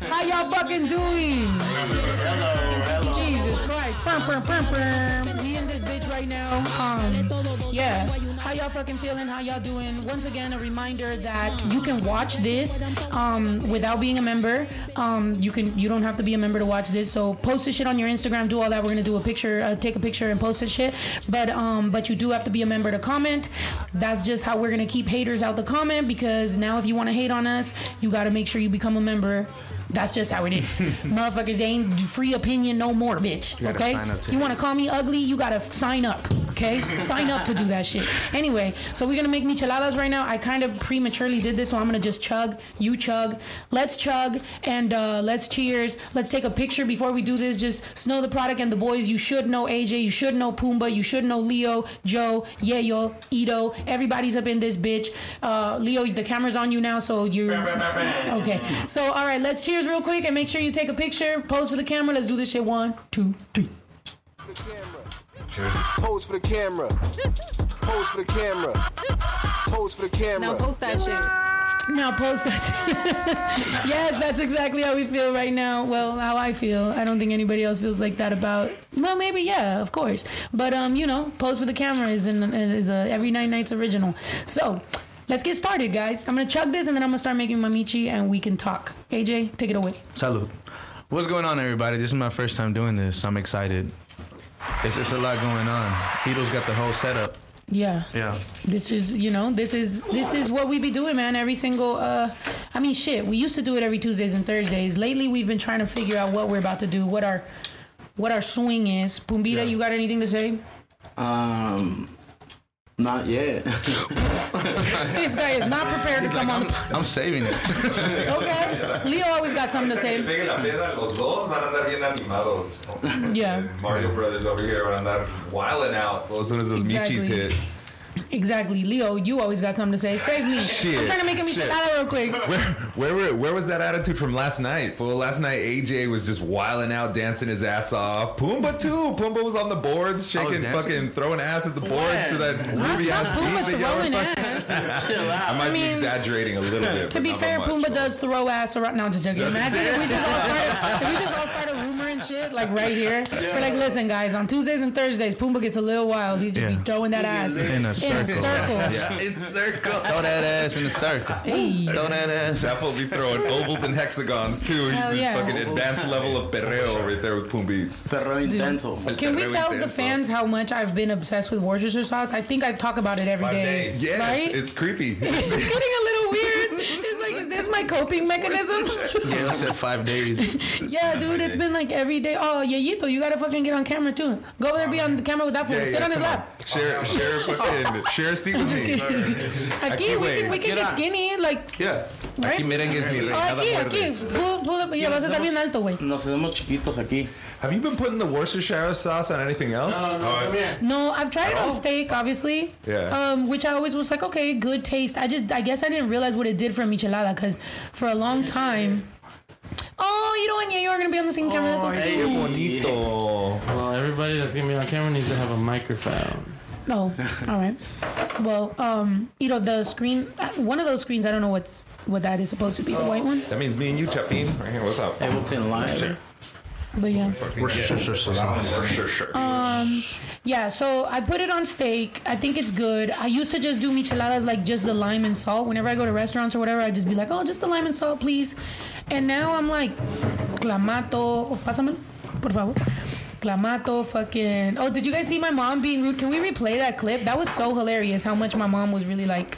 How y'all fucking doing? Jesus Christ. Pum, pum, pum, pum. We in this bitch right now. Um, yeah. How y'all fucking feeling? How y'all doing? Once again, a reminder that you can watch this um, without being a member. Um, you can. You don't have to be a member to watch this. So post this shit on your Instagram. Do all that. We're gonna do a picture, uh, take a picture, and post this shit. But um, but you do have to be a member to comment. That's just how we're gonna keep haters out the comment because now if you want to hate on us, you got to make sure you become a member. That's just how it is. Motherfuckers ain't free opinion no more, bitch. gotta okay? sign up to you want to call me ugly? You gotta sign up. Okay? sign up to do that shit. Anyway, so we're gonna make micheladas right now. I kind of prematurely did this, so I'm gonna just chug. You chug. Let's chug and uh, let's cheers. Let's take a picture before we do this. Just Snow Tha Product and the boys. You should know AJ. You should know Pumbaa. You should know Leo, Joe, Yayo, Ito. Everybody's up in this bitch. Uh, Leo, the camera's on you now, so you're okay. So all right, let's cheers real quick and make sure you take a picture. Pose for the camera. Let's do this shit. One, two, three. Pose for the camera. Pose for the camera. Pose for the camera. Now post that shit. Now post that shit. yes, that's exactly how we feel right now. Well, how I feel. I don't think anybody else feels like that about. Well, maybe yeah, of course. But um, you know, pose for the camera is an, is a every night nights original. So. Let's get started, guys. I'm gonna chug this and then I'm gonna start making my michi and we can talk. AJ, take it away. Salud. What's going on, everybody? This is my first time doing this. I'm excited. It's, it's a lot going on. Ito's got the whole setup. Yeah. Yeah. This is, you know, this is this is what we be doing, man. Every single uh I mean shit, we used to do it every Tuesdays and Thursdays. Lately we've been trying to figure out what we're about to do, what our what our swing is. Pumbita, Yeah. you got anything to say? Um, not yet. This guy is not prepared to come on. I'm saving it. Okay. Leo always got something to say. Pegue la piedra, los dos van a andar bien animados. Yeah. Mario Brothers over here van a andar wilding out as soon as those Exactly. Michis hit. Exactly. Leo, you always got something to say. Save me. I'm trying to make a Shit. michelada real quick. Where, where, were- where was that attitude from last night? Well, last night AJ was just wilding out, dancing his ass off. Pumbaa too. Pumbaa was on the boards, shaking, fucking throwing ass at the boards to that Not, ruby ass beat Pumbaa that y'all were throwing ass. Chill out. I might I be mean, exaggerating a little bit. To be not fair, much. Pumbaa does throw ass around. No, I'm just joking. Imagine if we just all started, if we just all started a rumor and shit like right here. We're like, listen, guys, on Tuesdays and Thursdays, Pumbaa gets a little wild. He just Yeah. be throwing that ass In a circle. circle. Yeah, in circle. Throw that ass in the circle. Hey. Throw that ass. That will be throwing ovals and hexagons too. He's Hell a yeah. fucking advanced level of perreo right there with Pumbeats. Perro intenso. Can we Really tell the fans how much I've been obsessed with Worcestershire sauce? I think I talk about it every day. Day. Yes, Right? it's creepy. It's getting a little weird. It's like, is this my coping mechanism? Yeah, I said five days. yeah, dude, it's been like every day. Oh, Yayito, you gotta fucking get on camera too. Go over there, be on the camera with that fool. Yeah, Sit yeah, on his come lap. Share, share, fucking, share a seat with me. Aquí, Aquí, we can, we can Get get skinny, like, Yeah. right? Aquí merengue es mi Oh, rey. Aquí, aquí. Pull, pull up. Mira, vas a estar bien alto, güey. Nos hacemos chiquitos aquí. Have you been putting the Worcestershire sauce on anything else? Oh, No, I've tried it on steak, obviously. Yeah. Um, which I always was like, okay, good taste. I just, I guess I didn't realize what it did for michelada because for a long time. Oh, you know what? Yeah, you are gonna be on the same camera. That's okay. Qué bonito. Well, everybody that's gonna be on camera needs to have a microphone. Oh, all right. Well, um, you know the screen. uh, One of those screens. I don't know what's what that is supposed to be. The white one. That means me and you, Chapin. Right here. What's up? Ableton Live. But yeah. Worcestershire Um, yeah, so I put it on steak. I think it's good. I used to just do micheladas like just the lime and salt. Whenever I go to restaurants or whatever, I just be like, oh, just the lime and salt, please. And now I'm like, clamato, oh, pásame, por favor. Clamato, fucking. Oh, did you guys see my mom being rude? Can we replay that clip? That was so hilarious. How much my mom was really like,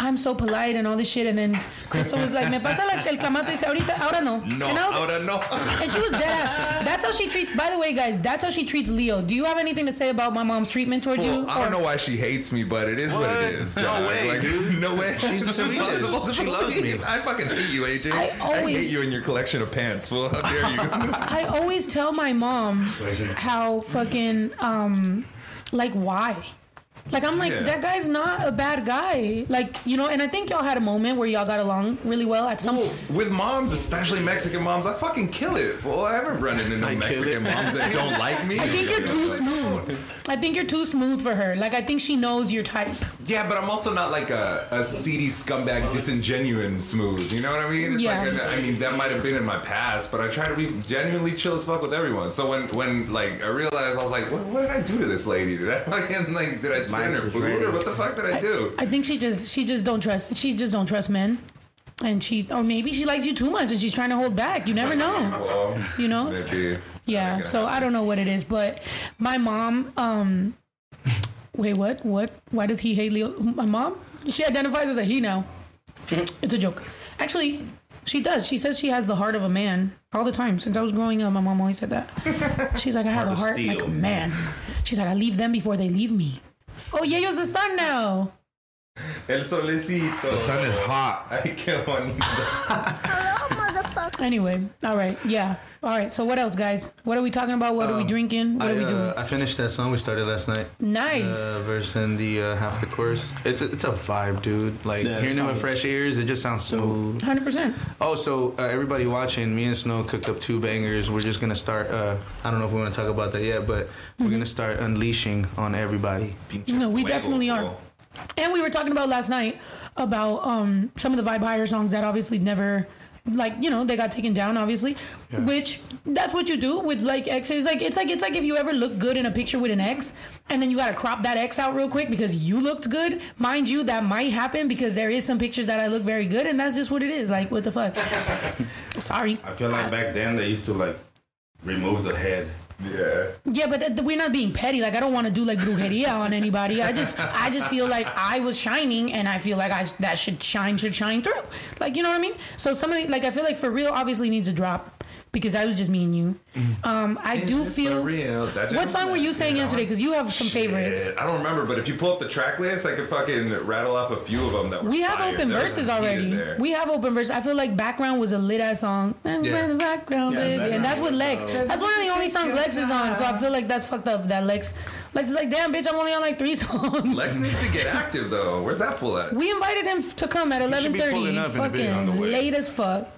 I'm so polite and all this shit. And then Crystal was like, me pasa la- el clamato. Y dice, ahorita, ahora no. No, and I was, ahora no. and she was dead ass. That's how she treats. By the way, guys, that's how she treats Leo. Do you have anything to say about my mom's treatment towards you? Well, I don't Or- know why she hates me, but it is what, What? it is. No dog. way, like, dude. No way. She's the It's sweetest. She loves me. I fucking hate you, AJ. I always- hate you and your collection of pants. Well, how dare you? I always tell my mom how fucking um like why. Like I'm like Yeah. that guy's not a bad guy. Like you know, and I think y'all had a moment where y'all got along really well at some. Well, with moms, especially Mexican moms, I fucking kill it. Well, I haven't run into no I Mexican moms that don't like me. I think you're too smooth. I think you're too smooth for her. Like I think she knows your type. Yeah, but I'm also not like a, a seedy scumbag, disingenuine smooth. You know what I mean? It's Yeah. like, I mean, that might have been in my past, but I try to be genuinely chill as fuck with everyone. So when, when like I realized, I was like, what, what did I do to this lady? Did I fucking like, did I spit in her Mine's food ready. or what the fuck did I do? I think she just she just don't trust she just don't trust men. And she or maybe she likes you too much and she's trying to hold back. You never know. Well, You know? maybe. Yeah. gonna So I don't know what it is, but my mom um wait, what? What? Why does he hate Leo? My mom? She identifies as a he now. It's a joke. Actually, she does. She says she has the heart of a man all the time. Since I was growing up, my mom always said that. She's like, I have a of heart like a man. She's like, I leave them before they leave me. Oh, yeah, you're the sun now. El solecito. The sun is hot. Ay, qué bonito. Hello, motherfucker. Anyway, all right, yeah, all right. So what else, guys? What are we talking about? What are we drinking? What I, are we doing? uh, I finished that song we started last night. nice. Uh, verse and the uh, half the chorus. It's a, it's a vibe, dude. Like Yeah, hearing it with fresh ears, it just sounds smooth. Hundred percent. Oh, so uh, everybody watching, me and Snow cooked up two bangers. We're just gonna start. Uh, I don't know if we want to talk about that yet, but we're gonna start unleashing on everybody. No, we definitely are. And we were talking about last night about um some of the vibe higher songs that obviously never like you know they got taken down obviously which that's what you do with like exes like it's like it's like if you ever look good in a picture with an ex and then you got to crop that ex out real quick because you looked good. Mind you that might happen because there is some pictures that i look very good and that's just what it is. Like what the fuck? Sorry. I feel like back then they used to like remove the head. Yeah. Yeah, but we're not being petty. Like I don't want to do like brujeria on anybody. I just I just feel like I was shining, and I feel like I that should shine should shine through. Like you know what I mean? So somebody like I feel like for real obviously needs a drop because I was just me and you. Um, I do It's feel. for real. That What just- song were you saying Yeah. yesterday? Because you have some favorites. I don't remember, but if you pull up the track list, I could fucking rattle off a few of them that were. We have fire. open There was verses some heat in already. there. We have open verses. I feel like background was a lit ass song. Yeah. In the background, Yeah, baby, and background that's what was, Lex. uh, That's one of the only songs Lex is on. So I feel like that's fucked up. That Lex, Lex is like, damn, bitch, I'm only on like three songs. Lex needs to get active though. Where's that fool at? We invited him to come at should eleven be thirty. pulling up in a bit on Fucking the way. late as fuck.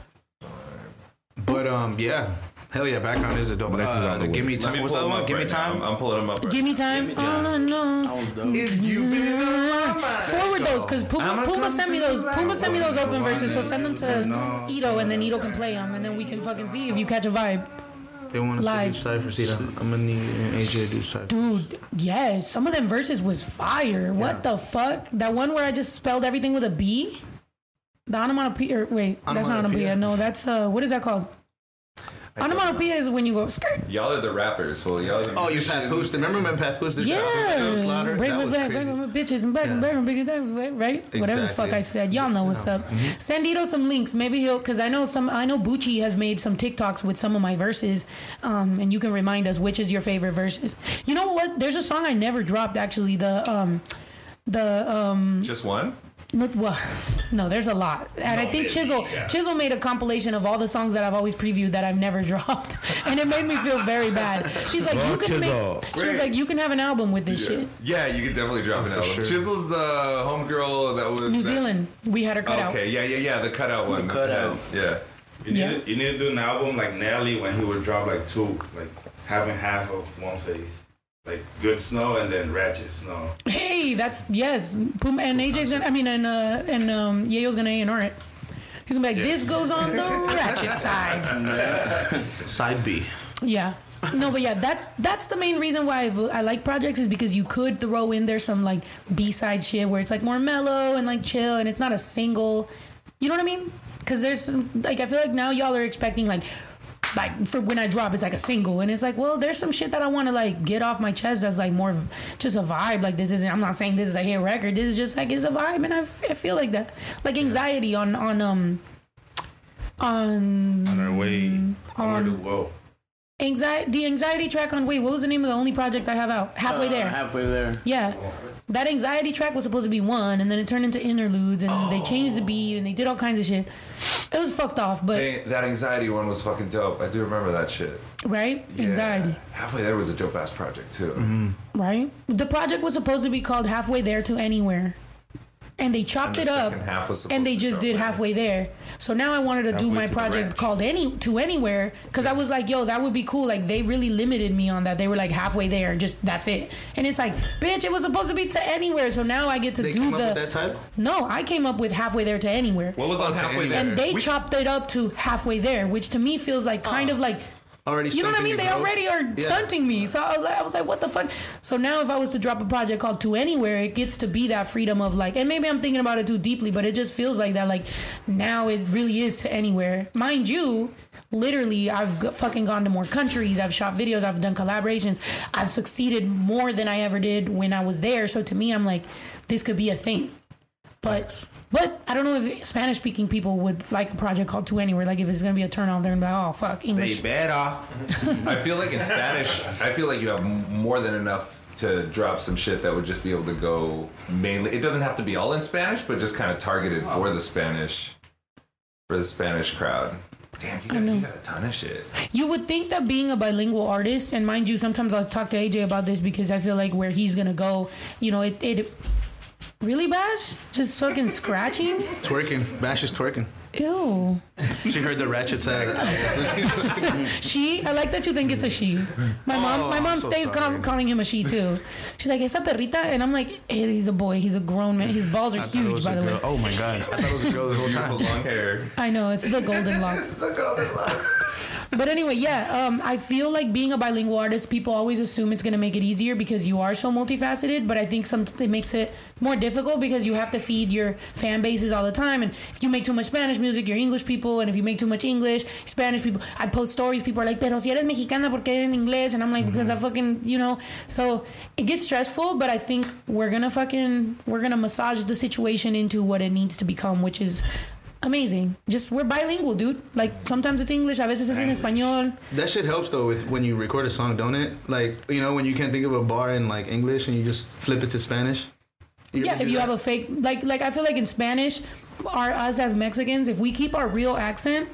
But um, yeah, hell yeah, background is a dope. Lex is Uh, on the the give way. me Let time. me What's pull that him one? up Give me right now. time. I'm, I'm pulling them up. Right Give me time. Me All Time. I know. That was dope. Is you been on my mind? Forward Let's those, cause Puma, I'ma Puma come sent me through those. like Puma sent me those open verses, so send them to Ito, and then Ito can play them, and then we can fucking see if you catch a vibe. They want us Live. to do ciphers. See, them. I'm gonna need AJ to do ciphers. Dude, yes, some of them verses was fire. What the fuck? That one where I just spelled everything with a B. The onomatopoeia. Or wait, that's not Onomatopoeia? onomatopoeia. No, that's uh, what is that called? don't. Onomatopoeia is when you go skirt. Y'all are the rappers, fool. Y'all are the Oh, you musicians. Pat Poosted. Remember when Pat Poosted? Yeah, Slaughter? bring That me was back, crazy. bring my bitches and back and Yeah. back and bigger that right? Whatever the fuck I said, y'all know what's up. Send Ito some links. Maybe he'll because I know some. I know Bucci has made some TikToks with some of my verses, um, and you can remind us which is your favorite verses. You know what? There's a song I never dropped actually. The um, the um, Just one? No, well, no, there's a lot, and I think Chisel Chisel made a compilation of all the songs that I've always previewed that I've never dropped, and it made me feel very bad. She's like, you can Chisel. make. She was like, you can have an album with this shit. Yeah, you could definitely drop an album. sure. Chisel's the homegirl that was New that- Zealand, we had her cut out. Okay, yeah, yeah, yeah, the cutout one. cutout. Yeah. You need, Yeah. to, you need to do an album like Nelly when he would drop like two, like having half of one face. Like Good Snow and then Ratchet Snow. Hey, that's yes. Puma and AJ's gonna. I mean, and uh, and um, Yayo's gonna A and R it. He's gonna be like, this goes on the ratchet side. Side B. Yeah. No, but yeah, that's that's the main reason why I, I like projects is because you could throw in there some like B side shit where it's like more mellow and like chill, and it's not a single. You know what I mean? Because there's some, like I feel like now y'all are expecting like like for when I drop it's like a single, and it's like well there's some shit that I want to like get off my chest that's like more just a vibe. Like this isn't. I'm not saying this is a hit record. This is just like it's a vibe, and I, I feel like that. Like anxiety on on um on On our way, to Um, go. Anxiety, the anxiety track on wait, what was the name of the only project I have out? Halfway Uh, there. Halfway there. yeah. That anxiety track was supposed to be one, and then it turned into interludes, and they changed the oh. beat, and they did all kinds of shit. It was fucked off, but Hey, that anxiety one was fucking dope. I do remember that shit. right? Yeah. Anxiety, Halfway there was a dope ass project too. Mm-hmm. right? The project was supposed to be called Halfway There to Anywhere. And they chopped And it up half was and they just did later. halfway there. So now i wanted to do my to project called any to anywhere because i was like yo that would be cool. Like they really limited me on that. They were like halfway there just that's it. And it's like bitch it was supposed to be to anywhere. So now i get to They do came up the with that title? no i came up with halfway there to anywhere. What was on Oh, halfway there? and they We- chopped it up to halfway there which to me feels like kind uh. of like Already you know what I mean? They growth? already are Yeah. stunting me. So I was, like, I was like, what the fuck? So now if I was to drop a project called To Anywhere, it gets to be that freedom of like, and maybe I'm thinking about it too deeply, but it just feels like that. Like now it really is to anywhere. Mind you, literally, I've g- fucking gone to more countries. I've shot videos. I've done collaborations. I've succeeded more than I ever did when I was there. So to me, I'm like, this could be a thing. But but I don't know if Spanish speaking people would like a project called To Anywhere. Like if it's gonna be a turn off, they're gonna be like, oh fuck English. They better. I feel like in Spanish, I feel like you have more than enough to drop some shit that would just be able to go mainly. It doesn't have to be all in Spanish, but just kind of targeted for the Spanish, for the Spanish crowd. Damn, you got, you got a ton of shit. You would think that being a bilingual artist, and mind you, sometimes I'll talk to AJ about this because I feel like where he's gonna go, you know, it, it really bash, just fucking scratching. Twerking. Bash is twerking. Ew. She heard the ratchet sag. She. I like that you think it's a she. My mom. Oh, my mom so stays call, calling him a she too. She's like, "Esa perrita," and I'm like, hey, "He's a boy. He's a grown man. His balls are I huge, by a the way." Oh my god. I thought it was a girl the whole Beautiful time. long hair. I know it's the golden locks. But anyway, yeah, um, I feel like being a bilingual artist, people always assume it's gonna make it easier because you are so multifaceted. But I think some it makes it more difficult because you have to feed your fan bases all the time. And if you make too much Spanish music, you're English people, and if you make too much English, Spanish people. I post stories, people are like, "Pero si eres mexicana, porque eres en inglés?" And I'm like, "Because I fucking, you know." So it gets stressful, but I think we're gonna fucking we're gonna massage the situation into what it needs to become, which is amazing. Just we're bilingual, dude. Like sometimes it's English, a veces es en español. That shit helps though with when you record a song, don't it? Like you know when you can't think of a bar in like English and you just flip it to Spanish. You Yeah, if you that? have a fake like like I feel like in Spanish, our us as Mexicans, if we keep our real accent,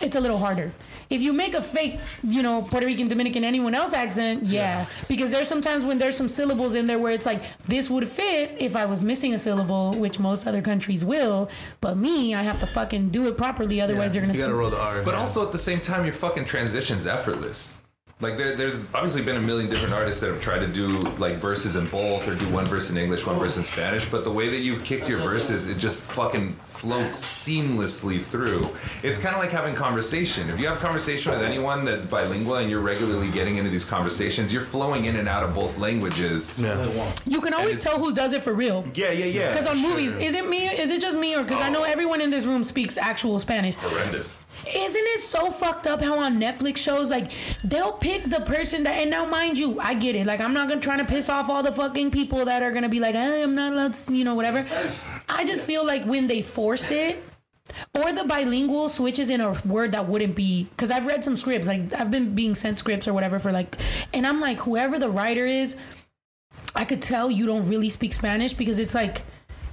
it's a little harder. If you make a fake, you know, Puerto Rican, Dominican, anyone else accent, yeah. Because there's sometimes when there's some syllables in there where it's like this would fit if I was missing a syllable, which most other countries will. But me, I have to fucking do it properly, otherwise you're gonna. you gotta roll the R. But also at the same time, your fucking transition's effortless. Like there, there's obviously been a million different artists that have tried to do like verses in both, or do one verse in English, one verse in Spanish. But the way that you've kicked your verses, it just fucking flows seamlessly through. It's kind of like having conversation. If you have conversation with anyone that's bilingual and you're regularly getting into these conversations, you're flowing in and out of both languages. yeah. You can always tell who does it for real. Yeah, yeah, yeah. Because on Sure. movies, is it me? Is it just me? Or because I know oh. everyone in this room speaks actual Spanish. horrendous. Isn't it so fucked up how on Netflix shows like they'll pick the person that and now mind you, I get it. Like I'm not gonna try to piss off all the fucking people that are gonna be like, hey, I'm not allowed to, you know, whatever. I just feel like when they force it, or the bilingual switches in a word that wouldn't be because I've read some scripts, like I've been being sent scripts or whatever for like and I'm like, whoever the writer is, I could tell you don't really speak Spanish because it's like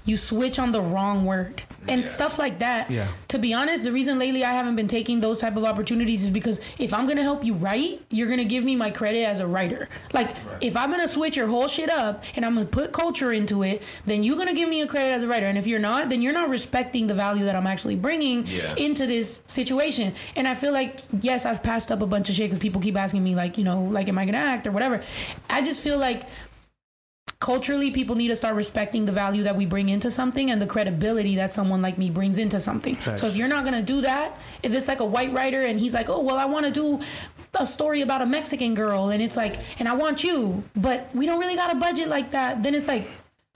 you switch on the wrong word and stuff like that. Yeah. To be honest, the reason lately I haven't been taking those type of opportunities is because if I'm gonna help you write, you're gonna give me my credit as a writer. Like if I'm gonna switch your whole shit up and I'm gonna put culture into it, then you're gonna give me a credit as a writer. And if you're not, then you're not respecting the value that I'm actually bringing Yeah. into this situation. And I feel like yes, I've passed up a bunch of shit because people keep asking me like, you know, like am I gonna act or whatever. I just feel like culturally people need to start respecting the value that we bring into something and the credibility that someone like me brings into something. So if you're not going to do that if it's like a white writer and he's like oh well i want to do a story about a mexican girl and it's like and i want you but we don't really got a budget like that then it's like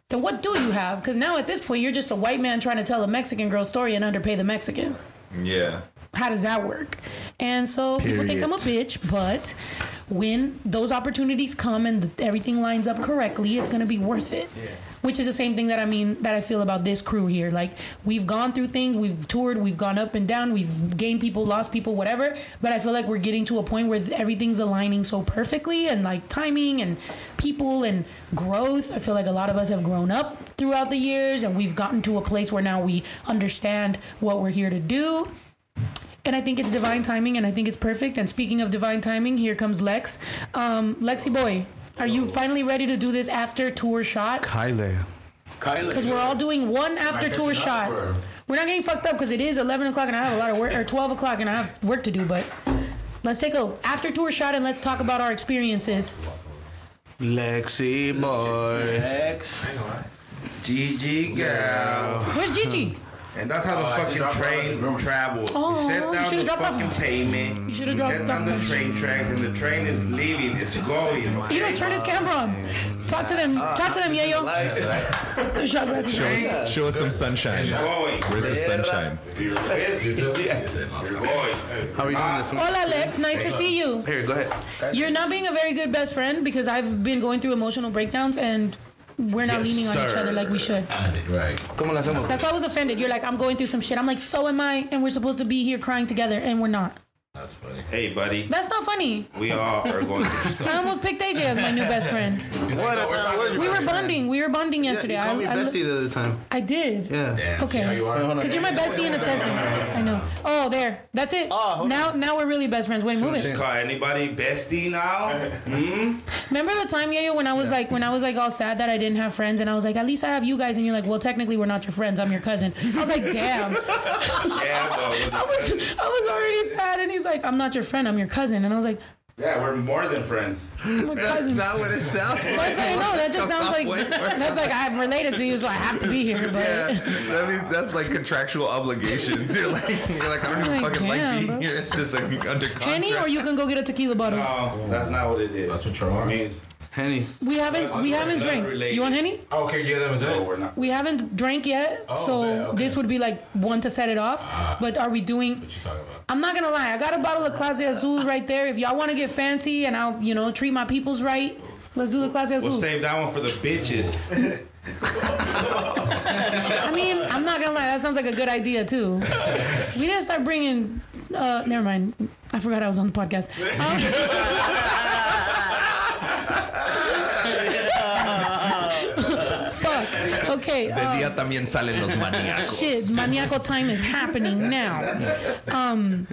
then what do you have? Because now at this point you're just a white man trying to tell a mexican girl story and underpay the mexican. Yeah. How does that work? And so people think I'm a bitch, but when those opportunities come and th- everything lines up correctly, it's gonna be worth it. Yeah. Which is the same thing that I mean that I feel about this crew here. Like we've gone through things, we've toured, we've gone up and down, we've gained people, lost people, whatever. But I feel like we're getting to a point where everything's aligning so perfectly and like timing and people and growth. I feel like a lot of us have grown up throughout the years and we've gotten to a place where now we understand what we're here to do. And I think it's divine timing, and I think it's perfect. And speaking of divine timing, here comes Lex. Um, Lexi boy, are you finally ready to do this after tour shot? Kyle. Kyle. because we're all doing one after tour shot. We're not getting fucked up because it is 11 o'clock and I have a lot of work, or 12 o'clock and I have work to do. But let's take a after tour shot and let's talk about our experiences. Lexi boy. X. GG girl. Where's Gigi? And that's how the fucking train travels. Oh, you set you down should've the dropped off- fucking pavement. You should've you dropped set down the the- train tracks, and the train is leaving. It's going. You don't turn his camera on. Talk to them. Ah, Talk to them, Yayo. Shot glasses. Show us some sunshine. Where's the sunshine? How are you doing this one? Hola, Lex. Nice to see you. Here, go ahead. You're not being a very good best friend because I've been going through emotional breakdowns and we're not leaning on each other like we should. Right. ¿Cómo la hacemos? That's why I was offended. You're like, I'm going through some shit. I'm like, so am I, and we're supposed to be here crying together, and we're not. Hey, buddy. That's not funny. We all are going through I almost picked AJ as my new best friend. What? I thought- what- We were bonding. We were bonding Yeah, yesterday. you called me I, I, bestie the other time. I did. Yeah. Okay. Because you're my bestie in a Tesla. I know. Oh, there. That's it. Oh. Now, now we're really best friends. Wait, move it. Just call anybody bestie now? Hmm? Remember the time, Yayo, when I was like, when I was like all sad that I didn't have friends, and I was like, at least I have you guys, and you're like, well, technically we're not your friends. I'm your cousin. I was like, damn. Yeah, I was, I was already sad, and he's like, I'm not your friend. I'm your cousin, and I was like, yeah, we're more than friends. That's not what it sounds That's like, no, that just sounds like that's like I'm related to you, so I have to be here. But that means that's like contractual obligations. You're like, you're like, I don't even Like, fucking damn, like being bro. here. It's just like under contract. Henny, or you can go get a tequila bottle. No, that's not what it is. That's what you're means. Henny. We haven't, we haven't drank. You want Henny? Okay, yeah, that was No, it. we're not. We haven't drank yet, so man, okay. this would be like one to set it off. but are we doing? What you talking about? I'm not gonna lie. I got a bottle of Clase Azul right there. If y'all want to get fancy and I'll, you know, treat my peoples right, let's do the Clase Azul. We'll save that one for the bitches. I mean, I'm not gonna lie. That sounds like a good idea too. We didn't start bringing. Uh, never mind. I forgot I was on the podcast. Um, fuck. Okay. De um, día también salen los maníacos. Shit, maniacal time is happening now. Um,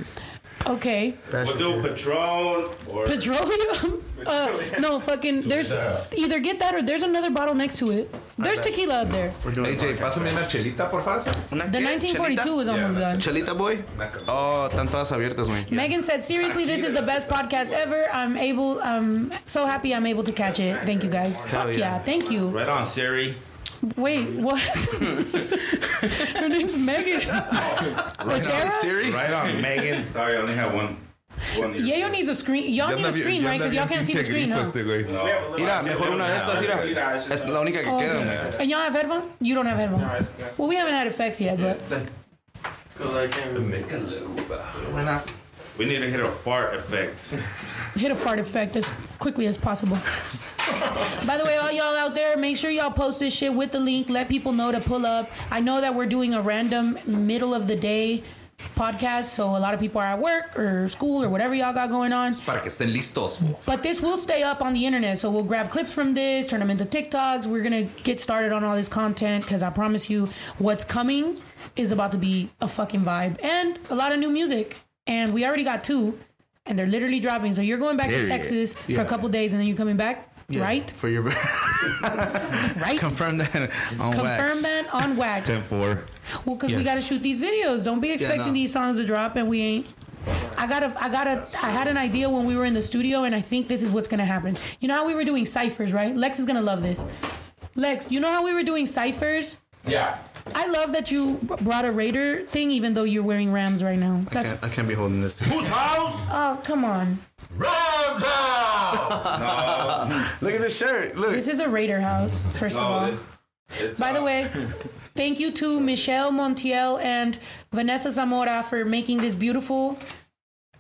okay. We'll do Patron or Petroleum? Uh, no, fucking. There's either get that or there's another bottle next to it. There's tequila up there. We're doing AJ, pásame una chelita, por favor. The 1942 is almost done. Chelita boy? Oh, están todas abiertas, güey. Megan said, "Seriously, this is the best podcast ever. I'm able. I'm so happy I'm able to catch it. Thank you guys. Fuck yeah. yeah, thank you. right on Siri. Wait, what? Her name's Megan. Or oh, Sarah? Siri? Right on Megan. Sorry, I only have one. one ear. Yayo needs a screen. Y'all need a screen, right? Because y'all can't see the screen, huh? No. Mira, mejor una de estas, mira. Es la única que Oh, queda, okay. güey. And y'all have headphones? You don't have headphones. Well, we haven't had effects yet, but So I can't We need to hit a fart effect. hit a fart effect as quickly as possible. By the way, all y'all out there, make sure y'all post this shit with the link. Let people know to pull up. I know that we're doing a random middle of the day podcast, so a lot of people are at work or school or whatever y'all got going on. Para que estén listos. But this will stay up on the internet, so we'll grab clips from this, turn them into TikToks. We're gonna get started on all this content because I promise you, what's coming is about to be a fucking vibe and a lot of new music. And we already got two, and they're literally dropping. So you're going back to Period. Texas for a couple days, and then you're coming back, Yeah, right? For your Right. confirm that on wax. Confirm wax. that on wax. Four. Well, because we got to shoot these videos. Don't be expecting no. these songs to drop, and we ain't. I gotta, I gotta, I had an idea when we were in the studio, and I think this is what's gonna happen. You know how we were doing ciphers, right? Lex is gonna love this. Lex, you know how we were doing ciphers? Yeah. I love that you brought a Raider thing, even though you're wearing Rams right now. I That's can't, I can't be holding this. Whose house? oh, come on. Rams house. Look at this shirt. Look. This is a Raider house, first of all. No, it's, By the uh, way, thank you to Michelle Montiel and Vanessa Zamora for making this beautiful.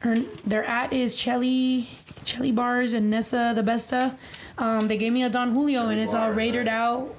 Her their at is Chelly Chelly Bars and Nessa the Besta. Um, they gave me a Don Julio and it's all rated out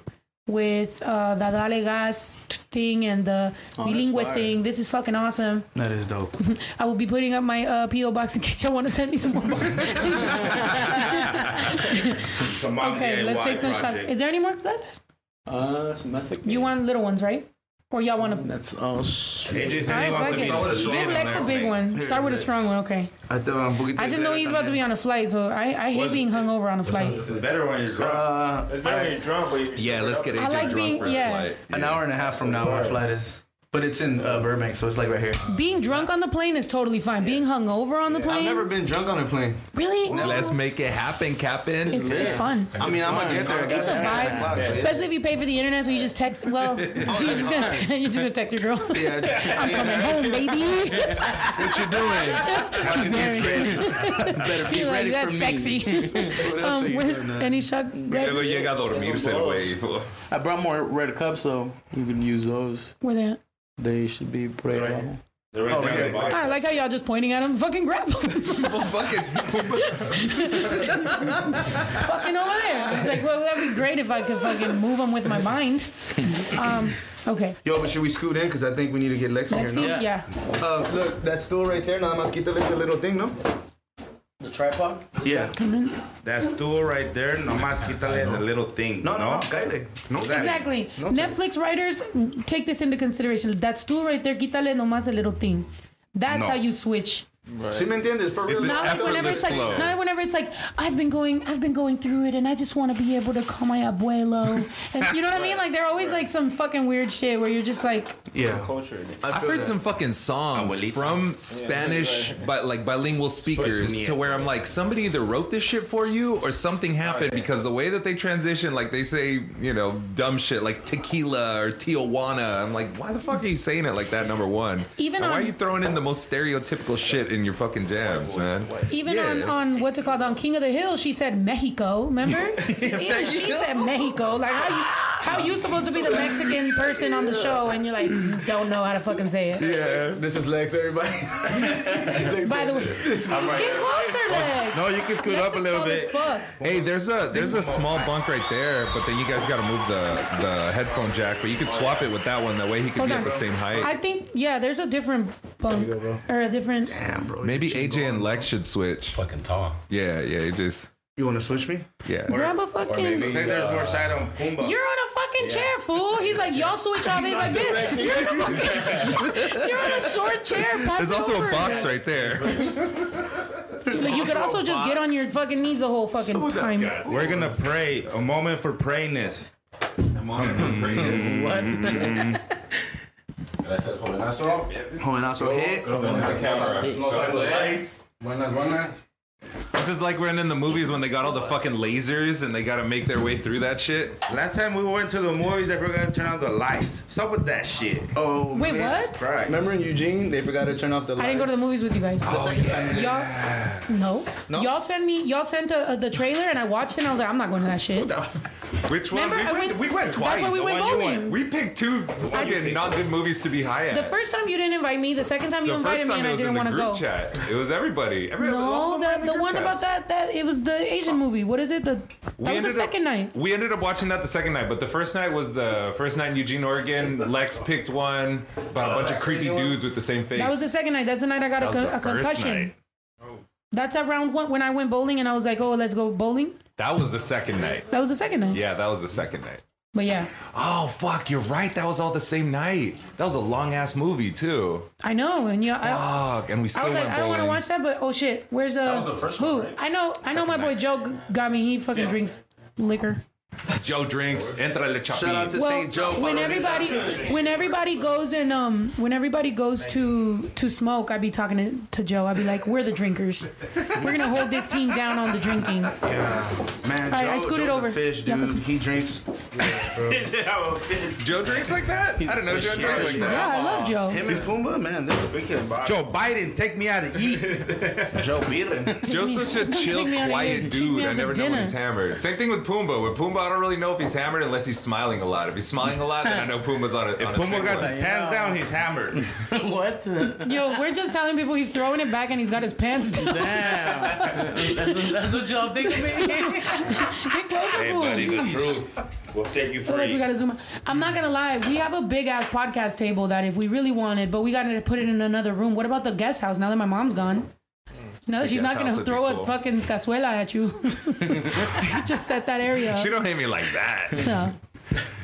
with uh, the Dale Gas thing and the bilingüe fire. thing. This is fucking awesome. That is dope. I will be putting up my uh, PO box in case y'all want to send me some more bars. Come on, okay, let's take some shots. Is there any more? glasses? Uh, se me hace que- You want little ones, right? Or y'all want to? That's oh shit. AJ said All he right, wants to be it. the Give lead Lex on a big one. Start with a strong one, okay? I, thought, um, poquito I just know he's about to be on a flight, so I, I hate being hungover on a flight. It's better when you're drunk. Uh, It's better when you're drunk, but you're Yeah, let's get AJ I like drunk being- for his yeah. flight. an hour and a half from now, our flight is. But it's in uh, Burbank, so it's like right here. Being drunk on the plane is totally fine. Being hungover on the plane. I've never been drunk on a plane. really? Let's make it happen, Captain. It's, it's fun. I mean, I'm gonna get there. It's a vibe, especially if you pay for the internet. So you just text. Well, you're just gonna te- you're just gonna text your girl. Yeah, I'm coming home, baby. What you doing? Watching these kids. Better be You're like, ready for that's me. sexy. what else are um, you where's doing any shot? Luego llega a dormirse el güey. I brought more red cups, so you can use those. Where they at? They should be por ahí abajo. They're right Oh, there right on the box. I like how y'all just pointing at him. Fucking grab him. fucking over there. It's like, well, that'd be great if I could fucking move him with my mind. Um, okay. Yo, but should we scoot in? Because I think we need to get Lex in Lexi, here, yeah. no? Uh, look, that stool right there, nada más quítale ese little thing, no? The tripod? Yeah. Come in. That stool right there, nomás quítale the little thing. No, no, no, cállate. No, Exactly. No, Netflix writers, take this into consideration. That stool right there, quítale nomás a little thing. That's No. how you switch. ¿Sí me entiendes? For real. It's Not like whenever it's like, flow. not whenever it's like, I've been going, I've been going through it, and I just want to be able to call my abuelo, and you know what I mean? Like, they're always like some fucking weird shit where you're just like, yeah. Culture. I I've feel heard that. some fucking songs Abuelita. from Spanish, but like bilingual speakers, to where I'm like, somebody either wrote this shit for you or something happened because the way that they transition, like they say, you know, dumb shit like tequila or Tijuana. I'm like, why the fuck are you saying it like that? Number one, Even And why are you throwing in the most stereotypical shit in your fucking jams, man? even Yeah. on, on what's it called on King of the Hill, she said Mexico. Remember? even she said Mexico. Like how you how you supposed to be the Mexican person on the show and you're like mm, don't know how to fucking say it. Yeah, this is Lex, everybody. By the way, get closer, Lex. No, you can scoot Lex up a is little tall as bit. fuck. Hey, there's a there's a small bunk right there, but then you guys got to move the the headphone jack. But you could swap it with that one. That way he could Hold be on. at the same height. I think yeah, there's a different bunk or a different. Damn, bro. Maybe AJ and Lex should switch. Fucking tall. Yeah, yeah, it just You want to switch me? yeah. Grab a fucking. I think there's more uh, side on Pumba. You're on a fucking chair, fool. He's like, y'all switch all these. Like, bitch, you're in a fucking. You're in a short chair. Pass There's also over. a box right there. Like, you could also just get on your fucking knees the whole fucking time. We're gonna pray. A moment for prayness. A moment for prayness. Mm-hmm. Gracias, jovenazo. Jovenazo hit. Buenas, buenas. This is like when in the movies when they got all the fucking lasers and they got to make their way through that shit. Last time we went to the movies, they forgot to turn on the lights. What's up with that shit? Oh, Wait, what? Right. remember in Eugene, they forgot to turn off the lights? I didn't go to the movies with you guys. The oh, second time. Y'all, no. No? Y'all sent me. Y'all sent a, a, the trailer, and I watched it. and I was like, I'm not going to that shit. Which one? Remember, we, I went, went- we went twice. That's why we The went one you bowling. We picked two fucking not good movies to be high at. The first time you didn't invite me. The second time you The invited first me, and I didn't want to group go. chat. It was everybody. Everybody No, all the in the group one about that that it was the Asian movie. What is it? The We that was the ended up- second night. We ended up watching that the second night, but the first night was the first night in Eugene, Oregon. Lex picked one about a bunch of creepy dudes with the same face. That was the second night. That's the night I got a, was con- the a first concussion. night. Oh. That's around one when I went bowling and I was like, oh, let's go bowling. That was the second night. That was the second night. Yeah, that was the second night. But yeah, Oh fuck, you're right. That was all the same night. That was a long ass movie too. I know. And yeah, I, Fuck, and we still I was like, went I don't want to bowling. watch that, but oh shit, where's uh was the first who? one, right? I know, I know. My boy Joe g- got me. He fucking drinks liquor. Joe drinks. Entra le chapi. Shout out to Well, St. Joe. when everybody when everybody goes and um when everybody goes to to smoke, I'd be talking to, to Joe. I'd be like, we're the drinkers. We're gonna hold this team down on the drinking. Yeah, man. I- Joe, I scooted Joe's over. A fish, Yeah, dude. He drinks. Joe drinks like that? I don't know. Joe drinks like that. Yeah, I love Joe. Him and Pumba, man. They're Joe Biden, take me out to eat. Joe Biden. Joe's such a chill, me out to eat. quiet dude. I out to never know when he's hammered. Same thing with Pumbaa. With Pumbaa, I don't really know if he's hammered unless he's smiling a lot. If he's smiling a lot, then I know Puma's on a, If on a Pumba sick got one. his pants down, he's hammered. what? Yo, we're just telling people he's throwing it back and he's got his pants down. Damn. that's, that's what y'all think of me? Get closer Hey, to buddy, him. the truth will set you Otherwise, we gotta zoom out. I'm not gonna lie, we have a big ass podcast table that if we really wanted, but we gotta put it in another room. What about the guest house now that my mom's gone? That she's not gonna throw cool. a fucking cazuela at you. just set that area. She don't hate me like that. No.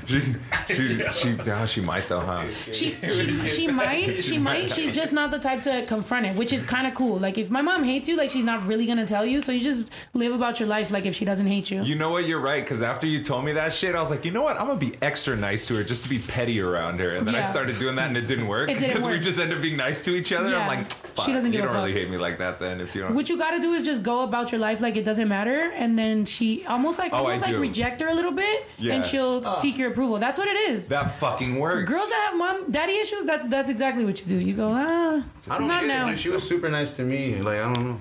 She, she, she, oh, she might though, huh? She, she, she might, she might. She's just not the type to confront it, which is kind of cool. Like if my mom hates you, like she's not really gonna tell you. So you just live about your life, like if she doesn't hate you. You know what? You're right. Because after you told me that shit, I was like, you know what? I'm gonna be extra nice to her just to be petty around her. And then I Yeah. started doing that, and it didn't work It didn't because we work. just end up being nice to each other. Yeah. I'm like, She doesn't you give a don't really fuck. hate me like that. Then if you don't, What you gotta do is just go about your life like it doesn't matter, and then she almost like Oh, I almost like do. reject her a little bit, Yeah. and she'll seek your approval. That's what it is. that fucking works. Girls that have mom daddy issues, that's that's exactly what you do. You go, ah, I don't not get it. now. Like, she was super nice to me. Like I don't know.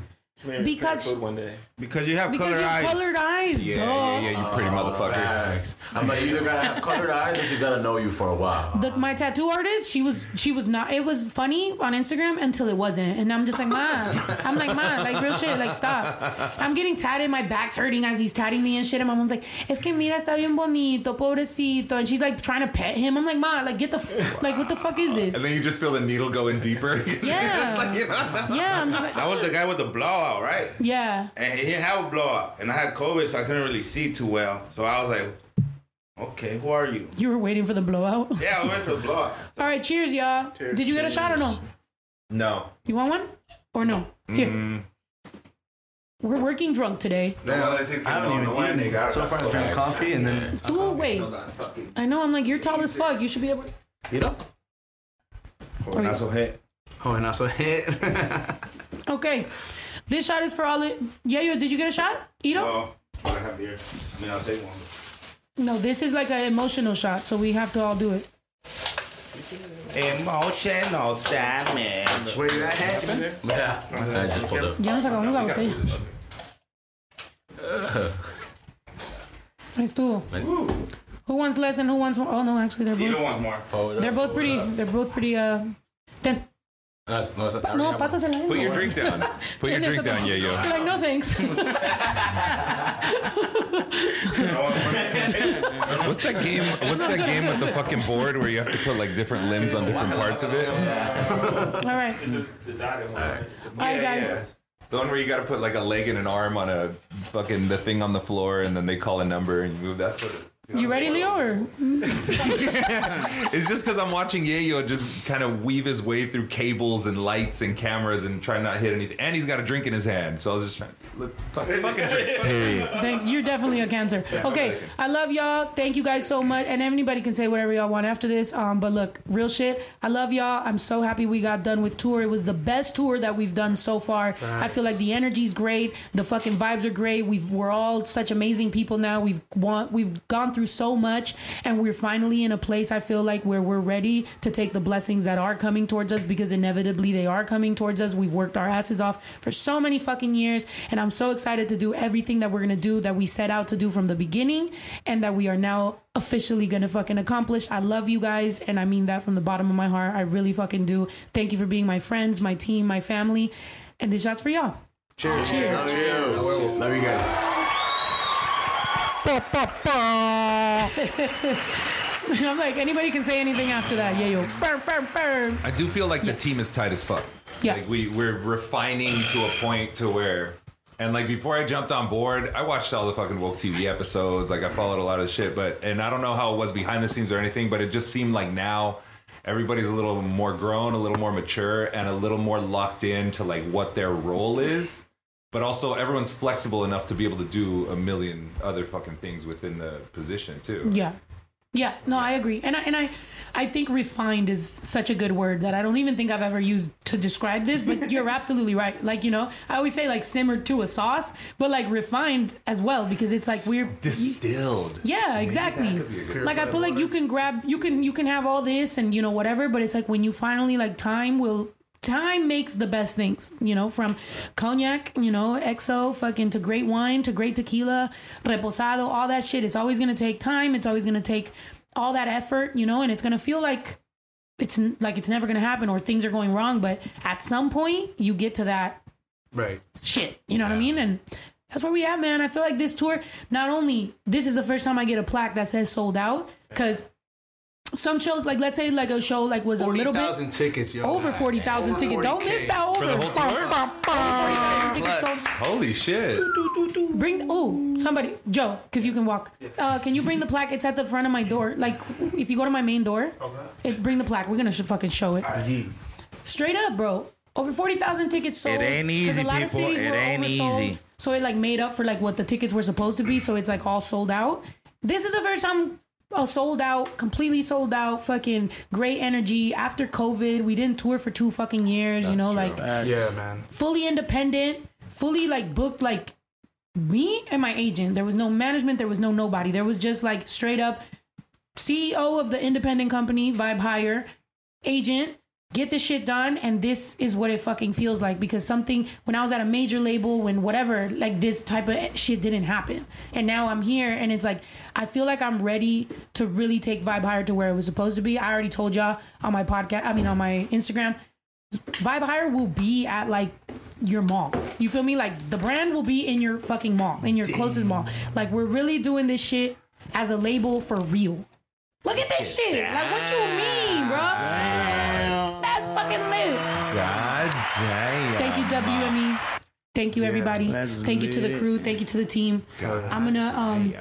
Because- one day. Because you have because colored you have eyes. colored eyes. yeah, duh. yeah, yeah, you pretty oh, motherfucker. Facts. I'm like, you either gotta have colored eyes or she gotta know you for a while. The, my tattoo artist, she was she was not. It was funny on Instagram until it wasn't, and I'm just like, ma. I'm like, ma, like real shit, like stop. I'm getting tatted, my back's hurting as he's tatting me and shit. And my mom's like, es que mira, está bien bonito, pobrecito, and she's like trying to pet him. I'm like, ma, like get the f- like what the fuck is this? And then you just feel the needle going deeper. Yeah. Like, you know, Yeah, I'm just like, That was the guy with the blowout, right? yeah. And he didn't have a blowout. And I had COVID, so I couldn't really see too well. So I was like, okay, who are you? You were waiting for the blowout. Yeah, I went for the blowout. All right, cheers, y'all. Did you get a shot or no? no. You want one or no? Here. We're working drunk today. No no, I haven't even eaten. Nigga. I so far, I drank coffee and then. Ooh, wait. I know. I'm like, you're tall as fuck. You should be able. You know? Oh, not so hit. Oh, and also hit. Okay. This shot is for all it. Yeah, yo, did you get a shot? Ito? Oh, but I have beer. I mean, I'll take one. No, this is like an emotional shot, so we have to all do it. Emotional damage. Wait, that happen? Yeah. I just pulled up. Ya nos acabamos la botella. Ahí estuvo. Who wants less and who wants more? Oh no, actually they're Either both one's more. Oh, they're both pretty. They're both pretty. Uh, ten. That's, no, that's, I No, have one. pásasela. Put your drink down. Put your drink down, yeah, yo. Like no thanks. What's that game? What's that game with the fucking board where you have to put like different limbs on different parts of it? all right the one guys. The one where you got to put like a leg and an arm on a fucking the thing on the floor, and then they call a number and you move. That's what. It, You ready, Leo? Or it's just because I'm watching Yayo just kind of weave his way through cables and lights and cameras and try not to hit anything. And he's got a drink in his hand, so I was just trying. Let, fuck, fucking drink. Thank, you're definitely a cancer. Okay, I love y'all. Thank you guys so much. And anybody can say whatever y'all want after this. Um, but look, real shit. I love y'all. I'm so happy we got done with tour. It was the best tour that we've done so far. I feel like the energy's great. The fucking vibes are great. We've we're all such amazing people now. We've want we've gone through so much, and we're finally in a place. I feel like where we're ready to take the blessings that are coming towards us because inevitably they are coming towards us. We've worked our asses off for so many fucking years, and I'm so excited to do everything that we're gonna do that we set out to do from the beginning, and that we are now officially gonna fucking accomplish. I love you guys, and I mean that from the bottom of my heart. I really fucking do. Thank you for being my friends, my team, my family, and this shot's for y'all. Cheers. Cheers. Love you guys. I'm like anybody can say anything after that. Yeah, yo, burr, burr, burr. I do feel like the team is tight as fuck. Yeah. Like we we're refining to a point to where and like before I jumped on board, I watched all the fucking woke TV episodes. Like I followed a lot of shit, but and I don't know how it was behind the scenes or anything, but it just seemed like now everybody's a little more grown, a little more mature, and a little more locked in to like what their role is. But also everyone's flexible enough to be able to do a million other fucking things within the position too. Yeah. Yeah, no, I agree. And I and I I think refined is such a good word that I don't even think I've ever used to describe this, but you're absolutely right. Like, you know, I always say like simmered to a sauce, but like refined as well because it's like we're Distilled. yeah, exactly. Like I feel like you can grab you can you can have all this and you know whatever, but it's like when you finally like time will time makes the best things, you know, from cognac, you know, XO, fucking to great wine, to great tequila, reposado, all that shit. It's always gonna take time. It's always gonna take all that effort, you know, and it's gonna feel like it's like it's never gonna happen or things are going wrong. But at some point, you get to that Right. shit. You know what I mean? And that's where we at, man. I feel like this tour, not only this is the first time I get a plaque that says sold out, because some shows, like let's say like a show like was a little bit thousand tickets, yo. over forty thousand tickets. Don't miss that over over. the whole Bum, tour? bum, bum. 40,000 tickets sold. Holy shit. Bring oh somebody Joe because you can walk. Uh, can you bring the plaque? It's at the front of my door. Like if you go to my main door, it, bring the plaque. We're gonna sh- fucking show it. Straight up, bro. Over forty thousand tickets sold. It ain't 'cause easy, Because a lot of cities It were ain't oversold, easy. So it like made up for like what the tickets were supposed to be. So it's like all sold out. This is the first time. A sold out, completely sold out, fucking great energy. After COVID, we didn't tour for two fucking years, you know, like Yeah, man. fully independent, fully like booked like me and my agent. There was no management, there was no nobody. There was just like straight up CEO of the independent company, Vibe Higher, agent, get the shit done and this is what it fucking feels like because something when I was at a major label when whatever like this type of shit didn't happen. And now I'm here and it's like I feel like I'm ready to really take Vibe higher to where it was supposed to be. I already told y'all on my podcast, I mean on my Instagram, Vibe higher will be at like your mall. You feel me? Like the brand will be in your fucking mall, in your closest mall. Like we're really doing this shit as a label for real. Look at this shit. Like what you mean, bro? That's fucking lit. God damn. Thank you, WME. Thank you, everybody. that's Thank you to the crew. Thank you to the team. I'm gonna um,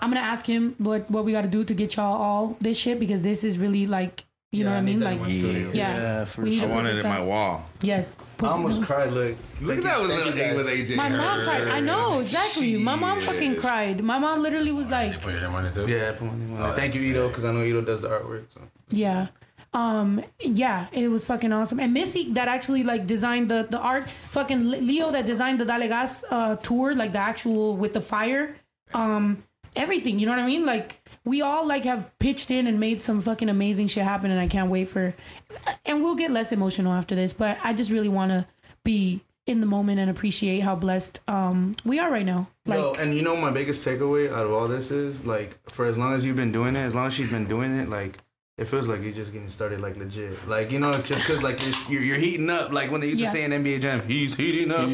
I'm gonna ask him what what we got to do to get y'all all this shit because this is really like, you know what I mean? Like, Yeah, yeah, for we need sure. I put wanted it in my wall. Yes. I almost cried. Look, Look at that little thing with AJ. My mom cried. I know exactly. My mom fucking cried. My mom literally was like, Put your money too. Yeah, put money on it. Thank you, Ito, because I know Ito does the artwork. So. Yeah. Um yeah, it was fucking awesome. And Missy that actually like designed the the art, fucking Leo that designed the Dale Gas uh tour, like the actual with the fire, um everything, you know what I mean? Like we all like have pitched in and made some fucking amazing shit happen and I can't wait for and we'll get less emotional after this, but I just really want to be in the moment and appreciate how blessed um we are right now. Like Yo, and you know my biggest takeaway out of all this is like for as long as you've been doing it, as long as she's been doing it, like it feels like you're just getting started like legit. Like you know, just because like you're, you're you're heating up. Like when they used Yeah. to say in NBA Jam, he's heating up,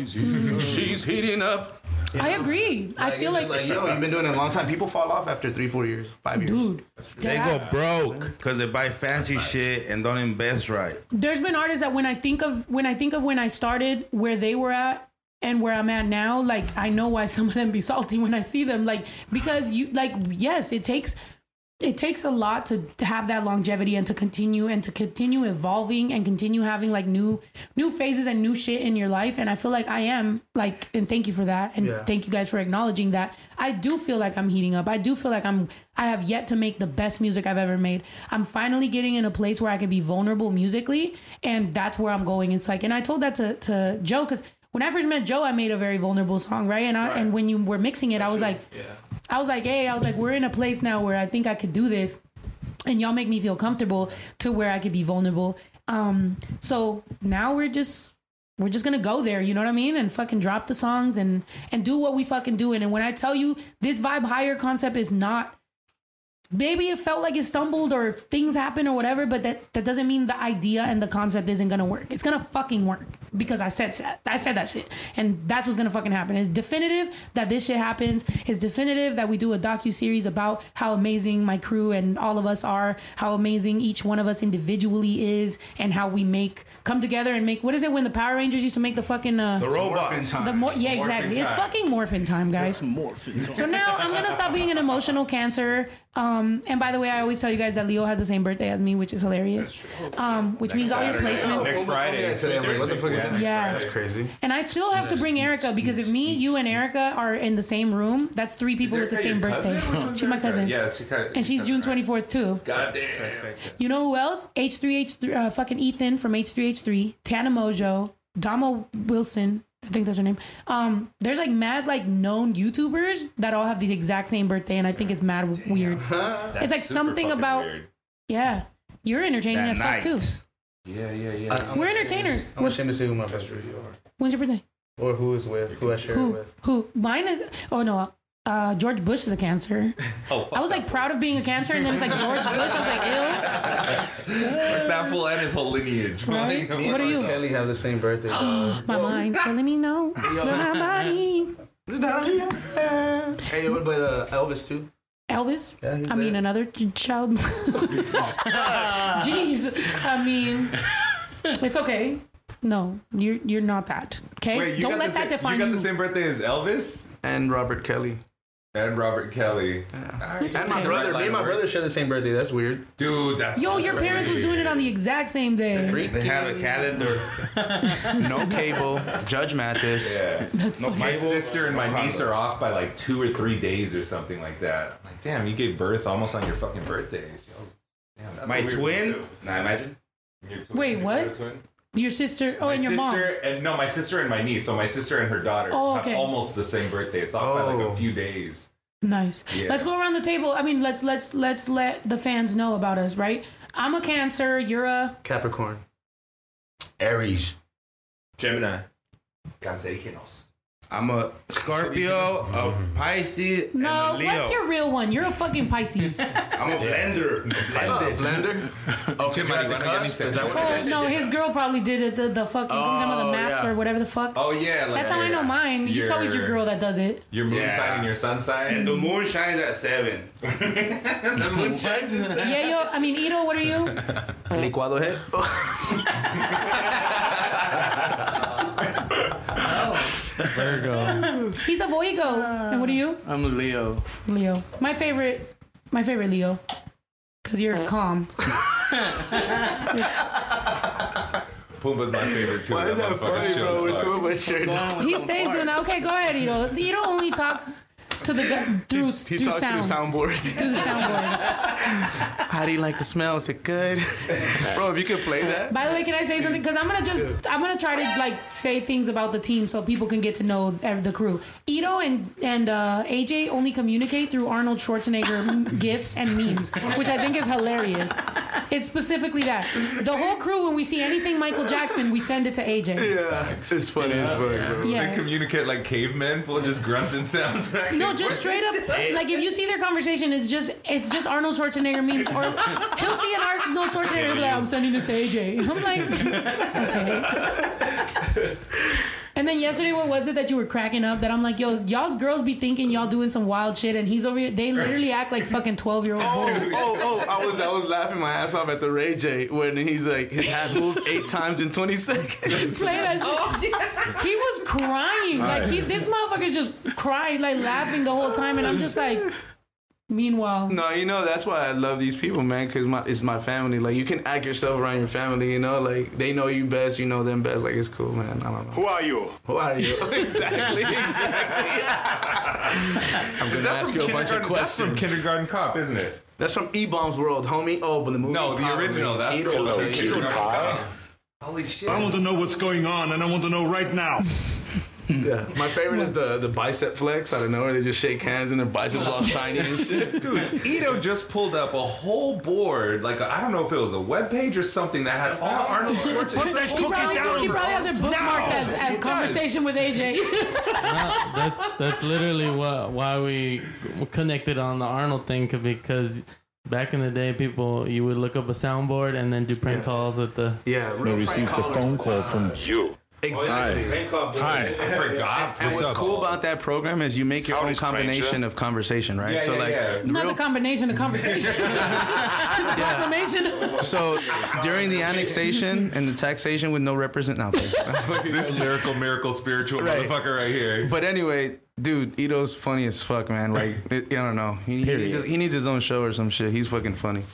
she's heating up. You I know? agree. I feel it's like, yo, you've been doing it a long time. People fall off after three, four years, five years. dude, They go broke because they buy fancy shit and don't invest right. there's been artists that when I think of when I think of when I started where they were at and where I'm at now, like I know why some of them be salty when I see them. Like because you like yes, it takes it takes a lot to have that longevity and to continue and to continue evolving and continue having like new new phases and new shit in your life. And i feel like i am like and thank you for that. And Yeah. thank you guys for acknowledging that. I do feel like i'm heating up. I do feel like i'm i have yet to make the best music i've ever made. I'm finally getting in a place where i can be vulnerable musically and that's where i'm going. It's like and i told that to to joe because when i first met joe i made a very vulnerable song right? And i and when you were mixing it i was like I was like, hey, I was like, we're in a place now where I think I could do this, and y'all make me feel comfortable to where I could be vulnerable. Um, so now we're just we're just gonna go there, you know what I mean, and fucking drop the songs and and do what we fucking doing. And when I tell you this Vibe Higher concept is not. Maybe it felt like it stumbled or things happened or whatever, but that, that doesn't mean the idea and the concept isn't gonna work. It's gonna fucking work because I said that. I said that shit, and that's what's gonna fucking happen. It's definitive that this shit happens. It's definitive that we do a docu series about how amazing my crew and all of us are, how amazing each one of us individually is, and how we make come together and make. What is it when the Power Rangers used to make the fucking uh, The Morphin robots. time. the more yeah exactly. It's fucking morphin time, guys. It's morphin time. So now I'm gonna stop being an emotional cancer. Um, and by the way, I always tell you guys that Leo has the same birthday as me, which is hilarious. Um, which means all your placements. Next Friday. Today, what the fuck is that? Yeah. That's crazy. And I still have to bring Erica because if me, you, and Erica are in the same room, that's three people with the same birthday. She's my cousin. Yeah, she kind of. And she's June 24th too. Goddamn. You know who else? H3H3, uh, fucking Ethan from H3H3, Tana Mongeau, Dama Wilson. I think that's her name. Um, there's like mad like known YouTubers that all have the exact same birthday, and I think it's mad weird. it's like something about yeah. You're entertaining That as fuck too. Yeah, yeah, yeah. I- We're entertainers. I'm ashamed to say who my best friend is. When's your birthday? Or who is with, who I share it Who? with. Who? Mine is. Oh no. Uh, George Bush is a cancer. Oh, fuck I was like proud of being a cancer, and then it's like George Bush. I was like, ew. that fool and his whole lineage. Right? Like, What are you? Kelly have the same birthday. dog. My mind's telling me no. You're my body. hey, but uh, Elvis too. Elvis. Yeah, he's I mean, another child. Jeez. I mean, it's okay. no, you're you're not that. Okay, Wait, you don't got let the that same, define you. you. got the same birthday as Elvis And Robert Kelly. and Robert Kelly. And my brother. Me and my brother share the same birthday. That's weird. Dude, that's Yo, your a parents was doing it on the exact same day. They have a calendar. No cable. Judge Mathis. Yeah. That's No funny. My sister and my niece are off by like two or three days or something like that. I'm like, damn, you gave birth almost on your fucking birthday. Damn, that's My weird twin? one, too. Nah, imagine. Your twin- Wait, your what? twin? Your sister, oh, my and your mom. and no, my sister and my niece. So my sister and her daughter Oh, okay. have almost the same birthday. It's off by like Oh. a few days. Nice. Yeah. Let's go around the table. I mean, let's let's let's let the fans know about us, right? I'm a Cancer. You're a Capricorn. Aries. Gemini. Cancerigenos. I'm a Scorpio, a Pisces, and no. a Leo. What's your real one? You're a fucking Pisces. I'm a blender. Oh, blender. Oh, you got the cusp? Is that what it oh is? no, his girl probably did it. The the fucking oh, the Oh, map yeah. or whatever the fuck. Oh yeah, like That's how I know mine. It's always your girl that does it. Your moon Yeah. sign and your sun sign. And the moon shines at seven. the moon shines in seven. Yeah, yo. I mean, Ito, what are you? Licuado head. Virgo. He's a Voigo. And what are you? I'm a Leo. Leo. My favorite. My favorite Leo. Cause you're calm. Pumbaa's my favorite too. Why is that motherfucker's funny, bro? We're so mature now. He stays doing that. Okay, go ahead, Ito. Ito only talks to the gu- through He through talks sounds. through soundboards. Through the soundboard. How do you like the smell? Is it good? Bro, if you could play that. By the way, can I say something? Because I'm gonna just I'm gonna try to like say things about the team so people can get to know the crew. Ito and and uh, AJ only communicate through Arnold Schwarzenegger m- gifs and memes, which I think is hilarious. It's specifically that the whole crew when we see anything Michael Jackson, we send it to AJ. Yeah, it's funny as fuck, bro. They communicate like cavemen, full of just grunts and sounds. No, just straight up. Like if you see their conversation, it's just it's just Arnold Schwarzenegger memes, or he'll see an Arnold Schwarzenegger like, "I'm sending this to AJ." I'm like, okay. And then yesterday, what was it that you were cracking up? That I'm like, yo, y'all's girls be thinking y'all doing some wild shit, and he's over here. They literally act like fucking twelve year old Oh, boys. oh, oh! I was, I was laughing my ass off at the Ray J when he's like, his hat moved eight times in twenty seconds. Play that shit. He was crying. Like he, this motherfucker just cried, like laughing the whole time, and I'm just like. Meanwhile, No, you know that's why I love these people, man. Cause my it's my family. Like you can act yourself around your family. You know, like they know you best. You know them best. Like it's cool, man. I don't know. Who are you? Who are you? exactly. Exactly. I'm gonna ask you a bunch of questions. That's from. Kindergarten Cop, isn't it? That's from E Bombs World, homie. Oh, but the movie. No, the Power original. Man. That's Edo. from oh Hello, Kindergarten Cop. Holy shit! I want to know what's going on, and I want to know right now. Yeah, my favorite is the the bicep flex. I don't know, they just shake hands and their biceps all shiny and shit. Dude, Ito just pulled up a whole board, like I I don't know if it was a web page or something that had all Arnold Schwarzenegger. he probably, he probably has it bookmarked as, as conversation with AJ. No, that's that's literally what why we connected on the Arnold thing because back in the day, people you would look up a soundboard and then do prank calls with the. Yeah, We received a phone call from uh, you. Exactly. Hi. I forgot. And what's cool about that program is you make your Howdy, own combination stranger. of conversation, right? Yeah, so yeah, like, yeah. the Not real- the combination of conversation. the proclamation. so during the annexation and the taxation with no represent, no, this miracle, miracle spiritual Right. motherfucker right here. But anyway, dude, Ito's funny as fuck, man. Like, it, I don't know. He, he, needs his, he needs his own show or some shit. He's fucking funny.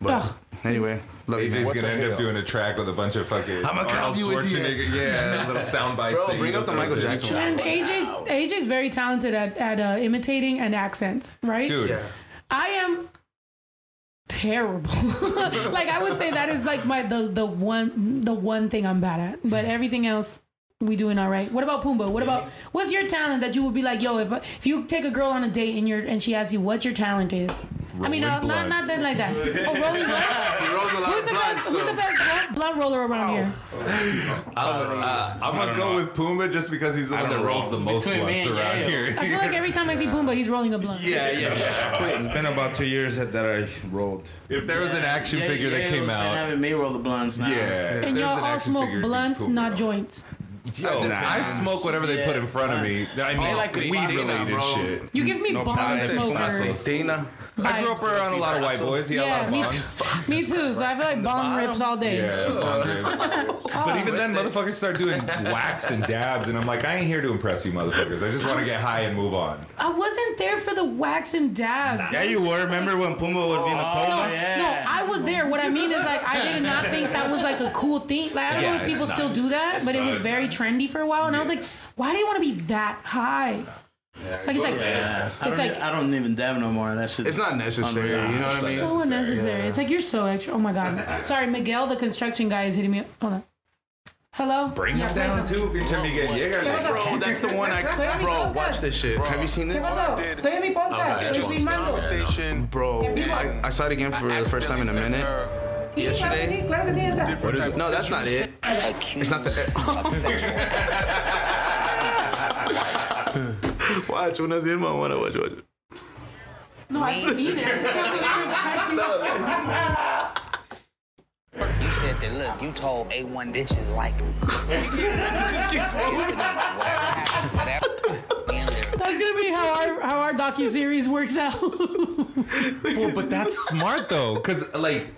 But Ugh. anyway, love you, AJ's man. gonna end up doing a track with a bunch of fucking I'ma Arnold copy. Schwarzenegger. Yeah, little sound bites. Bro, that bring Ito up the throws Michael in. Jackson. And AJ's AJ's very talented at, at uh, imitating and accents, right? Dude, Yeah. I am terrible. like I would say that is like my the the one the one thing I'm bad at. But everything else we doing all right. What about Pumbaa? What about what's your talent that you would be like, yo, if if you take a girl on a date and you're and she asks you what your talent is? I mean, uh, not not that like that. Oh, rolling blunts. Rolls Who's the blunts, best? Who's the best blunt, blunt roller around here? uh, I must go with Puma just because he's the one that rolls the most Between me blunts and around Yayo. here. I feel like every time I see Pumbaa, he's rolling a blunt. Yeah, yeah. It's been about two years that, that I rolled. If there was an action Yeah, figure yeah, that yeah, came it's been out, having me roll the blunts now. yeah. And y'all all smoke figure, it'd be blunts, not joints. Yo, I smoke whatever they put in front of me. Blunts. I mean, I like weed Cristina, related bro. shit. You give me bomb blunts, smoker. fácil. Dana. I grew up around a lot of white boys. He had Yeah, a lot me of too. bongs. Me too. So I feel like bong rips all day. Yeah, bong oh. ribs. Oh. But even then, motherfuckers start doing wax and dabs, and I'm like, I ain't here to impress you, motherfuckers. I just want to get high and move on. I wasn't there for the wax and dabs. Yeah, you were. Remember when Puma would be in the No, coma? no, I was there. What I mean is, like, I did not think that was like a cool thing. Like, I don't know if people it's still do that, but it was very trendy for a while. And I was like, why do you want to be that high? Like, it's like, Yeah, I it's don't, like, I don't even dab no more. That shit's It's not necessary. unreal. You know what I mean? so unnecessary. It's like, you're so extra. Oh my God. Sorry, Miguel, the construction guy, is hitting me up. Hold on. Hello? Bring Yeah, him play down some. too, pinche Miguel. Llega, Bro, that's the one I. Bro, watch this shit. Have you seen ¿Qué this? pasó? Estoy en mi podcast. Estoy filmando. Bro, I, I saw it again for the first time in a minute. Yesterday? Claro que sí, claro que sí, está. No, that's not it. It's not the. watch, una así, mamona, watch, watch. No, I've seen it. You said that, look, you told A1 bitches like me. Just keep saying to them, whatever happened, whatever. in there. That's gonna be how our how our docu series works out. Well, but that's smart though, because like,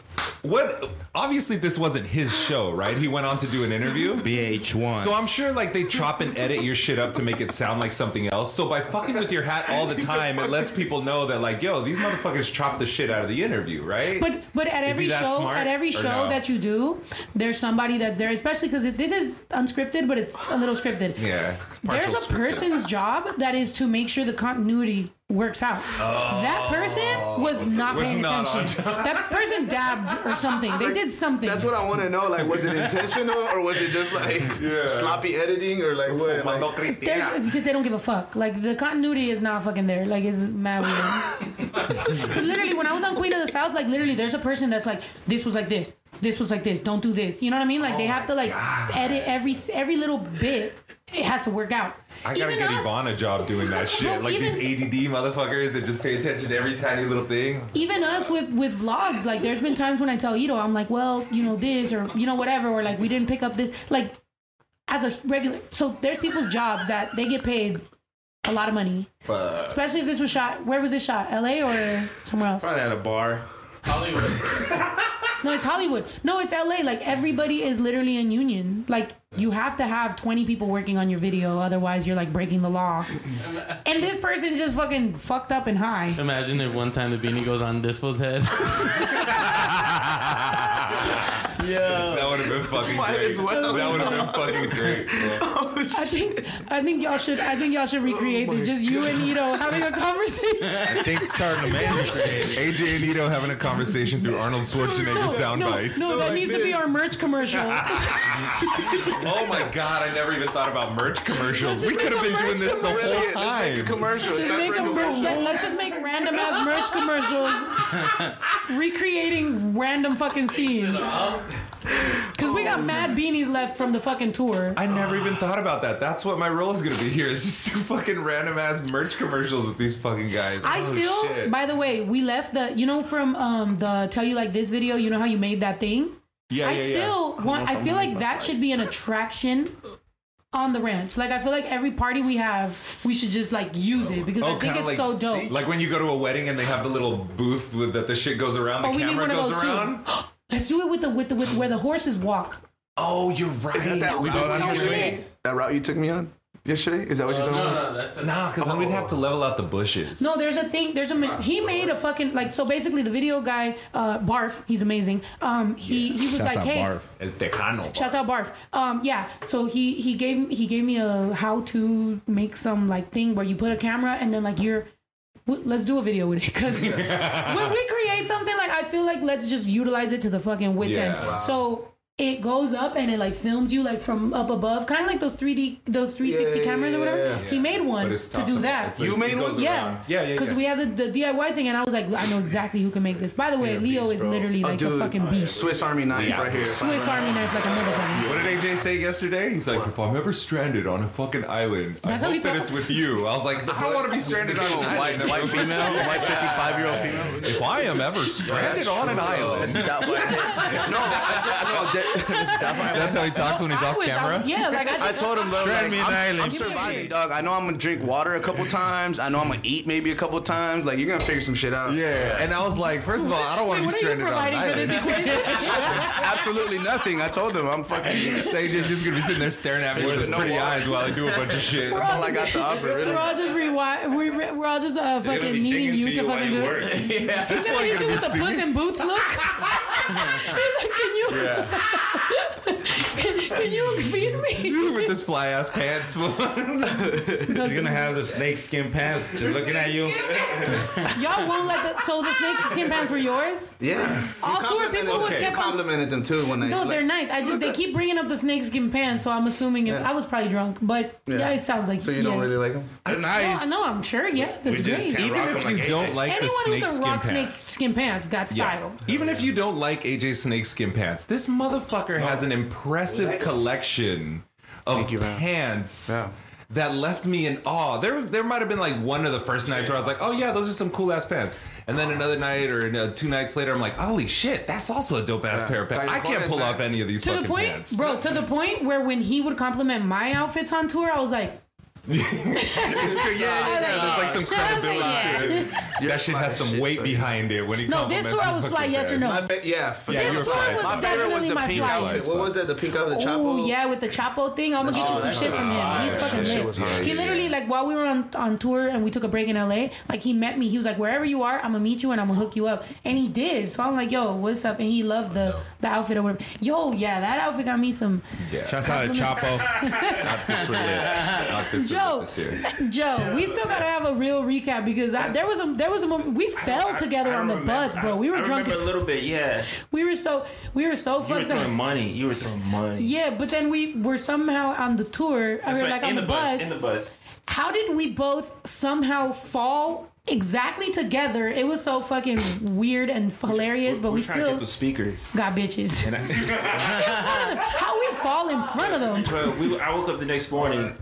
what? Obviously, this wasn't his show, right? He went on to do an interview. VH1. So I'm sure like they chop and edit your shit up to make it sound like something else. So by fucking with your hat all the time, it lets people know that like, yo, these motherfuckers chopped the shit out of the interview, right? But but at Is every show, at every show no? that you do, there's somebody that's there, especially because this is unscripted, but it's a little scripted. yeah, There's a scripted. person's job that is to make sure the continuity works out. that person was not Was paying not attention. That person dabbed or something. They did something. That's what I want to know. Like, was it intentional or was it just like sloppy editing or like what? Like, it's because they don't give a fuck. Like the continuity is not fucking there. Like it's mad weird. 'Cause literally, when I was on Queen of the South, like literally, there's a person that's like, this was like this, this was like this. Don't do this. You know what I mean? Like they have to like edit every every little bit. It has to work out. I gotta Even get us- Yvonne a job doing that shit. Bro, like these ADD motherfuckers that just pay attention to every tiny little thing. even us with with vlogs like there's been times when i tell ito i'm like well you know this or you know whatever or like we didn't pick up this like as a regular so there's people's jobs that they get paid a lot of money especially if this was shot where was this shot la or somewhere else Probably at a bar. Hollywood. no it's hollywood no it's la like everybody is literally in union like you have to have 20 people working on your video otherwise you're like breaking the law and this person's just fucking fucked up and high Imagine if one time the beanie goes on this fool's head. Yeah, that would have been fucking Might great. as well. That would have been fucking great. Bro. Oh, I think I think y'all should I think y'all should recreate oh this. Just you and Ito having a conversation. I think Charlie Man created. AJ and Ito having a conversation through Arnold Schwarzenegger sound no, bites. no, that needs to be our merch commercial. Oh my god, I never even thought about merch commercials. We could have been doing this the commercial. whole Let's make a time. commercial. Just make a bringing mer- let- let's just make random ass merch commercials, recreating random fucking scenes. Cause we got mad beanies left from the fucking tour. I never even thought about that. That's what my role is gonna be here. Is just do fucking random ass merch commercials with these fucking guys. I Holy still, shit. by the way, we left the, you know, from um the tell you like this video. You know how you made that thing. Yeah, I yeah, yeah. still want. I feel like that should be an attraction on the ranch. Like I feel like every party we have, we should just like use it because I oh, think Oh, it's like, so dope. Like when you go to a wedding and they have the little booth with that the shit goes around, the Oh, we need camera one of goes those around. too. Let's do it with the with the with where the horses walk. Oh, you're right. Is that that would route be so lit. That route you took me on yesterday? Is that what you're Oh, talking no, about? no, that's Nah, because then we'd have to level out the bushes. No, there's a thing. There's a ma- he made a fucking like so basically the video guy uh Barf, he's amazing. Um he he was Shouts like, out "Hey, Barf. El Tejano. Shout out Barf. Um, yeah. So he he gave he gave me a how to make some like thing where you put a camera and then like you're. w- Let's do a video with it because when we create something like I feel like let's just utilize it to the fucking wits Yeah. end. Wow. So it goes up and it like films you like from up above, kind of like those 3D those 360 Yeah, cameras or whatever. yeah, He made one to do that. You made one? Yeah, yeah, yeah. Because yeah. we had the, the DIY thing, and I was like, I know exactly who can make this. By the way, Leo is literally Oh, like dude, a fucking oh, beast. Swiss Army knife right here. Swiss Army knife like a motherfucker. What did AJ say yesterday? He's like, if I'm ever stranded on a fucking island, I That's how he hope that it's with you. I was like, I don't want to be stranded on a White, island. white female, white 55 year old female. If I am ever stranded on an island, No, I, no, de- That's how he talks when he's I off wish I camera. yeah, like I, I told him, bro, Shred like, me an I'm, island. I'm Give me a surviving, break. dog. I know I'm gonna drink water a couple times. I know I'm gonna eat maybe a couple times. Like you're gonna figure some shit out. Yeah, and I was like, first of all, I don't want Wait, to be what are you stranded on an providing for this island. equation? Absolutely nothing. I told them I'm fucking. They just, just gonna be sitting there staring at me with his No pretty water. eyes while I do a bunch of shit. We're That's all all I got just- to offer, really. We're all just rewind. We're, we're all just uh, They're gonna fucking be needing singing you to while fucking you do work. it. Yeah. He's gonna hit you with the puss in boots look. He's like, can you? can you feed me? with this fly ass pants. He's gonna have the snake skin pants just looking at you. Y'all won't let the so the snake skin pants were yours. Yeah. All tour people would okay. kept on. complimented them too when I. No, like, they're nice. I just they keep bringing up the snakeskin pants, so I'm assuming it, Yeah. I was probably drunk, but yeah, it sounds like So you yeah. don't really like them? They're nice. No, no, I'm sure. Yeah, that's great. Even if you like don't AJ. like the Anyone who snake can skin rock snake pants. skin pants got style. Even if you don't like AJ Snake skin pants, this motherfucker has an impressive collection of you, man. pants. Yeah. That left me in awe. There, there might have been like one of the first nights where I was like, "Oh yeah, those are some cool ass pants," and then another night or uh, two nights later, I'm like, "Holy shit, that's also a dope ass pair of pants." I can't pull off any of these To fucking the point, pants. bro. To the point where when he would compliment my outfits on tour, I was like, It's good. Yeah, yeah, yeah. There's like some Shut up, credibility yeah. to it. That shit has some weight behind it when he No, this compliments tour I was like yes or no? My fa- yeah. f- Yeah, This you were tour fly. was My favorite was definitely the my pink fly. outfit. What was that? The pink outfit, the Chapo? Oh yeah, with the Chapo thing, I'm gonna get you some shit shit from him. fire. He's That fucking shit lit. hard. He literally like while we were on on tour and we took a break in LA, like he met me. He was like, wherever you are, I'm gonna meet you and I'm gonna hook you up. And he did. So I'm like, yo, what's up? And he loved the the outfit or whatever. Yo, yeah, that outfit got me some. Shouts out to Chapo. Outfits were lit. Outfits were Joe. this year. Joe, we still gotta have a real recap because I, there was a there was a moment we fell together on the bus, bro. We were I drunk as a little bit, yeah. we were so we were so You were fucked throwing up. money. You were throwing money. Yeah, but then we were somehow on the tour. I mean, right, like on the, the bus. bus. In the bus. How did we both somehow fall exactly together? It was so fucking weird and hilarious, but we, We're to still get those speakers. got bitches. And I, How we fall in front of them? Bro, we, I woke up the next morning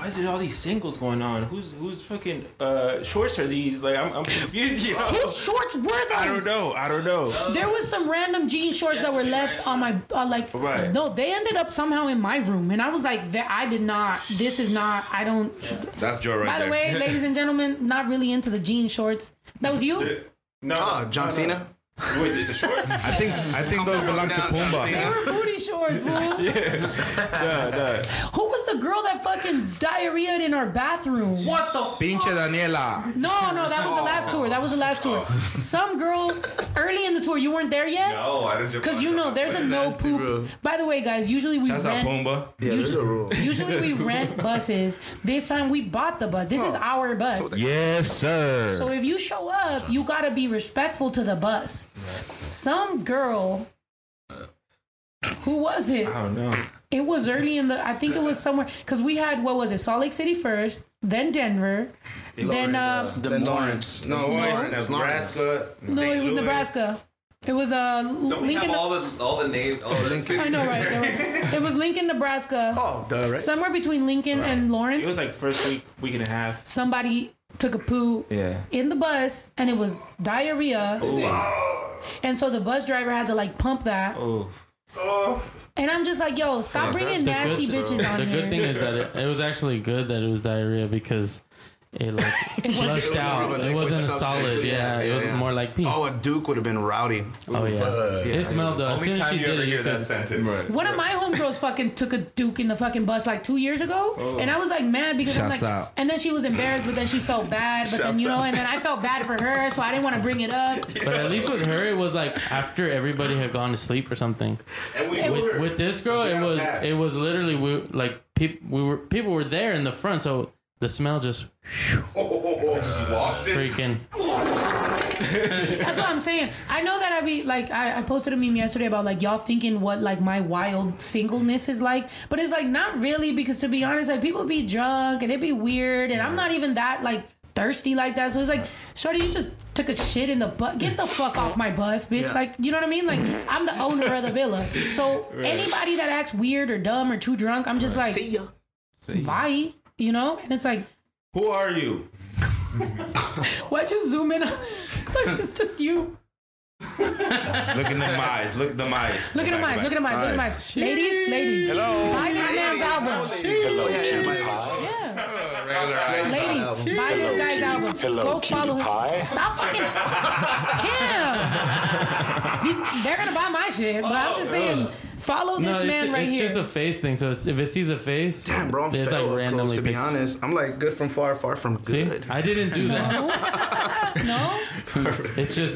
"Why is there all these singles going on? Who's who's fucking uh, shorts are these? Like, I'm, I'm confused. You know? Whose shorts were those? I don't know. I don't know. There was some random jean shorts that were left on my uh, like. Right. No, they ended up somehow in my room, and I was like, "That- I did not. This is not. I don't. That's Joe right By there. the way, ladies and gentlemen, not really into the jean shorts. That was you. No, Oh, John no, no. Cena. Wait, the, the shorts? I think I think those belong to Down, Pumbaa. They were booty shorts, fool. no, no. Who was the girl that fucking diarrheaed in our bathroom? What the? Pinche Daniela. No, no, that was the last tour. That was the last tour. Oh. Some girl early in the tour. You weren't there yet. No, I didn't. Cause you know there's a no Nasty, bro. poop. By the way, guys, usually we Shouts out rent. Pumbaa. Yeah, there's a rule. Usually we rent buses. This time we bought the bus. This is our bus. Yes, sir. So if you show up, you gotta be respectful to the bus. Some girl. Who was it? I don't know. It was early in the. I think it was somewhere because we had what was it? Salt Lake City first, then Denver, then uh, Then Lawrence. No, Lawrence. Lawrence. Nebraska. no, it was Nebraska. It was uh Don't we Lincoln. have all the all the names? All the I know, right? There were- It was Lincoln, Nebraska. Oh, duh, right? Somewhere between Lincoln and Lawrence, It was like first week, week and a half. somebody took a poo Yeah. in the bus and it was diarrhea. And so the bus driver had to like pump that. Oh. And I'm just like, yo, stop bringing nasty good, bitches on the here. The good thing is that it, it was actually good that it was diarrhea because it like flushed out. It wasn't a solid. Yeah, it was more like pee. Oh, a Duke would have been rowdy. Oh yeah, it smelled. As Only soon as time she you did ever it, hear you that could- sentence. One of my homegirls fucking took a duke in the fucking bus like two years ago, oh. and I was like mad because I'm like, out. and then she was embarrassed, but then she felt bad, but then you know, and then I felt bad for her, so I didn't want to bring it up. But at least with her, it was like after everybody had gone to sleep or something. And we With, with this girl, it was it was literally we like people we were people were there in the front, so the smell just Just walked in. freaking. That's what I'm saying. I know that I be like I, I posted a meme yesterday about like y'all thinking what like my wild singleness is like, but it's like not really because to be honest, like people be drunk and it be weird, and I'm not even that like thirsty like that. So it's like, shorty, you just took a shit in the butt. Get the fuck off my bus, bitch. Yeah. Like you know what I mean? Like I'm the owner of the villa. So anybody that acts weird or dumb or too drunk, I'm just like, See ya. bye. You know? And it's like, Who are you? why'd you zoom in on? like it's just you. Look in the eyes. Look at the eyes. Look at the eyes. Look at the eyes. Look at him eyes. Ladies, ladies. Hello. Buy this man's album. Hello, Regular eyes. Ladies, buy this guy's album. Go follow him. Stop fucking him. These, they're gonna buy my shit, but I'm just oh. saying, follow this No, it's, man right it's here. It's just a face thing. So it's, if it sees a face, Damn, bro, I'm it's like randomly close, to be picks- honest. I'm like good from far, far from See, good. I didn't do that. no, It's just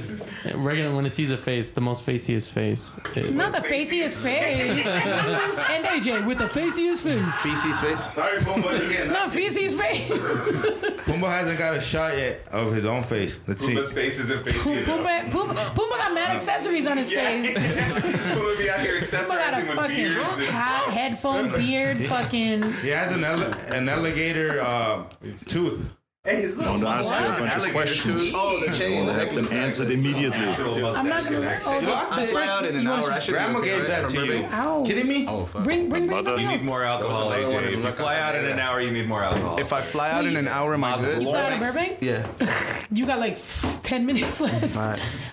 regular when it sees a face, the most faciest face. It- not the faciest face. and AJ with the faciest face. Feces face. Sorry, Pumbaa, you getting Not faciest face. Pumbaa hasn't got a shot yet of his own face. Let's see. Puma's face isn't facing enough. Pumbaa, Pumbaa, Pumbaa got mad accessories on his face. Puma be out here Pumbaa got a fucking hat, headphone, beard, fucking. He has an, ele- an alligator uh, tooth. Hey, his little Don't ask her a bunch of questions. tooth. Oh, the chain. You'll have them answered immediately. I'm not gonna. Oh, You the, lost the it. first. out in an hour. I should Grandma gave that to you. Ow. Kidding me? Oh, fuck. Bring, bring, bring Mother, something You need more alcohol, That was another one. AJ. If you fly out in an hour, you need more alcohol. If I fly out in an hour, am I good? You fly out of Burbank? Yeah. You got like 10 minutes left.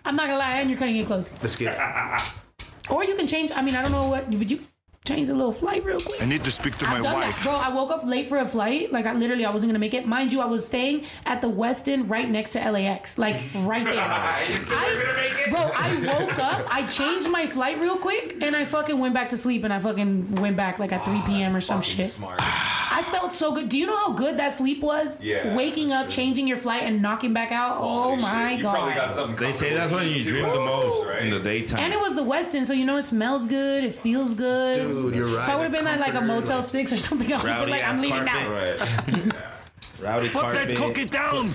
I'm not gonna lie, and you're cutting it close. Let's get it. Or you can change. I mean, I don't know what. Would you change the little flight real quick? I need to speak to my I've done that, wife. bro. I woke up late for a flight. Like I literally, I wasn't gonna make it. Mind you, I was staying at the Westin right next to LAX, like right there. I, bro, I woke up. I changed my flight real quick, and I fucking went back to sleep. And I fucking went back like at 3 p.m. or some shit. Smart. I felt so good. Do you know how good that sleep was? Yeah, Waking up, changing your flight, and knocking back out. Oh my shit. You god. probably got something They say that's when you comfortable dream the most Right. in the daytime. and it was the Westin, so you know it smells good. It feels good. Dude, you're right. If I would have been at like a Comforter, Motel Six or something, I would have been like, I'm leaving carpet. now. Right. Rowdy Put carpet. that cookie down.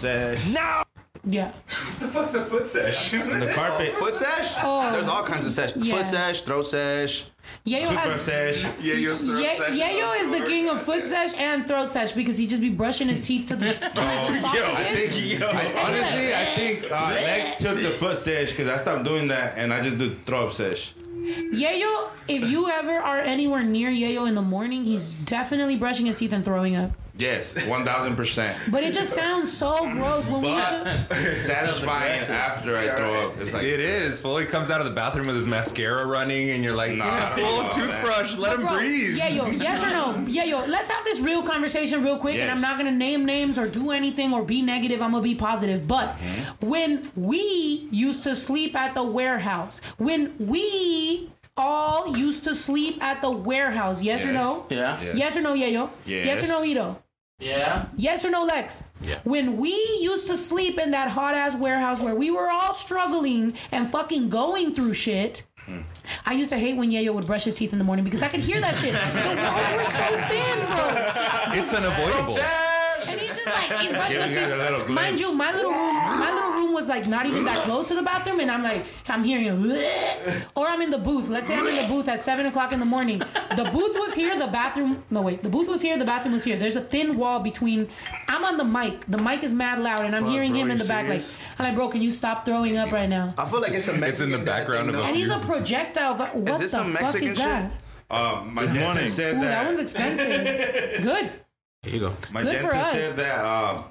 Now! Yeah. the fuck's a foot sesh? And the carpet. Foot sesh? Oh. There's all kinds of sesh. Yeah. Foot sesh, throat sesh. Yayo has. sesh. Yeah, your throat Ye- sesh. Yayo is the king of foot sesh and throat sesh because he just be brushing his teeth to the, to his I esophagus. think, I, honestly, I think uh, Lex took the foot sesh because I stopped doing that and I just do throat sesh. Yayo, if you ever are anywhere near Yayo in the morning, he's definitely brushing his teeth and throwing up. Yes, 1000%. But it just sounds so gross when we used But to. satisfying after I throw up. It's like, It is. Fully comes out of the bathroom with his mascara running, and you're like, Nah, full nah, toothbrush. Let him Bro, breathe. yo, yes or no? Yeah, yo. let's have this real conversation real quick, and I'm not gonna name names or do anything or be negative. I'm gonna be positive. But Mm-hmm. when we used to sleep at the warehouse, when we all used to sleep at the warehouse, yes, or no? Yeah. Yes. Yes or no, Yayo? Yes. Yes or no, Ito? Yeah. Yes or no, Lex? Yeah. When we used to sleep in that hot ass warehouse where we were all struggling and fucking going through shit, hmm. I used to hate when Yayo would brush his teeth in the morning because I could hear that shit. The walls were so thin, bro. It's unavoidable. And he's just like, he's brushing Giving his it a little teeth. Mind you, my little room, my little room was like not even that close to the bathroom, and I'm like, I'm hearing him, or I'm in the booth. Let's say I'm in the booth at seven o'clock in the morning. The booth was here, the bathroom. No wait, the booth was here, the bathroom was here. There's a thin wall between. I'm on the mic. The mic is mad loud, and I'm Fuck, hearing bro, him in you the back. Like, serious? I'm like, bro, can you stop throwing up right now? I feel like it's a Mexican It's in the background of a- And he's a projectile. What Is this the some fuck Mexican is that? Uh, my Good morning. dentist said Ooh, that. that one's expensive. Good. Here you go. my good for dentist us. said that. Uh,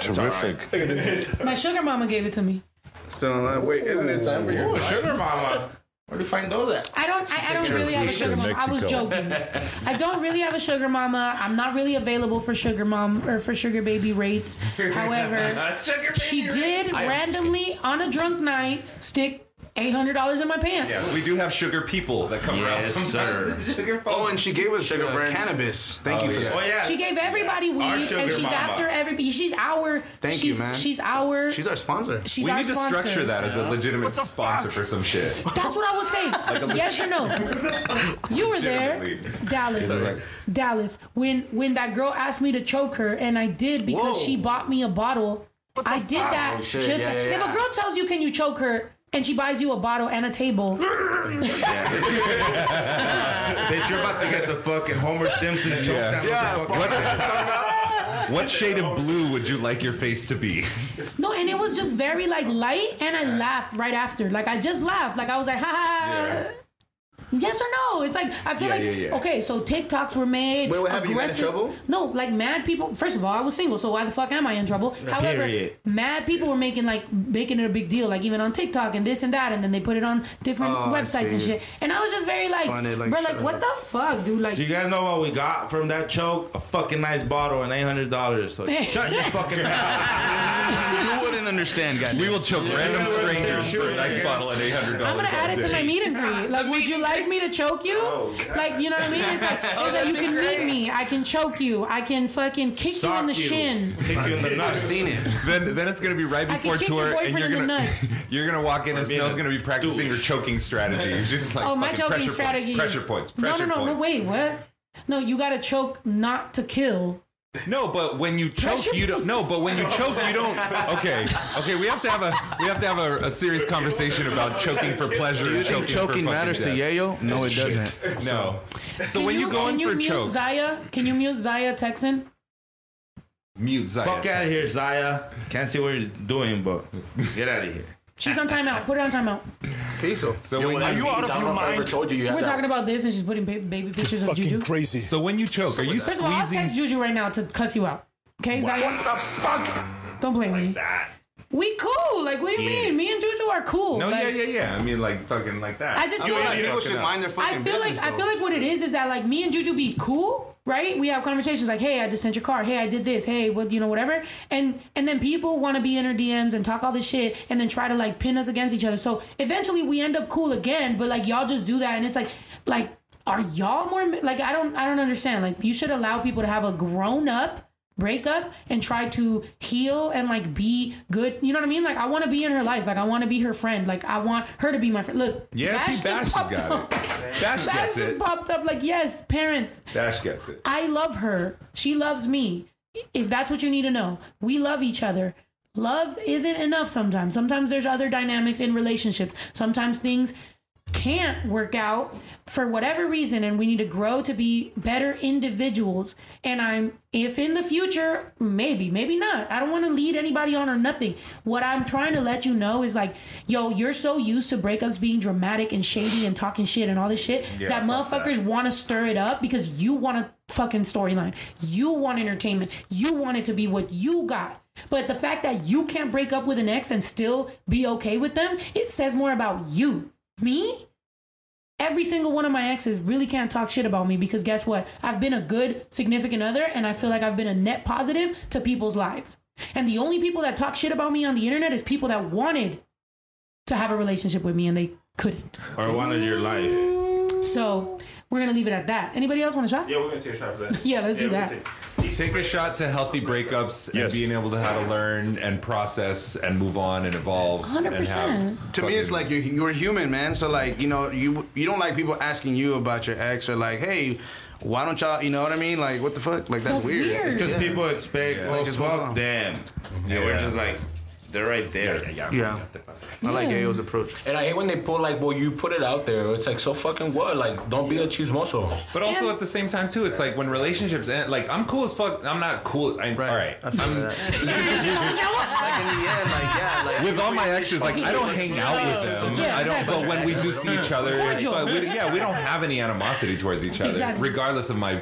Terrific. My sugar mama gave it to me. Still online. Wait, isn't it time for your Ooh, sugar mama. Where do you find all that? I don't. I, I don't really have a sugar Mexico. mama. I was joking. I don't really have a sugar mama. I'm not really available for sugar mom or for sugar baby rates. However, she did randomly on a drunk night stick eight hundred dollars in my pants. Yeah, we do have sugar people that come around Yes, sometimes. sir. Sugar Oh, and she gave us Sugar uh, cannabis. Thank Oh, you for yeah. that. Oh, yeah. She gave everybody Our weed, and she's mama. after everybody. She's our. Thank she's, you, man. She's our. She's our sponsor. She's we our need to sponsor. structure that as a legitimate sponsor for some shit. That's what I was saying. yes or no? You were there, Legitimately. Dallas. Dallas. When when that girl asked me to choke her, and I did because Whoa. she bought me a bottle. I did that Oh, just Yeah, yeah, if a girl tells you can you choke her and she buys you a bottle and a table. Bitch, you're about to get the fucking Homer Simpson choke Yeah. down Yeah, with the fucking What shade of blue would you like your face to be? No, and it was just very like light, and I laughed right after. Like I just laughed. Like I was like, ha ha. ha. Yes or no? It's like I feel Yeah, like yeah, yeah. okay, so TikToks were made. Wait, what happened? You got in aggressive- trouble? No, like mad people. First of all, I was single, so why the fuck am I in trouble? However, Period. mad people were making like making it a big deal, like even on TikTok and this and that, and then they put it on different Oh, websites and shit. And I was just very like, Spun like bro, like what the fuck, dude? Like Do you guys know what we got from that choke? A fucking nice bottle and eight hundred dollars. So shut your fucking mouth. you wouldn't understand, guys. We will choke random strangers for a nice bottle at eight hundred dollars. I'm gonna add it to my meet and greet. Like, would you like me to choke you? Oh, like, you know what I mean? It's like, Oh, it's like you can be meet me. I can choke you. I can fucking kick you in the shin. Kick you in the nuts. I've seen it. Then, then it's gonna be right before kick your tour, and you're gonna you're gonna walk in, and being Snell's gonna be practicing her choking strategy. It's just like oh, my fucking choking pressure strategy. Points, pressure points. No, Pressure no, no, no. points. Wait, what? No, you gotta choke not to kill. No, but when you choke, you don't. No, but when you choke, you don't. Okay, okay. We have to have a we have to have a, a serious conversation about choking for pleasure. Do you and think choking, for choking fucking matters to. Yayo? No, it doesn't. No. So Can when you, go can in you for mute choke, Zaya? Can you mute Zaya Texan? mute Zaya. Fuck out of here, Zaya. Can't see what you're doing, but get out of here. She's on timeout. Put her on timeout. Peso. So Yo, when when you, I meet, I don't know if I ever told you you have We're that. talking about this, and she's putting ba- baby pictures of Juju. Fucking crazy. so when you choke, are you First of all, I'll squeezing? text Juju right now to cuss you out. Okay, Zaya? What the fuck? Don't blame me. We cool. Like, what do you mean? Me and Juju are cool. No, like, yeah, yeah, yeah. I mean, like fucking like that. I just feel like- People should mind their fucking I feel like business, I feel like what it is is that like me and Juju be cool, right? We have conversations like, "Hey, I just sent your car. Hey, I did this. Hey, what you know, whatever." And and then people want to be in our DMs and talk all this shit, and then try to like pin us against each other. So eventually we end up cool again. But like y'all just do that, and it's like like are y'all more like I don't I don't understand. Like you should allow people to have a grown up breakup and try to heal and like be good. You know what I mean? Like I want to be in her life. Like I want to be her friend. Like I want her to be my friend. Look, Yeah, see, just Bash has popped got up. it. Bash Bash gets just it. popped up. Like yes, parents. Dash gets it. I love her. She loves me. If that's what you need to know, we love each other. Love isn't enough sometimes. Sometimes there's other dynamics in relationships. Sometimes things can't work out for whatever reason and we need to grow to be better individuals. And i'm if in the future maybe maybe not. I don't want to lead anybody on or nothing. What i'm trying to let you know is like yo you're so used to breakups being dramatic and shady and talking shit and all this shit Yeah, that that. motherfuckers want to stir it up because you want a fucking storyline. You want entertainment. You want it to be what you got. But the fact that you can't break up with an ex and still be okay with them it says more about you me every single one of my exes really can't talk shit about me because guess what? I've been a good significant other and I feel like I've been a net positive to people's lives. And the only people that talk shit about me on the internet is people that wanted to have a relationship with me and they couldn't. Or wanted your life. So we're gonna leave it at that. Anybody else want a shot? Yeah, we're gonna take a shot for that. Yeah, let's do we're that. gonna take- Take a shot to healthy breakups and being able to how to learn and process and move on and evolve. 100%. To me, it's like you're, you're human, man. So like you know, you you don't like people asking you about your ex or like, hey, why don't y'all? You know what I mean? Like, what the fuck? Like that's, That's weird. weird. Because Yeah. people expect, Yeah. oh, Like, just move fuck on. them. And we're just like, they're right there. Yeah, I like Yeah. Yayo's approach. And I hate when they pull like, well, you put it out there. It's like so fucking what? Like, don't be a chismoso. But also And- at the same time too, it's like when relationships end. Like I'm cool as fuck. I'm not cool. I, All right. I feel I'm, that. like in the end, like yeah, like with all my exes, like I don't hang out with them. Yeah, I don't. But when we do see each other, it's Cordial. We, yeah, we don't have any animosity towards each other, Exactly. regardless of my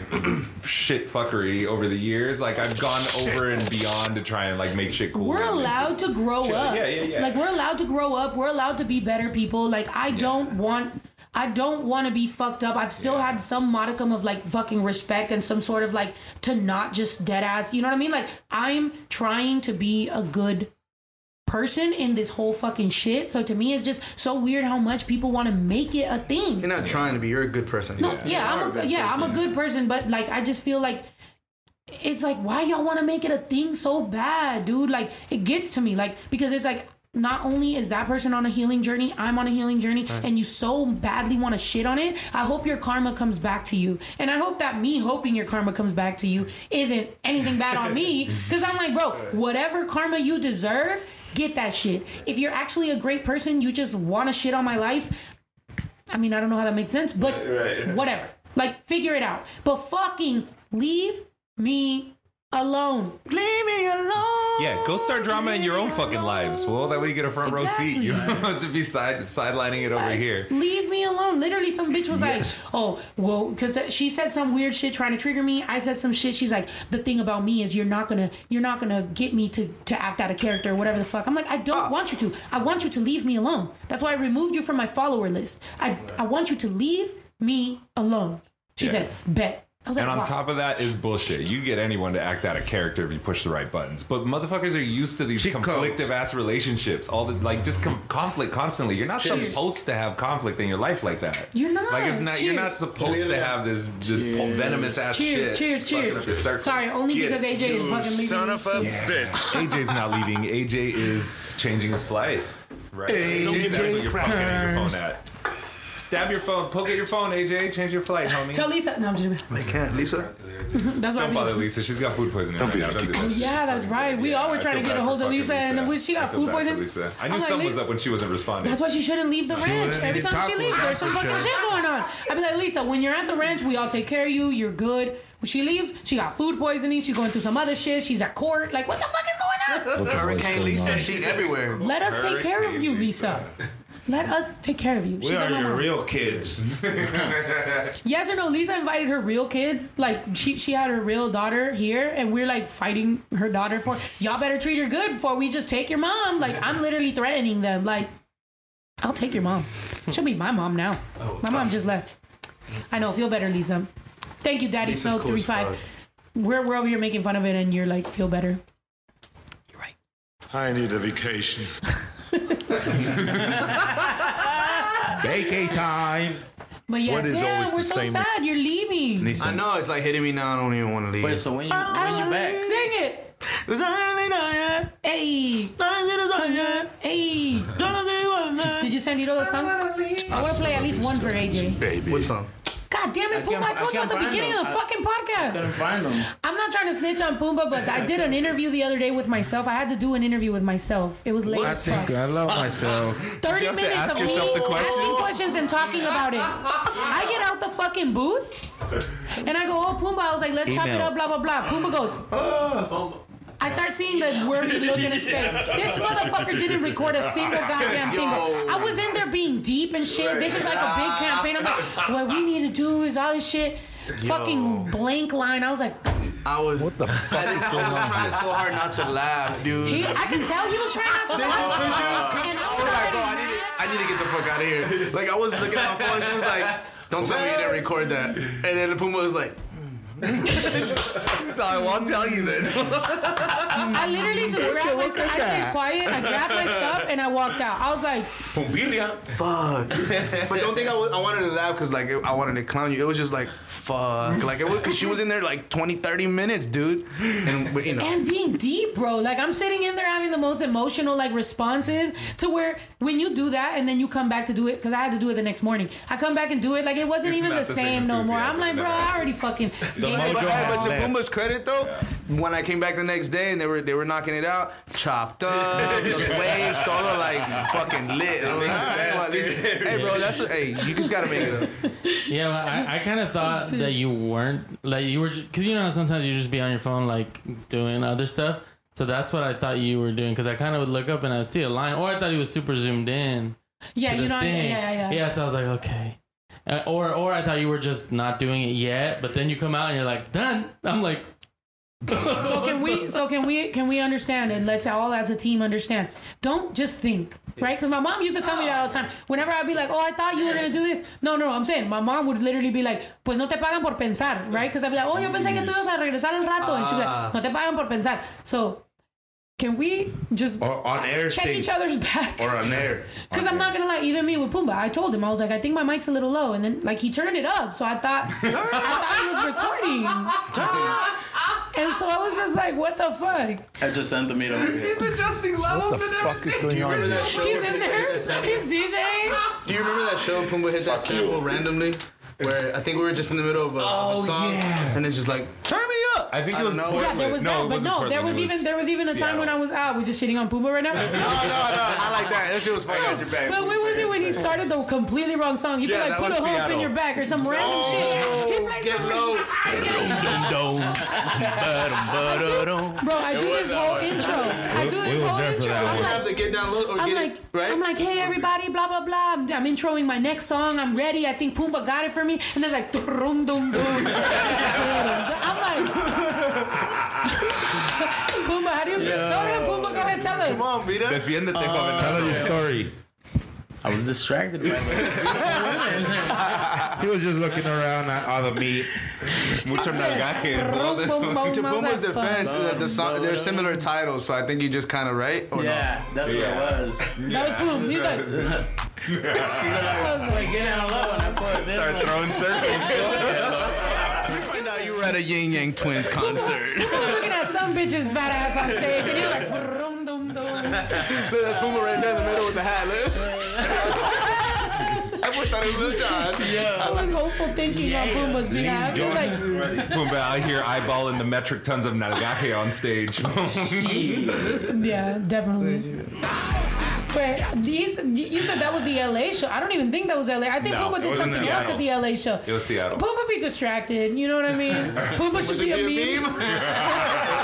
shit fuckery over the years. Like I've gone over and beyond to try and like make shit cool. We're allowed to grow Chill. up. Yeah, yeah, yeah. Like we're allowed to grow up. We're allowed to be better people. Like I don't want I don't want to be fucked up. I've still had some modicum of like fucking respect and some sort of like to not just dead ass. You know what I mean? Like I'm trying to be a good person in this whole fucking shit. So to me it's just so weird how much people want to make it a thing. you're not trying to be. You're a good person. No, yeah, I'm a yeah, I'm a good person, but like I just feel like it's like why y'all want to make it a thing so bad, dude? Like it gets to me, like because it's like not only is that person on a healing journey, I'm on a healing journey, and you so badly want to shit on it. I hope your karma comes back to you, and I hope that me hoping your karma comes back to you isn't anything bad on me, because I'm like, bro, whatever karma you deserve. Get that shit. If you're actually a great person, you just want to shit on my life. I mean, I don't know how that makes sense, but whatever. Like, figure it out. But fucking leave me alone. Leave me alone. Yeah, go start drama in your own fucking lives. Well, that way you get a front row seat. You don't have to be side sidelining it over uh, here. Leave me alone. Literally, some bitch was like, "Oh, well," because she said some weird shit trying to trigger me. I said some shit. She's like, "The thing about me is you're not gonna, you're not gonna get me to to act out a character or whatever the fuck." I'm like, I don't ah. want you to. I want you to leave me alone. That's why I removed you from my follower list. I I want you to leave me alone. She Yeah. said, "Bet." I like, And on wow. top of that is bullshit. You get anyone to act out a character if you push the right buttons. But motherfuckers are used to these conflictive ass relationships. All the like just com- conflict constantly. You're not Cheers. supposed to have conflict in your life like that. You're not. Like it's not. You're not Cheers. supposed to have this this Cheers. venomous ass Cheers, shit. cheers, fucking cheers. up your circles. Sorry, only Get because it. AJ is fucking leaving. Son of a Yeah. bitch. AJ's not leaving. AJ is changing his flight. Right. AJ That's what you're your phone at. Stab your phone. Poke at your phone, AJ. Change your flight, homie. Tell Lisa. No, I'm just. I can't, Lisa. That's why Don't bother Lisa. She's got food poisoning right now. Don't do that. Yeah, that's right. We all were trying to get a hold of Lisa, fucking and then when she I got feel food bad for poisoning. Lisa. I knew I'm like, something was Lisa- up when she wasn't responding. That's why she shouldn't leave the She ranch. wouldn't Every eat time she tacos, leaves, there's that's some for fucking sure. shit going on. I'd be like, Lisa, when you're at the ranch, we all take care of you. You're good. When she leaves, she got food poisoning. She's going through some other shit. She's at court. Like, what the fuck is going on? Hurricane Lisa, she's everywhere. Let us take care of you, Lisa. Let us take care of you. We She's are like, your "Mama." real kids. Yes or no? Lisa invited her real kids. Like she she had her real daughter here, and we're like fighting her daughter for. Y'all better treat her good before we just take your mom. Like I'm literally threatening them. Like I'll take your mom. She'll be my mom now. Oh, my mom just left. I know. Feel better, Lisa. Thank you, Daddy Lisa's Snow cool three five. fuck. We're we're over here making fun of it, and you're like feel better. You're right. I need a vacation. Vacay time. But yeah, What is damn, always we're the so same- sad. You're leaving. I know it's like hitting me now. I don't even want to leave. Wait, so when you when you back? Sing it. Hey. Hey. Did you send Nito the song? I want to play at least one for AJ. Baby. What song? God damn it, Pumbaa! I told you at the beginning of the fucking podcast. I Couldn't find them. I'm not trying to snitch on Pumbaa, but I did an interview the other day with myself. I had to do an interview with myself. It was late I as fuck. think I love myself. 30 minutes of me asking questions and talking about it. I get out the fucking booth and I go, oh, Pumbaa. I was like, let's chop it up, blah, blah, blah. Pumbaa goes, I start seeing the wormy look in his face. This motherfucker didn't record a single goddamn thing. I was in there being deep and shit. This is like a big campaign. I'm like, what we need to do is all this shit. Fucking blank line. I was like, I was. What the fuck is I, was trying so hard not to laugh, dude. he, I can tell he was trying not to Did you? laugh. Could you? And I I was was like, bro, I need, to, I need to get the fuck out of here. Like, I was looking at my phone, she was like, don't tell me you didn't record that. And then the Pumbaa was like, so I won't tell you then. I literally just grabbed my stuff. I stayed quiet. I grabbed my stuff and I walked out. I was like, fuck. But don't think I, was, I wanted to laugh because, like, I wanted to clown you. It was just like, fuck. Like, it was, cause she was in there like 20, 30 minutes, dude. And, you know. and being deep, bro. Like I'm sitting in there having the most emotional like responses to where when you do that and then you come back to do it because I had to do it the next morning. I come back and do it like it wasn't It's even the the same, same no more. I'm like, bro. I already fucking. gave But, it. but, but to Pumbaa's credit though, when I came back the next day and they were they were knocking it out, chopped up, those waves, todo like fucking lit. Like, all right, well, least- hey, bro, that's a, hey, you just gotta make it up. Yeah, well, I, I kind of thought that you weren't like you were because you know how sometimes you just be on your phone like doing other stuff. So that's what I thought you were doing because I kind of would look up and I'd see a line, or I thought he was super zoomed in. Yeah, you know, yeah, thing. yeah, yeah. Yeah, so I was like, okay. Uh, or or I thought you were just not doing it yet, but then you come out and you're like done. I'm like, so can we? So can we? Can we understand? And let's all as a team understand. Don't just think, right? Because my mom used to tell me that all the time. Whenever I'd be like, "Oh, I thought you were gonna do this." No, no, I'm saying my mom would literally be like, "Pues no te pagan por pensar," right? Because I'd be like, "Oh, yo pensé que tú ibas a regresar al rato," and she'd be Ah. like, "No te pagan por pensar." So can we just Or on air check thing. each other's back? Or on air. Because I'm not gonna lie, even me with Pumbaa, I told him I was like, I think my mic's a little low, and then like he turned it up, so I thought I thought he was recording. And so I was just like, what the fuck? I just sent the meat over here. He's adjusting levels. What the fuck is going on here? He's in there. He's DJing. Do you remember that show Pumbaa hit that sample randomly? Where I think we were just in the middle of a, of a oh, song, and it's just like, turn me up. I think it was know. Yeah, there was that, but no, there was even there was even a time when I was out. We just shitting on Pumbaa right now. No, no, no, I like that. That shit was funny. No, but when was it when he started the completely wrong song? He Yeah, like put was a hope in your back or some random shit. He played Get low. Bro, I do this whole intro. I do We this was whole there for intro. that I'm one. like, Have to get down low or I'm get like, it right. I'm like, hey everybody, blah blah blah. I'm, I'm introing my next song. I'm ready. I think Pumbaa got it for me. And there's like, dum dum dum. I'm like, how do you feel? Go ahead, Pumbaa. Go ahead, tell us. Come on, Vita. Defiéndete, Uh. Tell us your story. I was distracted by He was just looking around at all the meat. Mucho nalgaje. Boom, boom, To boom. I Pumbaa's defense, the, the song, they're similar titles, so I think you just kind of right. Or Yeah, that's what it was. That was boom. He's like, She's like, like, get down low, and I put this Start one. throwing circles. no? You find out you were at a Ying Yang Twins concert. I was looking at some bitch's fat ass on stage, and he was like, dum dum dum. That's Pumbaa right there in the middle with the hat. Look. I thought it was a John. I was hopeful thinking on Pumbaa's behalf. He was like, Pumbaa out here eyeballing the metric tons of nalgaje on stage. Yeah, definitely. But these, you said that was the LA show. I don't even think that was LA. I think No, Pumbaa did something else at the LA show. It was Seattle. Pumbaa be distracted. You know what I mean? Pumbaa should be a meme.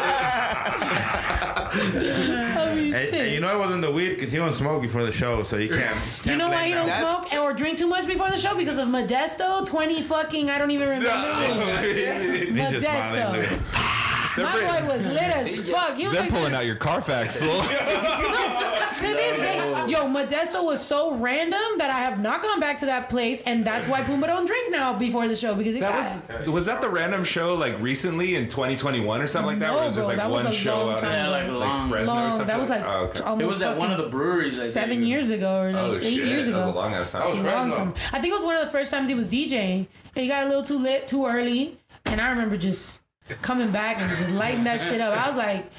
I mean, And, and you know it wasn't the weed because he don't smoke before the show, so you can't. You know why blame you don't that. smoke or drink too much before the show? Because of Modesto, 20 fucking, I don't even remember. Ninja Modesto. Look. My boy was lit as fuck. He was They're like, pulling out your Carfax, fool. no, to this day, yo, Modesto was so random that I have not gone back to that place, and that's why Pumbaa don't drink now before the show because it got. That was was that the random show like recently in 2021 or something like that? No, where it was just bro, like that was one a show long out time Yeah, like ago. long. Fresno or Long. something? That was like Oh, okay. almost It was at one of the breweries. I seven think. years ago or like Oh, eight shit. years That was ago. a long ass time. That was A long Fresno. time. I think it was one of the first times he was DJing. And he got a little too lit, too early, and I remember just coming back and just lighting that shit up. I was like,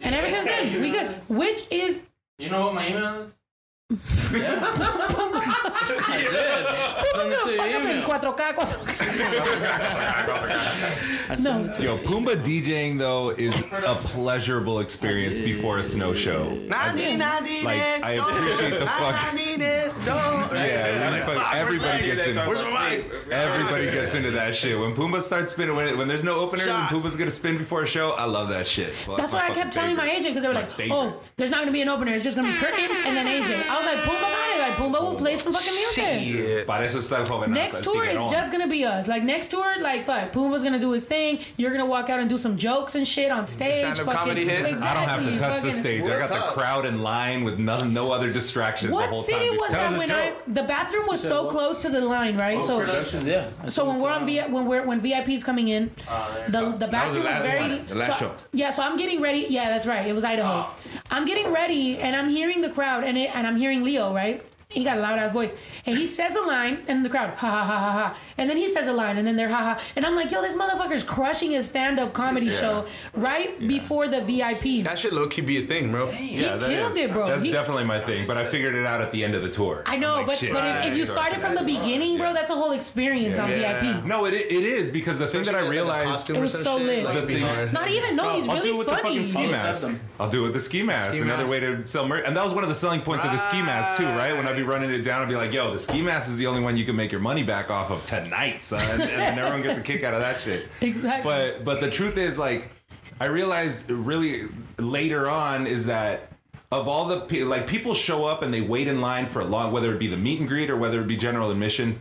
and ever since then we good. Which is You know what my email is? I did. I it to your email. 4K, 4K. I sent it to Yo, Pumbaa DJing though is a pleasurable experience before a snow show. Nani, nani, Like I appreciate the fuck. Yeah, like, fuck, everybody gets in. Where's my mic? Everybody gets into that shit. When Pumbaa starts spinning, when, when there's no openers Shot. and Pumbaa's gonna spin before a show, I love that shit. Well, That's my what I fucking kept telling my agent because they were like, my "Oh, there's not gonna be an opener. It's just gonna be curtains and then AJ." I was like, "Pumbaa got it. Like Pumbaa will play some fucking music." Para eso está el jovenazo, Next tour is just gonna be us. Like next tour, like fuck, Pumbaa's gonna do his thing. You're gonna walk out and do some jokes and shit on stage. Stand-up fucking, comedy hit. Exactly, I don't have to touch the stage. I got the crowd in line with no, no other distractions the What whole city time. was that the when joke. I the bathroom was so close to the line, right? Oh, so production, yeah. I so when we're on them. V when we're when VIP's coming in, ah, the the bathroom was, last very one, the last so- show. Yeah, so I'm getting ready. Yeah, that's right. It was Idaho. Ah. I'm getting ready and I'm hearing the crowd and it, and I'm hearing Leo, right? He got a loud ass voice. And he says a line and the crowd, ha ha ha ha ha. And then he says a line and then they're ha ha. And I'm like, yo, this motherfucker's crushing his stand up comedy Yeah. show right before the VIP. That should low key be a thing, bro. Yeah, that killed is- it, bro. That's He- definitely my thing, but I figured it out at the end of the tour. I know, like, but, shit. but if, if you started from the beginning, bro, that's a whole experience on VIP. No, it, it is because the thing that I realized It was so lit. the thing, Not even, no, he's I'll do really it with the funny. fucking ski mask. I'll do it with the ski mask. Ski Another mask. way to sell merch, and that was one of the selling points of the ski mask too, right? When I'd be running it down, I'd be like, "Yo, the ski mask is the only one you can make your money back off of tonight, son," and then everyone gets a kick out of that shit. Exactly. But but the truth is, like, I realized really later on is that of all the pe- like people show up and they wait in line for a long, whether it be the meet and greet or whether it be general admission.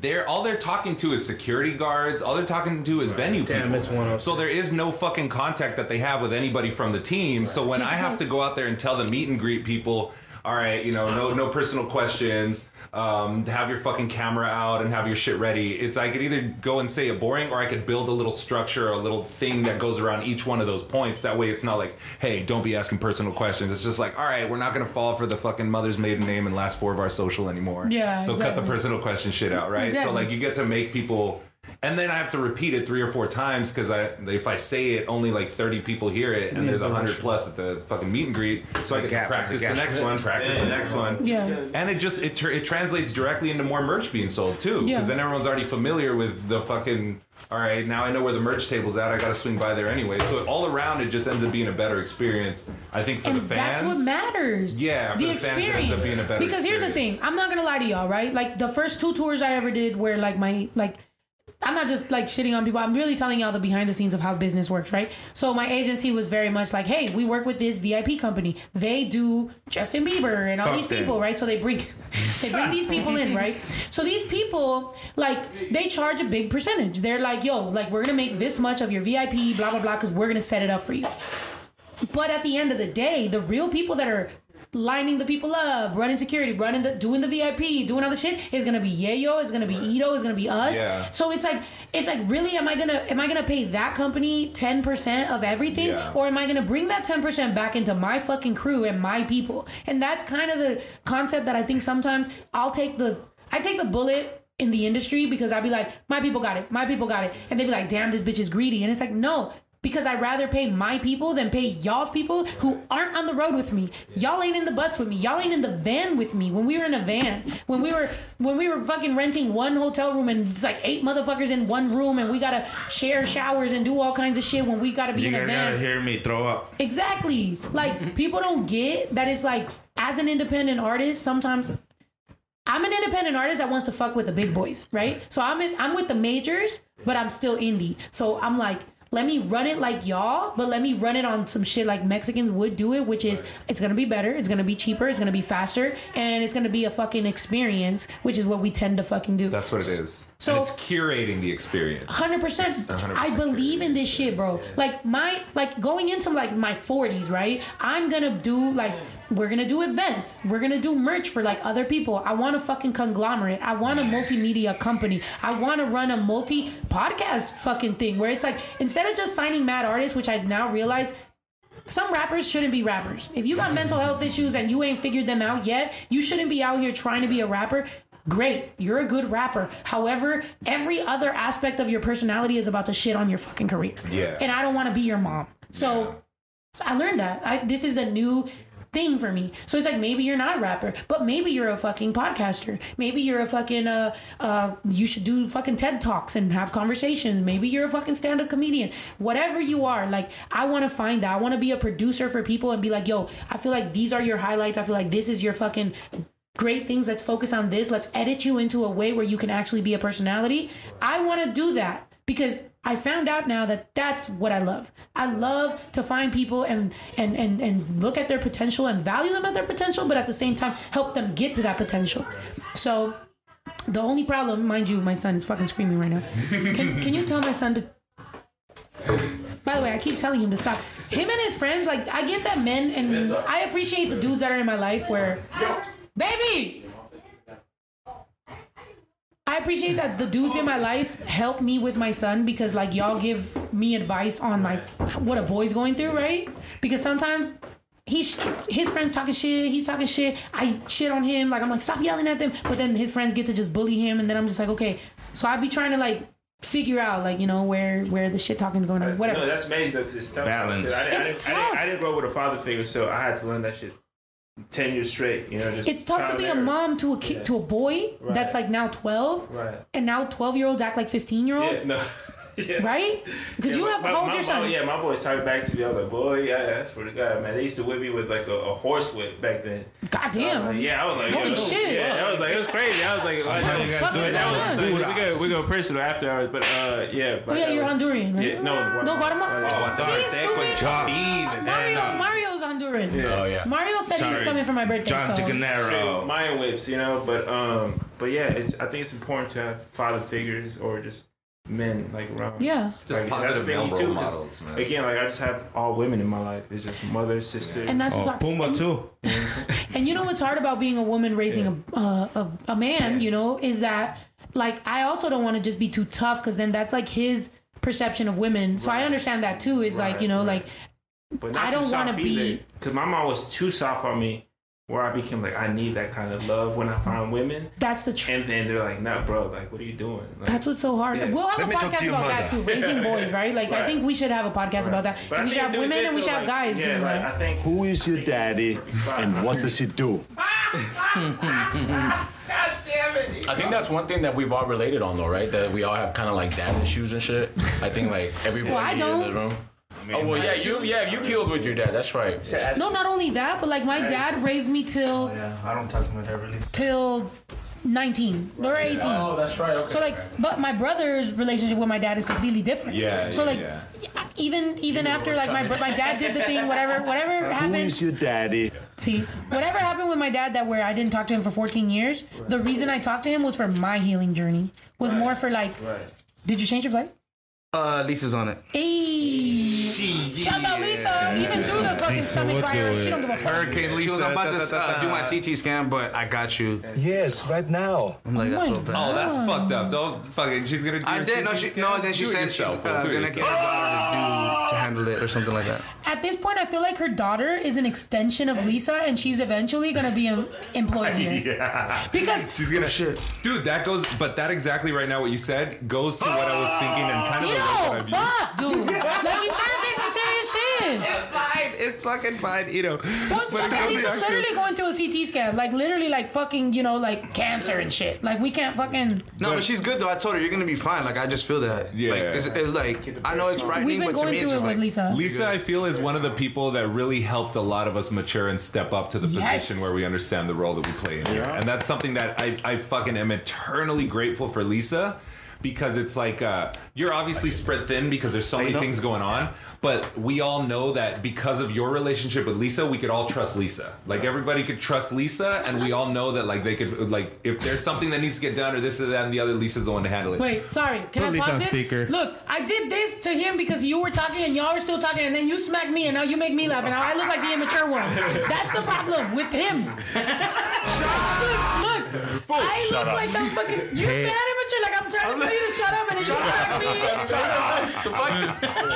They're all they're talking to is security guards. All they're talking to is venue Damn, people. it's one oh of- so there is no fucking contact that they have with anybody from the team. So when I have to go out there and tell the meet and greet people, all right, you know, no no personal questions. Um, have your fucking camera out and have your shit ready. It's I could either go and say a boring, or I could build a little structure, or a little thing that goes around each one of those points. That way, it's not like, hey, don't be asking personal questions. It's just like, all right, we're not gonna fall for the fucking mother's maiden name and last four of our social anymore. Yeah, So cut the personal question shit out, right? So like you get to make people and then I have to repeat it three or four times because I if I say it, only like thirty people hear it, and there's a hundred plus at the fucking meet and greet. So I get to practice there's the next one, practice the next one. Yeah. And it just it, tr- it translates directly into more merch being sold too, because Yeah. then everyone's already familiar with the fucking. All right, now I know where the merch table's at. I got to swing by there anyway. So all around, it just ends up being a better experience. I think for and the fans. that's what matters. Yeah, for the, the fans, it ends experience. up being a better because here's the thing, I'm not gonna lie to y'all, right? Like the first two tours I ever did, where like my like. I'm not just like shitting on people. I'm really telling y'all the behind the scenes of how business works, right? So my agency was very much like, "Hey, we work with this VIP company. They do Justin Bieber and all Fuck these them. people, right? So they bring they bring these people in, right? So these people like they charge a big percentage. They're like, "Yo, like we're gonna make this much of your VIP, blah blah blah, because we're gonna set it up for you." But at the end of the day, the real people that are lining the people up, running security, running the doing the VIP, doing all the shit is gonna be Yayo, it's gonna be Ito, it's gonna be us. Yeah. So it's like it's like really am I gonna am I gonna pay that company ten percent of everything? Yeah. Or am I gonna bring that ten percent back into my fucking crew and my people? And that's kind of the concept that I think sometimes I'll take the I take the bullet in the industry because I'd be like, my people got it, my people got it. And they'd be like, damn, this bitch is greedy. And it's like, no, because I'd rather pay my people than pay y'all's people who aren't on the road with me. Y'all ain't in the bus with me. Y'all ain't in the van with me. When we were in a van, when we were when we were fucking renting one hotel room and it's like eight motherfuckers in one room and we gotta share showers and do all kinds of shit when we gotta be You in a van. gotta hear me throw up. Exactly. Like people don't get that it's like as an independent artist, sometimes I'm an independent artist that wants to fuck with the big boys, right? So I'm in, I'm with the majors, but I'm still indie. So I'm like, let me run it like y'all, but let me run it on some shit like Mexicans would do it, which is it's gonna be better, it's gonna be cheaper, it's gonna be faster, and it's gonna be a fucking experience, which is what we tend to fucking do. That's what it is. So- and it's curating the experience. Hundred percent. 100% I believe in this shit, bro. Like my like going into like my forties, right? I'm gonna do like we're gonna do events. We're gonna do merch for like other people. I want a fucking conglomerate. I want a multimedia company. I want to run a multi podcast fucking thing where it's like instead of just signing mad artists, which I now realize some rappers shouldn't be rappers. If you got mental health issues and you ain't figured them out yet, you shouldn't be out here trying to be a rapper. Great, you're a good rapper. However, every other aspect of your personality is about to shit on your fucking career. Yeah. And I don't want to be your mom. So, so I learned that. I, this is the new thing for me. So it's like maybe you're not a rapper, but maybe you're a fucking podcaster. Maybe you're a fucking uh uh you should do fucking TED Talks and have conversations. Maybe you're a fucking stand-up comedian. Whatever you are, like I want to find that. I want to be a producer for people and be like, "Yo, I feel like these are your highlights. I feel like this is your fucking great things. Let's focus on this. Let's edit you into a way where you can actually be a personality." I want to do that because I found out now that that's what I love. I love to find people and and and and look at their potential and value them at their potential, but at the same time help them get to that potential. So the only problem, mind you, my son is fucking screaming right now. Can, can you tell my son to? By the way, I keep telling him to stop. Him and his friends, like I get that men and I appreciate the dudes that are in my life where, baby. I appreciate that the dudes in my life help me with my son because like y'all give me advice on like what a boy's going through, right? Because sometimes he's his friends talking shit, he's talking shit, I shit on him, like I'm like stop yelling at them, but then his friends get to just bully him and then I'm just like okay. So I'd be trying to like figure out like you know where where the shit talking is going on, uh, whatever. No, that's amazing though, because it's tough. Balance. 'Cause I, didn't- I, It's didn't, I, didn't, I didn't grow up with a father figure, so I had to learn that shit ten years straight. You know, just it's tough to be a mom to a kid Yeah. to a boy Right. that's like now 12 Right. and now 12 year olds act like 15 year Yeah, olds no. Yeah. right because Yeah, you have my, how my your son boy- yeah, my boys talking back to me. I was like, boy, yeah, I swear to God, man. They used to whip me with like a, a horse whip back then. God So damn. like, yeah, I was like, Holy shit. Yeah, I was like, it was crazy. I was like, like, how you guys that do it that now. was, we go, we go personal after hours, but uh, yeah. oh but yeah you're was- Honduran right Yeah, no, no Guatemala Oh, I thought See, I stupid. John. Mario then, uh, Mario's Honduran Yeah. Oh yeah. Mario said he was coming for my birthday John so Straight Ticanero. Mayan whips, you know, but um, but yeah, it's I think it's important to have father figures or just men like around. yeah Just Like, positive big male too, models, man. Again, like I just have all women in my life. It's just mother, sister. and that's what's Oh, hard. Pumbaa too. and you know what's hard about being a woman raising a, uh, a a man you know is that like I also don't want to just be too tough because then that's like his perception of women so I understand that too is like you know right. like But not I don't wanna be- Cause my mom was too soft on me, where I became like I need that kind of love when I find women. That's the truth. And then they're like, "No, bro, like, what are you doing?" Like, That's what's so hard. Yeah. We'll have Let a me talk to podcast your about that too, raising boys, right? Like I think we should have a podcast about that. But we should have women and we is should have guys yeah, doing like, that. I think Who is your daddy and what does he do? I think that's one thing that we've all related on, though, right? That we all have kind of like dad issues and shit. I think like everybody Well, I in don't. the room. Oh well, yeah, you yeah you healed with your dad. That's right. No, not only that, but like my dad raised me till oh, Yeah, I don't talk to my dad really. till 19 or 18. Oh, that's right. Okay. So like, but my brother's relationship with my dad is completely different. Yeah, So yeah, like, yeah. even even after like my my dad did the thing, whatever whatever Who happened. is your daddy? See, whatever happened with my dad that where I didn't talk to him for 14 years, the reason I talked to him was for my healing journey. Was more for like, did you change your flight? Uh, Lisa's on it. Hey, shout out Lisa. Even through the fucking stomach virus, she don't give a fuck. Hurricane Lisa. She was about to da, da, uh, do my CT scan, but I got you. Yes, right now. I'm like, Oh I my feel bad. Oh, that's fucked up. Don't fucking. She's gonna. Do I your did. No, CT she scan? no. Then she Do it said she's yourself, uh, fool. Do it gonna get her daughter to do to handle it or something like that. At this point, I feel like her daughter is an extension of Lisa, and she's eventually gonna be em- employed here. Yeah. Because She's gonna shit. Dude, that goes but that exactly right now what you said goes to what I was thinking and kind of you the way that I know, view fuck, dude. Like he's trying to say some serious shit. It's fine. It's fucking fine. You know. Well, But it comes to- literally going through a CT scan, like literally, like fucking, you know, like cancer and shit. Like we can't fucking. No, but, she's good though. I told her you're gonna be fine. Like I just feel that. Yeah. Like, it's, it's like I know it's frightening, We've but to me it's just like Lisa. Lisa, I feel, is one of the people that really helped a lot of us mature and step up to the Yes. position where we understand the role that we play in here. And that's something that I, I fucking am eternally grateful for Lisa because it's like uh, you're obviously spread thin because there's so many things going on, but we all know that because of your relationship with Lisa, we could all trust Lisa. Like everybody could trust Lisa, and we all know that like they could like if there's something that needs to get done or this or that and the other, Lisa's the one to handle it. Wait, sorry. Can Put I Lisa pause on this? speaker. Look, I did this to him because you were talking and y'all were still talking, and then you smacked me, and now you make me laugh, and now I look like the immature one. That's the problem with him. look, look I look like the fucking. You're Hey. mad immature. Like I'm trying to tell you to shut up, and then you smack me.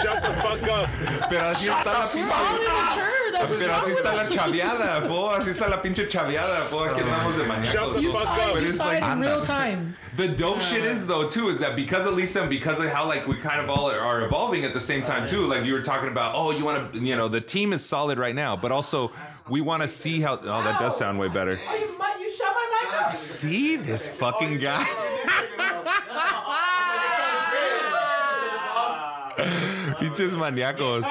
Shut the fuck up. Pero así está la We're all immature. That's what's Pero wrong así with está la me. chaveada, po. Así está la pinche chaveada, po. Aquí andamos de maníacos. You po. saw it, But you it's saw like- it in real time. The dope shit is though too is that because of Lisa and because of how like we kind of all are evolving at the same time too. Like you were talking about, oh, you want to, you know, the team is solid right now, but also we want to see how. Oh, that does sound way better. You, mi- you shut my mic off. See this fucking guy. You just maniacos.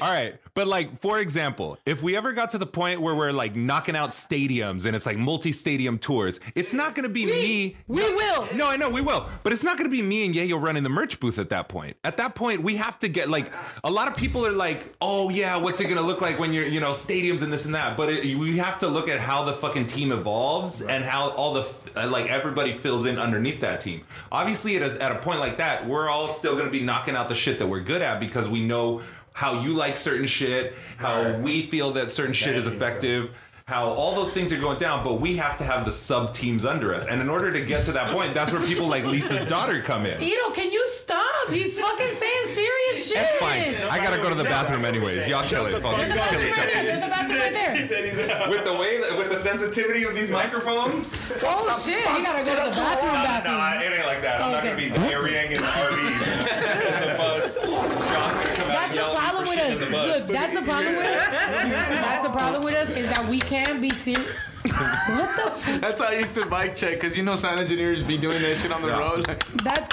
All right, but like for example, if we ever got to the point where we're like knocking out stadiums and it's like multi-stadium tours, it's not going to be me. We will. No, I know we will, but it's not going to be me and Yayo running the merch booth at that point. At that point, we have to get like a lot of people are like, "Oh yeah, what's it going to look like when you're, you know, stadiums and this and that?" But it, we have to look at how the fucking team evolves and how all the uh, like everybody fills in underneath that team. Obviously, it is at a point like that, we're all still going to be knocking out the shit that we're good at because we know how you like certain shit, how we feel that certain shit is effective how all those things are going down, but we have to have the sub teams under us. And in order to get to that point, that's where people like Lisa's daughter come in. Ito, can you stop? He's fucking saying serious shit. It's fine. I gotta go to the bathroom anyways. Y'all kill it. There's a bathroom right there. There's a bathroom right there. With the way, with the sensitivity of these microphones. Oh shit, he gotta go to the bathroom. No, Bathroom. it ain't like that. I'm not gonna be diarrheaing in the RVs. In the bus. John's gonna come out That's the yell at me problem with us. Look, that's the problem with us. That's the problem with us is that we can't be serious. What the? F- That's how I used to bike check because you know sound engineers be doing that shit on the road. Like, that's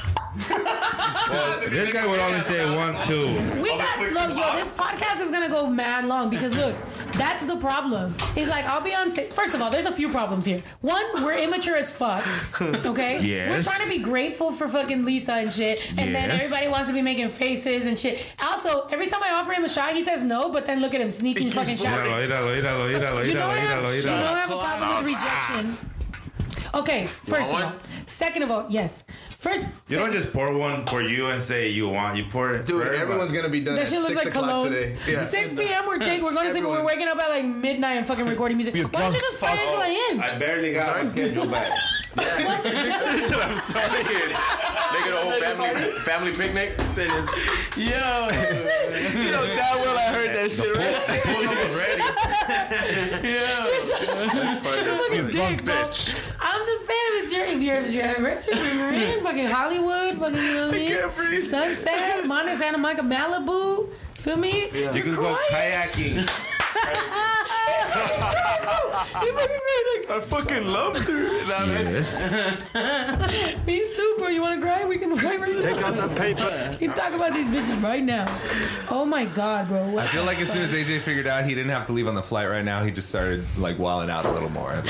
This guy would only say one, two. we got look, yo. This podcast is gonna go mad long because look, that's the problem. He's like I'll be on stage. First of all, there's a few problems here. One, we're immature as fuck. Okay, Yes. we're trying to be grateful for fucking Lisa and shit, and then everybody wants to be making faces and shit. Also, every time I offer him a shot, he says no, but then look at him sneaking fucking shots. You know I míralo, have, míralo, you know I have a problem with rejection. Okay, first of all. Second of all, yes. First, You don't just pour one for you and say you want. You pour it. dude, for everybody. everyone's gonna be done that at shit looks six like o'clock cologne. today. Yeah. 6 p.m. We're taking, we're going to sleep, but we're Everyone. waking up at like midnight and fucking recording music. Why don't you just play until I end? I barely got my schedule back. That's what I'm saying. Make it a whole family family picnic. Say this. Yo. You know damn well I heard that shit. Right? Yeah. You're so- You're fucking dick, bro. I'm just saying if it's your if your if your anniversary, we're in fucking Hollywood, fucking you know what I mean? Sunset, Monte Santa Monica, Malibu. Feel me? You can go kayaking. You fucking great. I fucking loved her. Nah, that's- Me too, bro. You wanna cry? We can cry right now. Take out the paper. You talk about these bitches right now. Oh my god, bro. I feel like as soon as AJ figured out he didn't have to leave on the flight right now, he just started like wilding out a little more.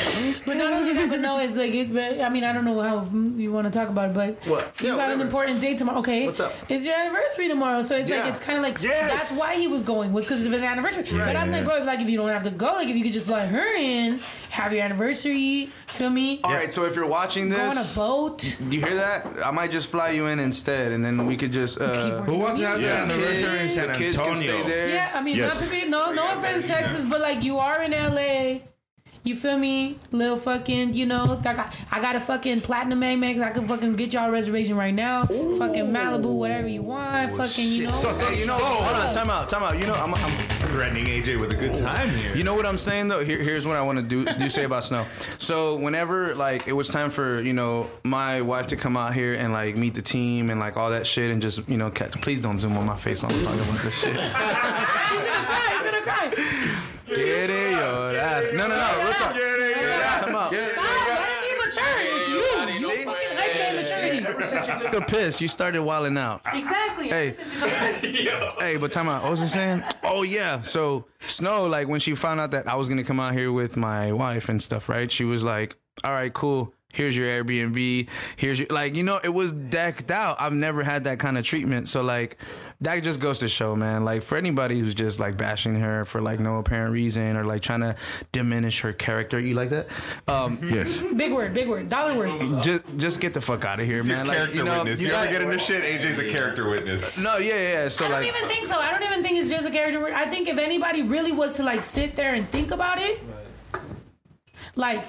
But not only that, but no, it's like it. I mean, I don't know how you want to talk about it, but What? you Yeah, got whatever. an important date tomorrow. Okay, What's up? It's your anniversary tomorrow, so it's Yeah. like it's kind of like Yes. that's why he was going was because of his anniversary. but I'm like, bro, like if you don't have to go, like if you could just fly her in, have your anniversary, feel me? All right, so if you're watching this, Go on a boat. do you hear that? I might just fly you in instead, and then we could just. Uh, Who wants to have yeah, their anniversary in kids, San the kids can stay there. Yeah, I mean, Yes. not to be no, no offense, Texas, but like you are in LA. You feel me? Little fucking, you know, I got, I got a fucking platinum Amex. I can fucking get y'all a reservation right now. Fucking Malibu, whatever you want. Oh, fucking, you know. So, so, you know, so, hold on, time out, time out. You know, I'm, I'm threatening AJ with a good time here. You know what I'm saying though? Here, here's what I want to do do say about snow. So whenever like it was time for you know my wife to come out here and like meet the team and like all that shit and just you know catch. Please don't zoom on my face while I'm talking about this shit. He's gonna cry. He's gonna cry. Get it, yo. that- No, no, no. Real talk. Time out. Stop. Let him be mature. It's you. You fucking hype that maturity. You took a piss. You started wilding out. Exactly. Hey. Hey, but time out. What was I saying? Oh yeah. So Snow, like when she found out that I was gonna come out here with my wife and stuff, right? She was like, "All right, cool. Here's your Airbnb. Here's your like, you know, it was decked out. I've never had that kind of treatment. So like, that just goes to show, man. Like for anybody who's just like bashing her for like no apparent reason or like trying to diminish her character, you like that? Um, yes. Big word, big word, dollar word. Just, just get the fuck out of here, He's man. your Like, you know, witness. you You, ever got- get into shit? AJ's a character witness. No, yeah, yeah. So I don't like, even think so. I don't even think it's just a character. word. I think if anybody really was to like sit there and think about it, like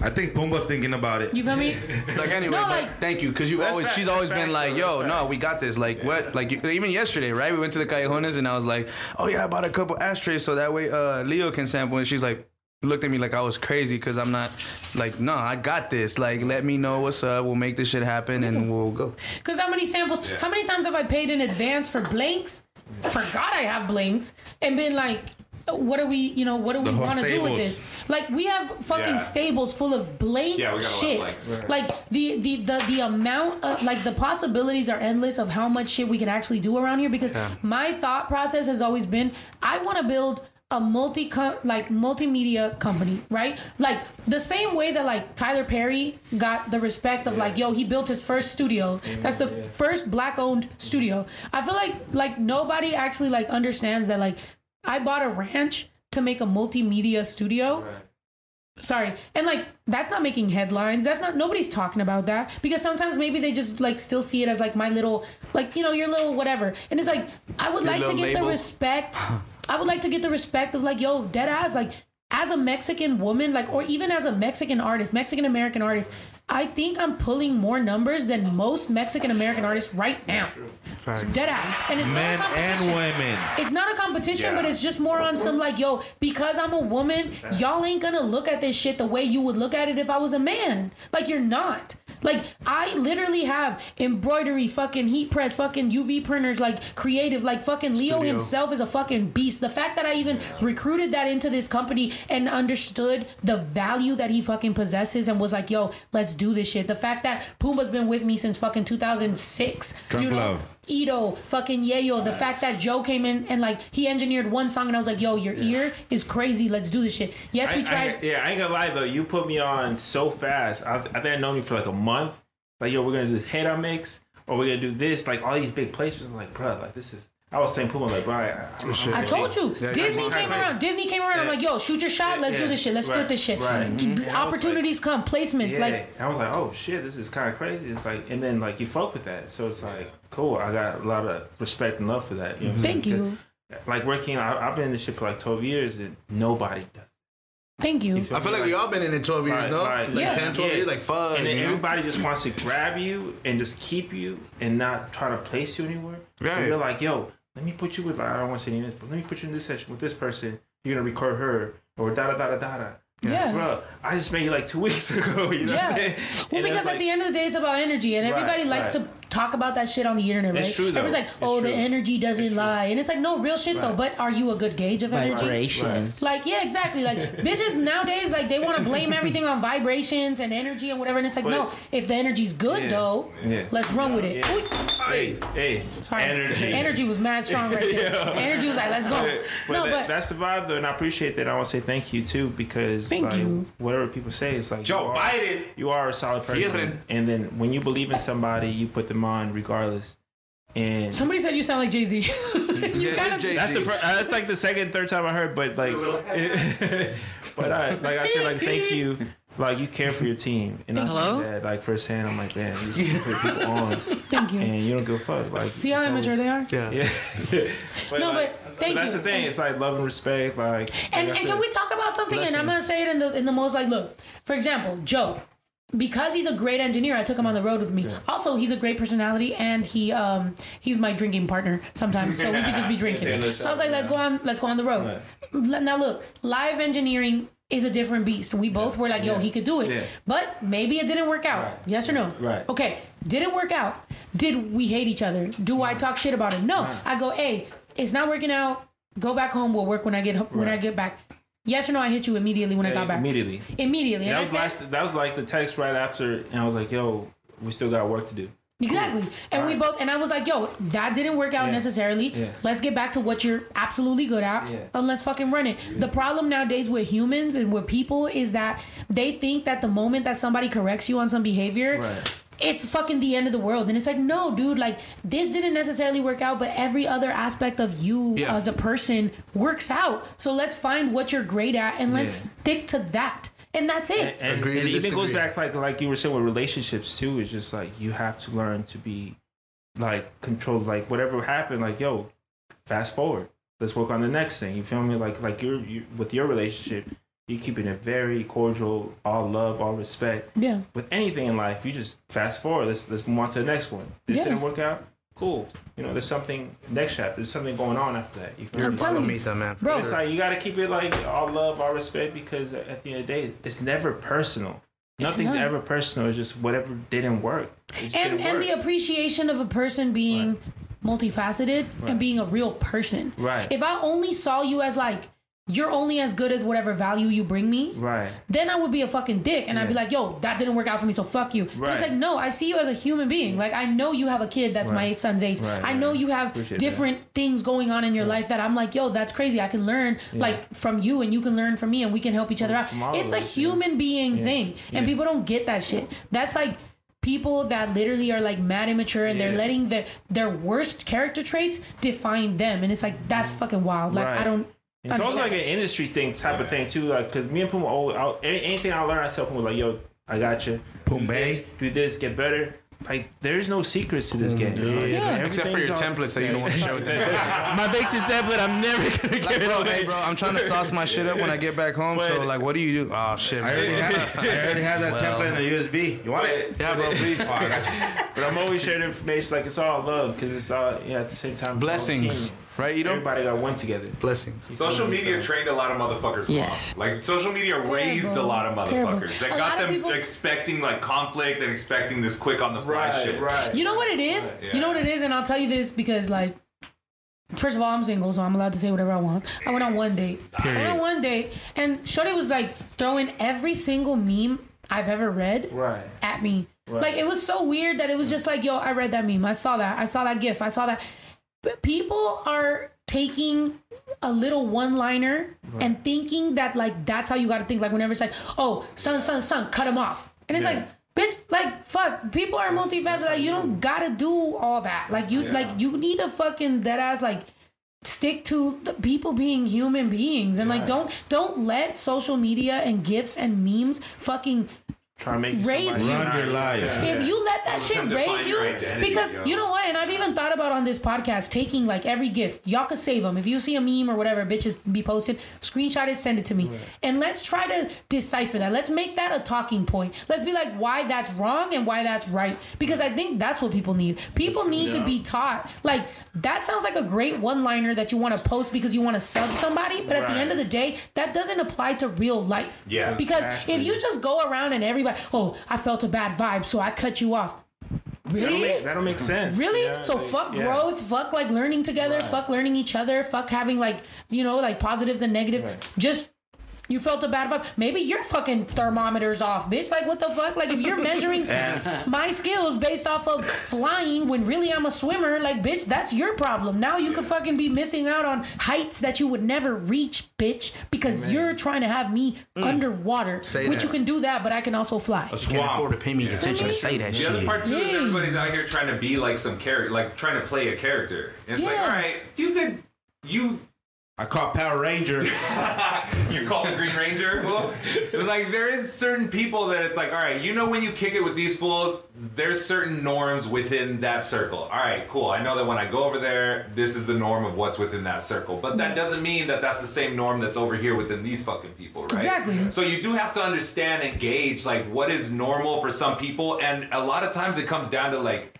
I think Pumbaa's thinking about it. you feel me? Like anyway, No, like- thank you because you always facts, she's always been facts, like, yo, no, facts. we got this. Like what? Like even yesterday, right? We went to the Callejones and I was like, oh yeah, I bought a couple ashtrays so that way uh, Leo can sample. And she's like. Looked at me like I was crazy because I'm not like no I got this like let me know what's up we'll make this shit happen and we'll go Because how many samples? How many times have I paid in advance for blanks? Forgot I have blanks and been like, what are we? You know, what do we want to do with this? Like we have fucking Yeah. stables full of blank Yeah, we got a lot of shit. blanks. Like the the the the amount of like the possibilities are endless of how much shit we can actually do around here. Because my thought process has always been, I want to build a multi like multimedia company, right? Like the same way that like Tyler Perry got the respect of like, yo, he built his first studio. That's the first black owned studio. I feel like like nobody actually like understands that like I bought a ranch to make a multimedia studio. Sorry. And like that's not making headlines. That's not nobody's talking about that because sometimes maybe they just like still see it as like my little like you know your little whatever. And it's like I would Your like to get label. the respect. I would like to get the respect of like yo dead ass like as a Mexican woman like or even as a Mexican artist, Mexican American artist, I think I'm pulling more numbers than most Mexican American artists right now. Dead ass. And it's Men not a and competition. women. It's not a competition, Yeah. but it's just more on some like, yo, because I'm a woman, y'all ain't gonna look at this shit the way you would look at it if I was a man. Like you're not. Like I literally have embroidery, fucking heat press, fucking UV printers, like creative, like fucking Leo Studio. himself is a fucking beast. The fact that I even recruited that into this company and understood the value that he fucking possesses and was like, yo, let's do this shit. The fact that Pumbaa's been with me since fucking 2006. Drunk you know, love. Ito, fucking Yayo, the fact that Joe came in and like he engineered one song and I was like, yo, your ear is crazy. Let's do this shit. Yes, I, we I- tried. yeah, I ain't gonna lie though. You put me on so fast. I, I think I known you for like a month. Like, yo, we're gonna do this head on mix, or we're gonna do this. Like all these big placements. I'm like, bro, like this is. I was saying, Pumbaa, like, bro, I, I, don't. I told you, Yeah, Disney yeah. came around. Disney came around. I'm like, yo, shoot your shot. Let's do this shit. Let's split this shit. Right. D- Mhm. And I was Opportunities come, placements. Yeah, Like, I was like, oh shit, this is kind of crazy. It's like, and then like you fuck with that, so it's like cool. I got a lot of respect and love for that. You know what I'm thank you. you. 'Cause, Like working, I, I've been in this shit for like 12 years, and nobody does. Thank you. I feel like we all been in it 12 years, no? Like 10, 12 years, like fuck. And then you know? everybody just wants to grab you and just keep you and not try to place you anywhere. Right. And You're like, yo, let me put you with, I don't want to say names, but let me put you in this session with this person. You're going to record her or da da da da da da. Yeah. Bro, I just met you like two weeks ago. You know what I'm Yeah. saying? Well, And because at the end of the day, it's about energy, and Right, everybody likes right. to talk about that shit on the internet, right? It's true, though. Everybody's like, It's "Oh, the true. energy doesn't lie," and it's like, no, real shit though. But are you a good gauge of energy? Vibrations. Like, yeah, exactly. Like, bitches nowadays, like, they want to blame everything on vibrations and energy and whatever, and it's like, no, if the energy's good Yeah. though, Yeah. let's run with it. Yeah. Hey, hey, Sorry. energy. Energy was mad strong right there. Yeah. Energy was like, let's go. But no, that- but that's the vibe though, and I appreciate that. I want to say thank you too because Thank like you. whatever people say, it's like Joe you are, Biden. You are a solid person, Fierren. and then when you believe in somebody, you put them on regardless. And somebody said you sound like Jay Z. Yeah, kind of. That's the fir- uh, that's like the second, third time I heard, but like, but I like I said like thank you. Like you care for your team, and I Hello? see that like firsthand. I'm like, man, you put people on, Thank you. and you don't give a fuck. Like, See how immature they are? Yeah. Yeah. but No, like, but thank that's you. That's the thing. It's like love and respect. Like, And, like and said, can we talk about something? And I'm gonna say it in the in the most like, look, for example, Joe, because he's a great engineer, I took him on the road with me. Also, he's a great personality, and he um he's my drinking partner sometimes. So we could just be drinking. So I was like, let's go on, let's go on the road. L- Now look, live engineering is a different beast. We both were like, yo, he could do it, Yeah. but maybe it didn't work out. Yes or no? Right. Okay, didn't work out. Did we hate each other? Do I talk shit about him? No. I go, hey, it's not working out. Go back home. We'll work when I get when I get back. Yes or no? I hit you immediately when I got back. immediately. Immediately. And that was said, last. That was like the text right after, and I was like, "Yo, we still got work to do." Exactly. And we both and I was like, yo, that didn't work out Yeah. necessarily. Yeah. Let's get back to what you're absolutely good at Yeah. and let's fucking run it. The problem nowadays with humans and with people is that they think that the moment that somebody corrects you on some behavior, Right. It's fucking the end of the world. And it's like, no, dude, like this didn't necessarily work out, but every other aspect of you Yeah. as a person works out. So let's find what you're great at and let's Yeah. stick to that. And that's it. And, and Agree it even goes back like like you were saying with relationships too. It's just like you have to learn to be like controlled. Like whatever happened, like yo, fast forward. Let's work on the next thing. You feel me? Like like you're you, with your relationship, you keeping it very cordial, all love, all respect. yeah. with anything in life, you just fast forward. Let's let's move on to the next one. This Yeah. didn't work out. Cool. You know, there's something next chapter. There's something going on after that. You feel I'm me? telling you. Palomita, man. for Bro. It's like you gotta keep it like all love, all respect, because at the end of the day, it's never personal. It's Nothing's not. ever personal. It's just whatever didn't work. And didn't and work. the appreciation of a person being multifaceted and being a real person. Right. If I only saw you as like you're only as good as whatever value you bring me, right. then I would be a fucking dick and I'd be like, yo, that didn't work out for me, so fuck you. But it's like, no, I see you as a human being. Like I know you have a kid that's my son's age. Right, I right. know you have Appreciate different things going on in your life that I'm like, yo, that's crazy. I can learn like from you and you can learn from me and we can help each other out. It's a human being thing. And people don't get that shit. That's like people that literally are like mad immature and they're letting their their worst character traits define them. And it's like that's fucking wild. Like I don't It's also like an industry thing type of thing too. Like, cause me and Pumbaa, always, I, anything I learn, I tell Pumbaa like, "Yo, I got you. Do this, do this, get better." Like, there's no secrets to this mm, game. Like, Yeah. Except for your all- templates that you don't want to show to My basic template, I'm never gonna Like, give it bro, away. hey, bro, I'm trying to sauce my shit up when I get back home. so, like, what do you do? Oh, shit. I already have, I already have that template in the USB. You want it? Yeah, bro, please. Oh, I got you. But I'm always sharing information like it's all love because it's all yeah. At the same time, it's all Blessings. Team. Right, you know? Everybody got one together. Blessings. Social media trained a lot of motherfuckers Yes. wrong. Like social media raised a lot of Terrible. motherfuckers. That A got them people- expecting like conflict and expecting this quick on the fly shit. right. You know what it is? Yeah. You know what it is, and I'll tell you this because like First of all, I'm single, so I'm allowed to say whatever I want. I went on one date. I went on one date, and Shorty was like throwing every single meme I've ever read Right. at me. Right. Like it was so weird that it was just like, yo, I read that meme. I saw that. I saw that gif. I saw that. But people are taking a little one liner and thinking that like that's how you got to think. Like whenever it's like, oh, son, son, son, cut him off, and it's Yeah. like. Bitch, like fuck. People are multifaceted. Like you don't gotta do all that. Like you, like you need to fucking dead ass like stick to the people being human beings and like don't don't let social media and gifs and memes fucking try to make you Raise you. Run your life. If you let that shit Come define raise you, identity, because yo. you know what, and I've even thought about on this podcast taking like every gift. Y'all could save them if you see a meme or whatever, bitches be posted. Screenshot it, send it to me, and let's try to decipher that. Let's make that a talking point. Let's be like why that's wrong and why that's right, because I think that's what people need. People need to be taught. Like that sounds like a great one-liner that you want to post because you want to sub somebody, but at the end of the day, that doesn't apply to real life. Yeah. because Exactly. if you just go around and everybody, oh, I felt a bad vibe, so I cut you off. Really? make, that don't make sense. Really? Yeah, so like, fuck yeah. growth, fuck like learning together, fuck learning each other, fuck having like you know like positives and negatives. Just you felt a bad vibe. Maybe your fucking thermometer's off, bitch. Like what the fuck? Like if you're measuring my skills based off of flying when really I'm a swimmer, like bitch, that's your problem. Now you could fucking be missing out on heights that you would never reach, bitch, because you're trying to have me mm. underwater. Say which that. you can do that, but I can also fly. A Can't afford to pay me attention to say that The other part too is everybody's out here trying to be like some character, like trying to play a character. And it's like, all right, you could, you I call Power Ranger. you call the Green Ranger. Well, it's like there is certain people that it's like, all right, you know, when you kick it with these fools, there's certain norms within that circle. All right, cool. I know that when I go over there, this is the norm of what's within that circle. But that doesn't mean that that's the same norm that's over here within these fucking people, right? Exactly. So you do have to understand and gauge like what is normal for some people, and a lot of times it comes down to like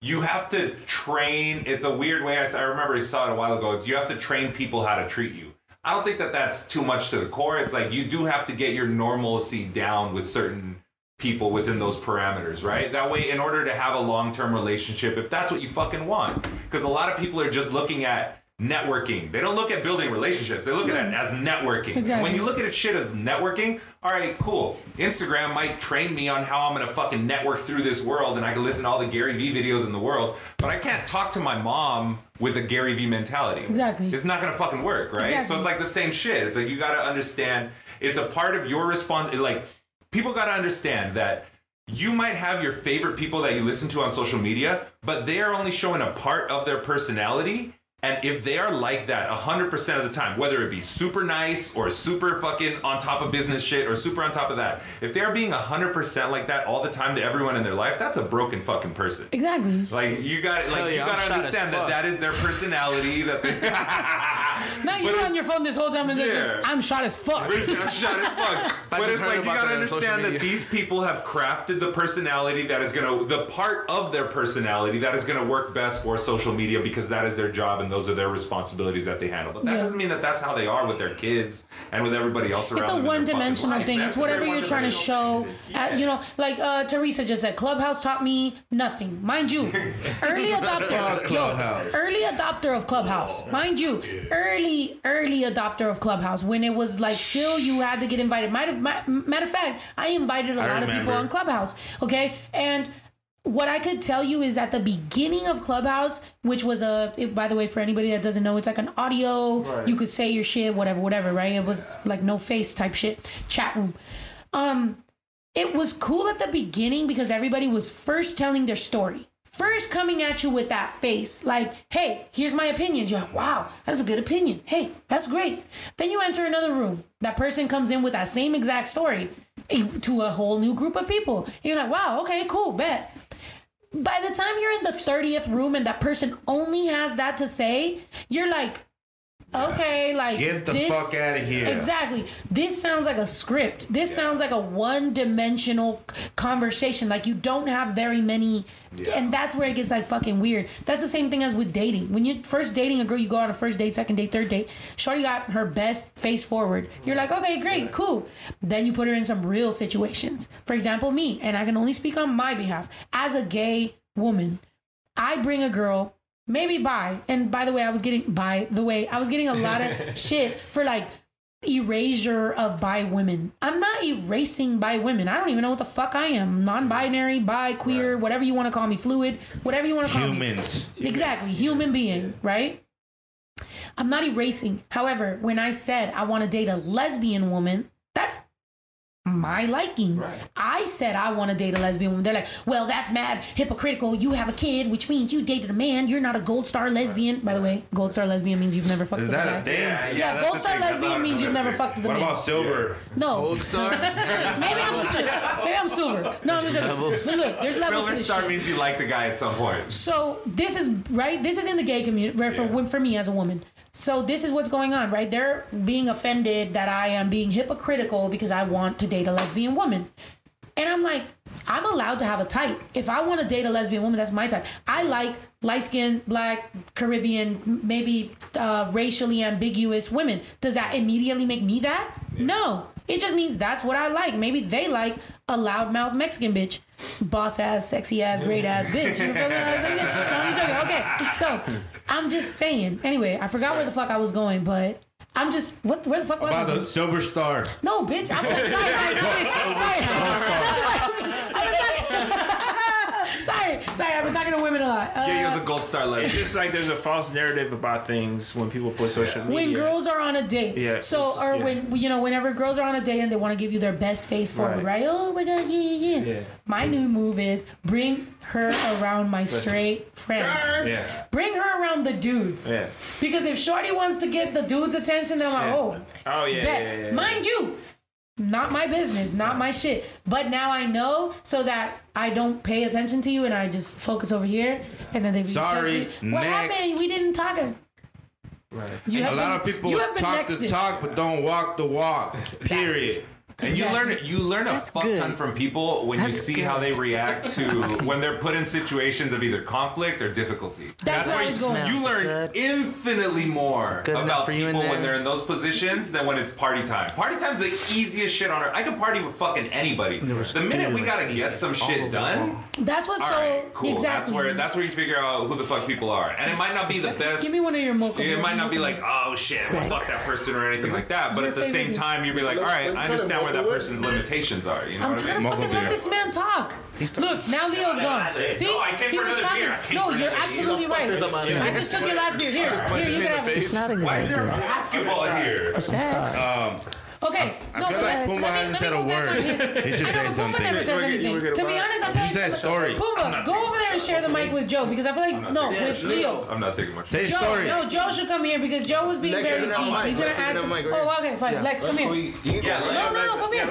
you have to train. It's a weird way. I remember I saw it a while ago. It's you have to train people how to treat you. I don't think that that's too much to the core. It's like you do have to get your normalcy down with certain people within those parameters, right? That way, in order to have a long term relationship, if that's what you fucking want, because a lot of people are just looking at networking. They don't look at building relationships. They look at it as networking. Exactly. when you look at it shit as networking, all right, cool. Instagram might train me on how I'm gonna fucking network through this world, and I can listen to all the Gary Vee videos in the world, but I can't talk to my mom with a Gary Vee mentality. Exactly. It's not gonna fucking work, right? Exactly. So it's like the same shit. It's like you gotta understand. It's a part of your response. Like people gotta understand that. You might have your favorite people that you listen to on social media, but they are only showing a part of their personality. And if they are like that 100% of the time, whether it be super nice or super fucking on top of business shit or super on top of that, if they're being 100% like that all the time to everyone in their life, that's a broken fucking person. Exactly. Like you got like Hell you got to understand that that is their personality that they Now you're But on your phone this whole time and Yeah. just I'm shot as fuck. I'm shot as fuck. But it's like you gotta that on social understand that these people have crafted the personality that is gonna the part of their personality that is gonna work best for social media because that is their job and those are their responsibilities that they handle. But that Yeah. doesn't mean that that's how they are with their kids and with everybody else around It's a them in their fucking one-dimensional thing. That's It's whatever you're trying to show. one-dimensional At, you know, like uh, Teresa just said, Clubhouse taught me nothing. Mind you, early adopter. Clubhouse. Yo, early adopter of Clubhouse. Mind you, early, early adopter of Clubhouse. When it was like still you had to get invited. Might have, matter of fact, I invited a I lot of people on Clubhouse. Okay, and what I could tell you is at the beginning of Clubhouse, which was a, it- by the way, for anybody that doesn't know, it's like an audio. Right. You could say your shit, whatever, whatever, right? It was like no face type shit, chat room. Um, it was cool at the beginning because everybody was first telling their story. First coming at you with that face, like, hey, here's my opinions. You're like, wow, that's a good opinion. Hey, that's great. Then you enter another room. That person comes in with that same exact story eh, to a whole new group of people. You're like, wow, okay, cool, bet. By the time you're in the 30th room and that person only has that to say, you're like, okay, like Get the this- fuck of here. Exactly. This sounds like a script. This sounds like a one-dimensional conversation. Like you don't have very many, yeah. and that's where it gets like fucking weird. That's the same thing as with dating. When you're first dating a girl, you go on a first date, second date, third date. Shorty got her best face forward. You're like, okay, great, cool. Then you put her in some real situations. For example, me, and I can only speak on my behalf as a gay woman. I bring a girl, maybe bi, and by the way, I was getting by the way, I was getting a lot of shit for like erasure of bi women. I'm not erasing bi women. I don't even know what the fuck I am. Non-binary, bi, queer, whatever you want to call me, fluid, whatever you want to call me. Humans. Exactly, human being, right? I'm not erasing. However, when I said I want to date a lesbian woman, that's my liking. Right. I said I want to date a lesbian woman. They're like, well, that's mad hypocritical. You have a kid, which means you dated a man. You're not a gold star lesbian. By the way, gold star lesbian means you've never fucked Is with a that guy. a thing? Yeah, Yeah, that's gold star thing. Lesbian means you've never fucked with a What man. about silver? No. Gold star? Maybe I'm silver. Maybe I'm silver. No, I'm just but look. There's levels Silver to this star shit. means you liked a guy at some point. So this is right. This is in the gay community right, for for me as a woman. So this is what's going on, right? They're being offended that I am being hypocritical because I want to date a lesbian woman, and I'm like, I'm allowed to have a type. If I want to date a lesbian woman, that's my type. I like light skinned, black, Caribbean, maybe uh, racially ambiguous women. Does that immediately make me that? No. It just means that's what I like. Maybe they like a loudmouth Mexican bitch. Boss ass, sexy ass, great ass bitch. You feel me? No, I'm just joking. Okay. So I'm just saying. Anyway, I forgot where the fuck I was going, but I'm just what where the fuck was About I? the silver star. No, bitch. I'm sorry. Sorry. sorry. sorry. Sorry. I've been talking to women a lot. Uh, Yeah, he was a gold star It's just like there's a false narrative about things when people put social media. when girls are on a date. Yeah, So, or yeah. when you know, whenever girls are on a date and they want to give you their best face forward, right? Right. Oh my god, yeah, yeah, yeah. Yeah. My new move is bring her around my straight friends. Yeah. Bring her around the dudes. Yeah. Because if Shorty wants to get the dudes' attention, then I'm like, Yeah. oh, Oh yeah, yeah, yeah, yeah. Mind you, not my business, not my shit. But now I know so that I don't pay attention to you and I just focus over here. And then they be Sorry, texting, What next." happened? We didn't talk. Right. You a have lot been- of people you have been talk the talk but don't walk the walk. Period. And you learn you learn a fuck ton from people when you see good. how they react to when they're put in situations of either conflict or difficulty. That's where I where was you, you learn infinitely more good about for people there? when they're in those positions than when it's party time. Party time's the easiest shit on earth. I can party with fucking anybody. The minute we gotta get some shit done, That's what's all so right, cool. That's where that's where you figure out who the fuck people are, and it might not be the best. Give me one of your mocha. It might not be like, oh shit, well, fuck that person or anything like that. But Your at the same favorite- time, you'd be like, all right, I understand where that person's limitations are. You know I'm what I trying mean? to fucking let this man talk. Look, now Leo's gone. See, No, I came he for was another talking. beer. I came No, for you're another beer. absolutely right. There's a man. I just took your last beer. Here, here, you can have it. It's Why is there a basketball here? Um, Okay, I no, feel but like let's- Pumbaa let me- hasn't let me said a go back on word. his- He should I know, say but Pumbaa something. never says anything. To be honest, I'll You tell you said something. story. Pumbaa, go over there and share the mic with Joe because I feel like no, with Leo. I'm not taking much. Joe, story. no, Joe should come here because Joe was being Lex, very isn't that deep. mic? He's gonna Lex, isn't add that some. mic right Oh, okay, fine. Lex, come here. Yeah, No, no, no, come here.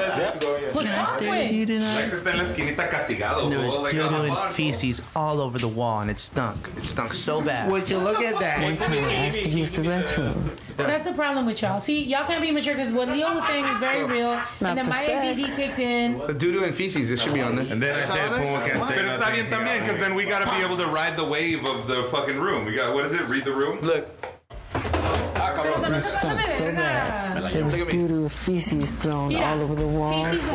What's up with? Lex está en la esquinita castigado. There was bro, like, doo and feces all over the wall, and it stunk. It stunk so bad. Would you look at that? One time I asked to use the restroom. That's the problem with y'all. See, y'all can't be mature because what Leo was saying is very real, and then for my ADD kicked in. The doo and feces, it should be on there. And then I said Pumbaa can't Pero está bien también, because then we gotta be able to ride the wave of the fucking room. We got, what is it? Read the room? Look, Feces thrown all over the feces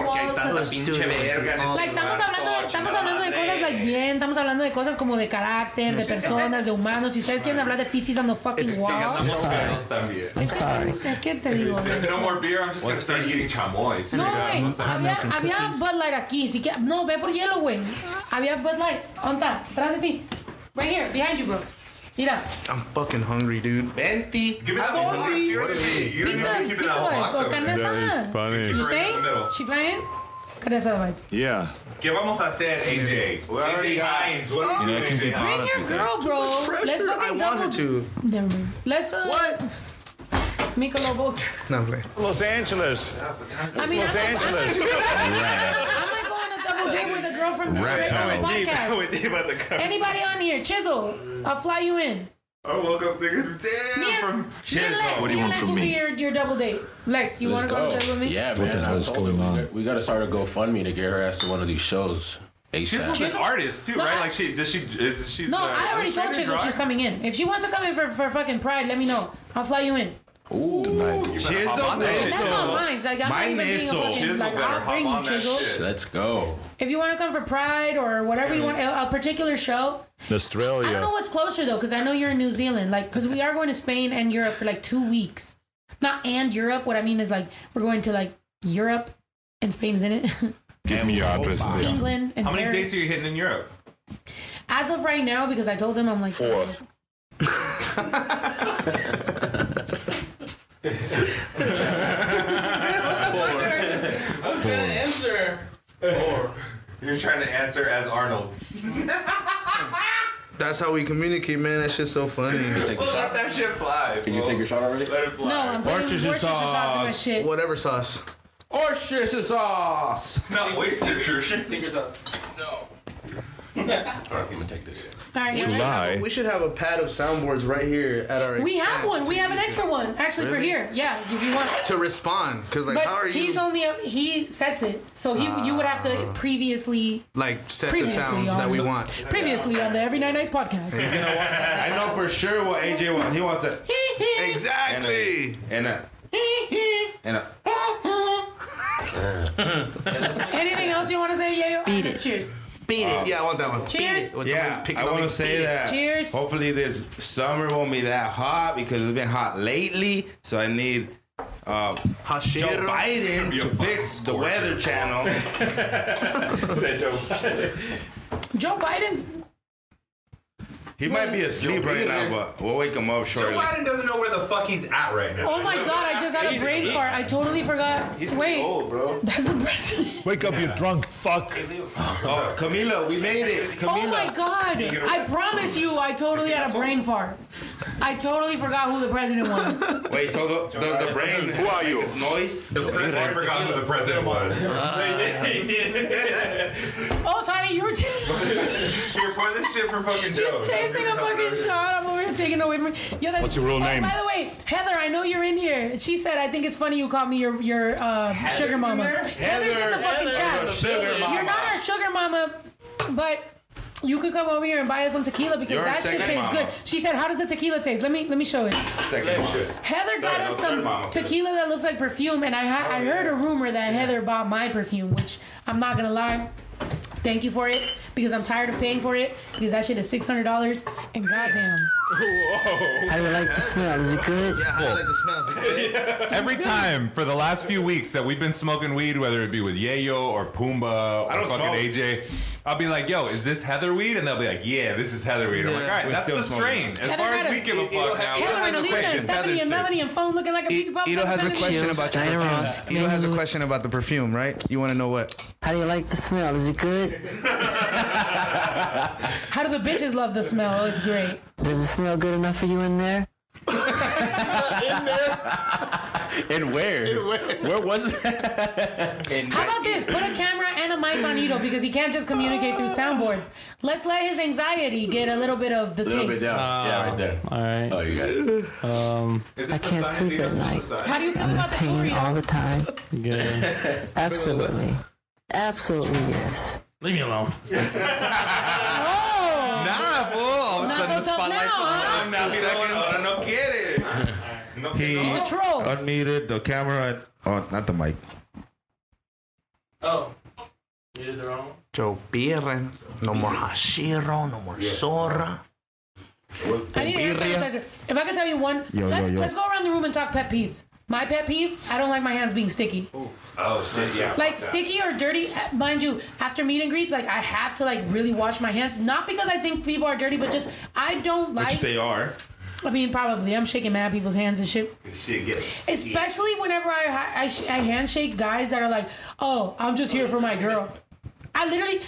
pinche verga en este Like, estamos lugar, hablando, de, todo estamos hablando de chingada cosas like bien, estamos hablando de cosas como de carácter, de personas, de humanos. Si ustedes quieren hablar de feces on the fucking wall, Estamos pedos también. I'm sorry. es que te digo. There's no more beer, I'm just gonna start eating chamoy. No, güey, había, había Bud Light aquí, si que, no, ve por hielo, güey. Había Bud Light, ¿dónde está? Atrás de ti. Right here, behind you, bro. Mira, I'm fucking hungry, dude. Venti. Give me that whole box. You already ate. You don't pizza, have to keep it pizza that whole vibes, box o over carne there. asada. funny. You Right stay? in the middle. She flying? Carne asada vibes. Yeah. ¿Qué vamos a hacer, AJ? already AJ got- Hines. What are we You know, doing, can be AJ Bring your girl, bro. Let's Pressure, I fucking double. wanted to. Never mind. Let's, uh. What? Michelob Ultra. No, I'm playing. Los Angeles. I mean, Los I'm, I'm, Angeles. I might go on a double date with a girl from the Straight Up podcast. Anybody on here? Chisel, I'll fly you in. I woke up thinking, damn, from Me and Lex, me and Lex will be your, your double date. Lex, you want to go go. on a date with me? Yeah, man. I told her we got, we got to start a GoFundMe to get her ass to one of these shows. Chisel's ASAP. an artist too, No, right? I- Like she does she is she's No, the I already told illustrator, Chisel drawer? she's coming in. If she wants to come in for, for fucking Pride, let me know. I'll fly you in. Ooh, You better hop on that that's not mine. Like, I'm not even being a eso. fucking, Chisel like, better I'll hop bring you, on that Chisel. shit. let's go. If you want to come for Pride or whatever you want, a, a particular show. Australia. I don't know what's closer though, because I know you're in New Zealand. Like, because we are going to Spain and Europe for like two weeks. Not and Europe. What I mean is like we're going to like Europe, and Spain is in it. Give me your oh, address there. England and How many Paris. dates are you hitting in Europe? As of right now, because I told them I'm like Four. I was trying to answer. Four. You're trying to answer as Arnold. That's how we communicate, man. That shit's so funny. Take Well, let that shit fly. Did you take your shot already? Let it fly. No, I'm putting Worcestershire sauce in my shit. Whatever sauce. Worcestershire sauce. It's not Worcestershire. Secret sauce. No. Alright, I'm gonna take this. All right, We you should, have, we should have a pad of soundboards right here at our. We have one. We have an extra one actually for here. Yeah, if you want. to respond. Cause like, how are But he's you? only he sets it, so he you would have to ah. previously Like set the previously sounds on- that we want. previously on the Every Night Nights podcast. He's gonna want, I know for sure what AJ wants. He wants a Exactly. and a and a. Anything else you want to say, Yayo? Beat it. Cheers. Beat it. Yeah, I want that one. Cheers. When Yeah, picking I want to say beat it. that. Cheers. Hopefully, this summer won't be that hot because it's been hot lately. So I need uh, Joe Biden to fucking fix the Weather Channel. Joe Biden's. He might be asleep right now, but we'll wake him up Joe shortly. Biden doesn't know where the fuck he's at right now. Oh my god! I just had a brain fart. I totally forgot. He's Wait, bro. that's the president. Wake up, you drunk fuck. Oh, Camila, we made it. Camila. Oh my god! I promise you, I totally had a brain fart. I totally forgot who the president was. Wait, so the, does the brain Who are you? make noise? I forgot who the president was. Oh, sorry, you were ch- Here, pour this shit for fucking Joe. chasing a fucking shot. I'm over here taking away from. Yo, that, What's your real Oh, name? By the way, Heather, I know you're in here. She said, "I think it's funny you call me your your uh, sugar mama." Heather's in the fucking chat. Sugar mama. You're not our sugar mama, but. You could come over here and buy us some tequila because You're that shit tastes mama. good. She said, "How does the tequila taste?" Let me let me show it. Second. Heather got Third, us no, some tequila that looks like perfume, and I ha- I heard a rumor that Heather bought my perfume, which I'm not gonna lie. Thank you for it because I'm tired of paying for it because that shit is six hundred dollars and goddamn. How do you like the smell? Is it good? Yeah, I like the smells. Every time for the last few weeks that we've been smoking weed, whether it be with Yayo or Pumbaa I or don't fucking smoke. AJ, I'll be like, "Yo, is this heather weed?" And they'll be like, "Yeah, this is heather weed." I'm like, "All right, We that's the smoke strain." it. As Heather far had as a- we give a fuck now, Heather and what's the Alicia and question? Stephanie and Melanie and phone looking like a E- Pizza Pop. Ito has a question Cheers, about the Diana perfume. Ross. Ito has a Menu. question about the perfume, right? You want to know what? How do you like the smell? Is it good? How do the bitches love the smell? Oh, it's great. Does it smell good enough for you in there? in there? And where? Where was it? How about this? Put a camera and a mic on Ito because he can't just communicate through soundboard. Let's let his anxiety get a little bit of the A little bit taste. down. yeah, right there. All right. Oh, you got it. Um, I can't sleep at night. How do you feel I'm in about the pain all the time. good. Absolutely. Absolutely, yes. Leave me alone. Oh, Nah, fool. All of a sudden the tough spotlight's now, on huh? him. Now he's like, "Oh, no quiere." No He He's a troll. unmuted the camera. Oh, not the mic. Oh. You did the wrong one? Joe Biden. No more Hashiro. No more Sora. I need a hand sanitizer. If I could tell you one, Yo, let's yo, yo. let's go around the room and talk pet peeves. My pet peeve: I don't like my hands being sticky. Oh shit, yeah. Like sticky or dirty, uh, mind you. After meet and greets, like I have to like really wash my hands. Not because I think people are dirty, but just I don't like. Which they are. I mean, probably I'm shaking mad people's hands and shit. Shit gets. Especially whenever I I, I handshake guys that are like, "Oh, I'm just here for my girl." I literally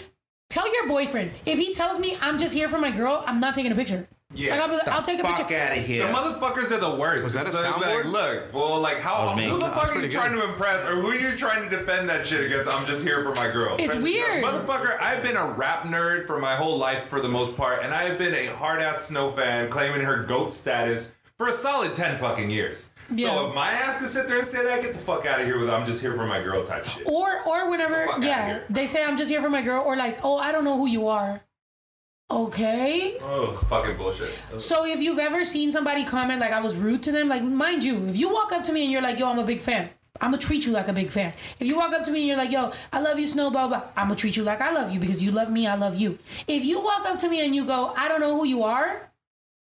tell your boyfriend if he tells me I'm just here for my girl, I'm not taking a picture. Yeah. Like, I'll, be like, I'll take a Fuck picture. out of here. The motherfuckers are the worst. Was that It's a like, soundboard? Look, well, like how was who the fuck are you pretty trying good. to impress, or who are you trying to defend that shit against? I'm just here for my girl. It's weird. Motherfucker, I've been a rap nerd for my whole life for the most part, and I have been a hard ass snow fan claiming her goat status for a solid 10 fucking years. Yeah. So if my ass can sit there and say that, get the fuck out of here with I'm just here for my girl type shit. Or or whenever, Fuck yeah, they say I'm just here for my girl, or like, oh, I don't know who you are. Okay. Oh, fucking bullshit. So if you've ever seen somebody comment like I was rude to them, like mind you, if you walk up to me and you're like, yo, I'm a big fan. I'm gonna treat you like a big fan. If you walk up to me and you're like, yo, I love you, Snow, blah, blah, I'm gonna treat you like I love you because you love me, I love you. If you walk up to me and you go, I don't know who you are,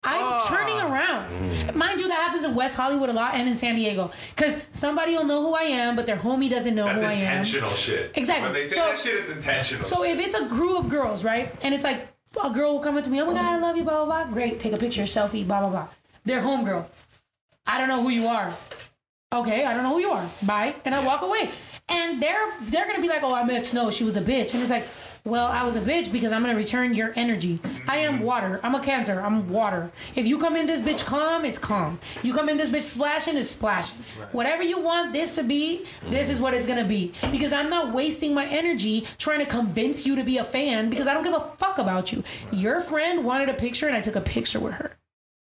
I'm ah. turning around. Mind you, that happens in West Hollywood a lot and in San Diego. Because somebody will know who I am, but their homie doesn't know That's who I am. intentional shit. Exactly. When they say So- that shit, it's intentional. So if it's a crew of girls, right, and it's like a girl will come up to me, oh my god, I love you, blah blah blah. Great, take a picture, selfie, blah blah blah. They're homegirl. I don't know who you are. Okay, I don't know who you are. Bye, and I walk away. And they're they're gonna be like, oh, I met Snow. She was a bitch, and it's like, Well, I was a bitch because I'm gonna return your energy. I am water. I'm a cancer. I'm water. If you come in this bitch calm, it's calm. You come in this bitch splashing, it's splashing. Whatever you want this to be, this is what it's gonna be. Because I'm not wasting my energy trying to convince you to be a fan because I don't give a fuck about you. Your friend wanted a picture and I took a picture with her.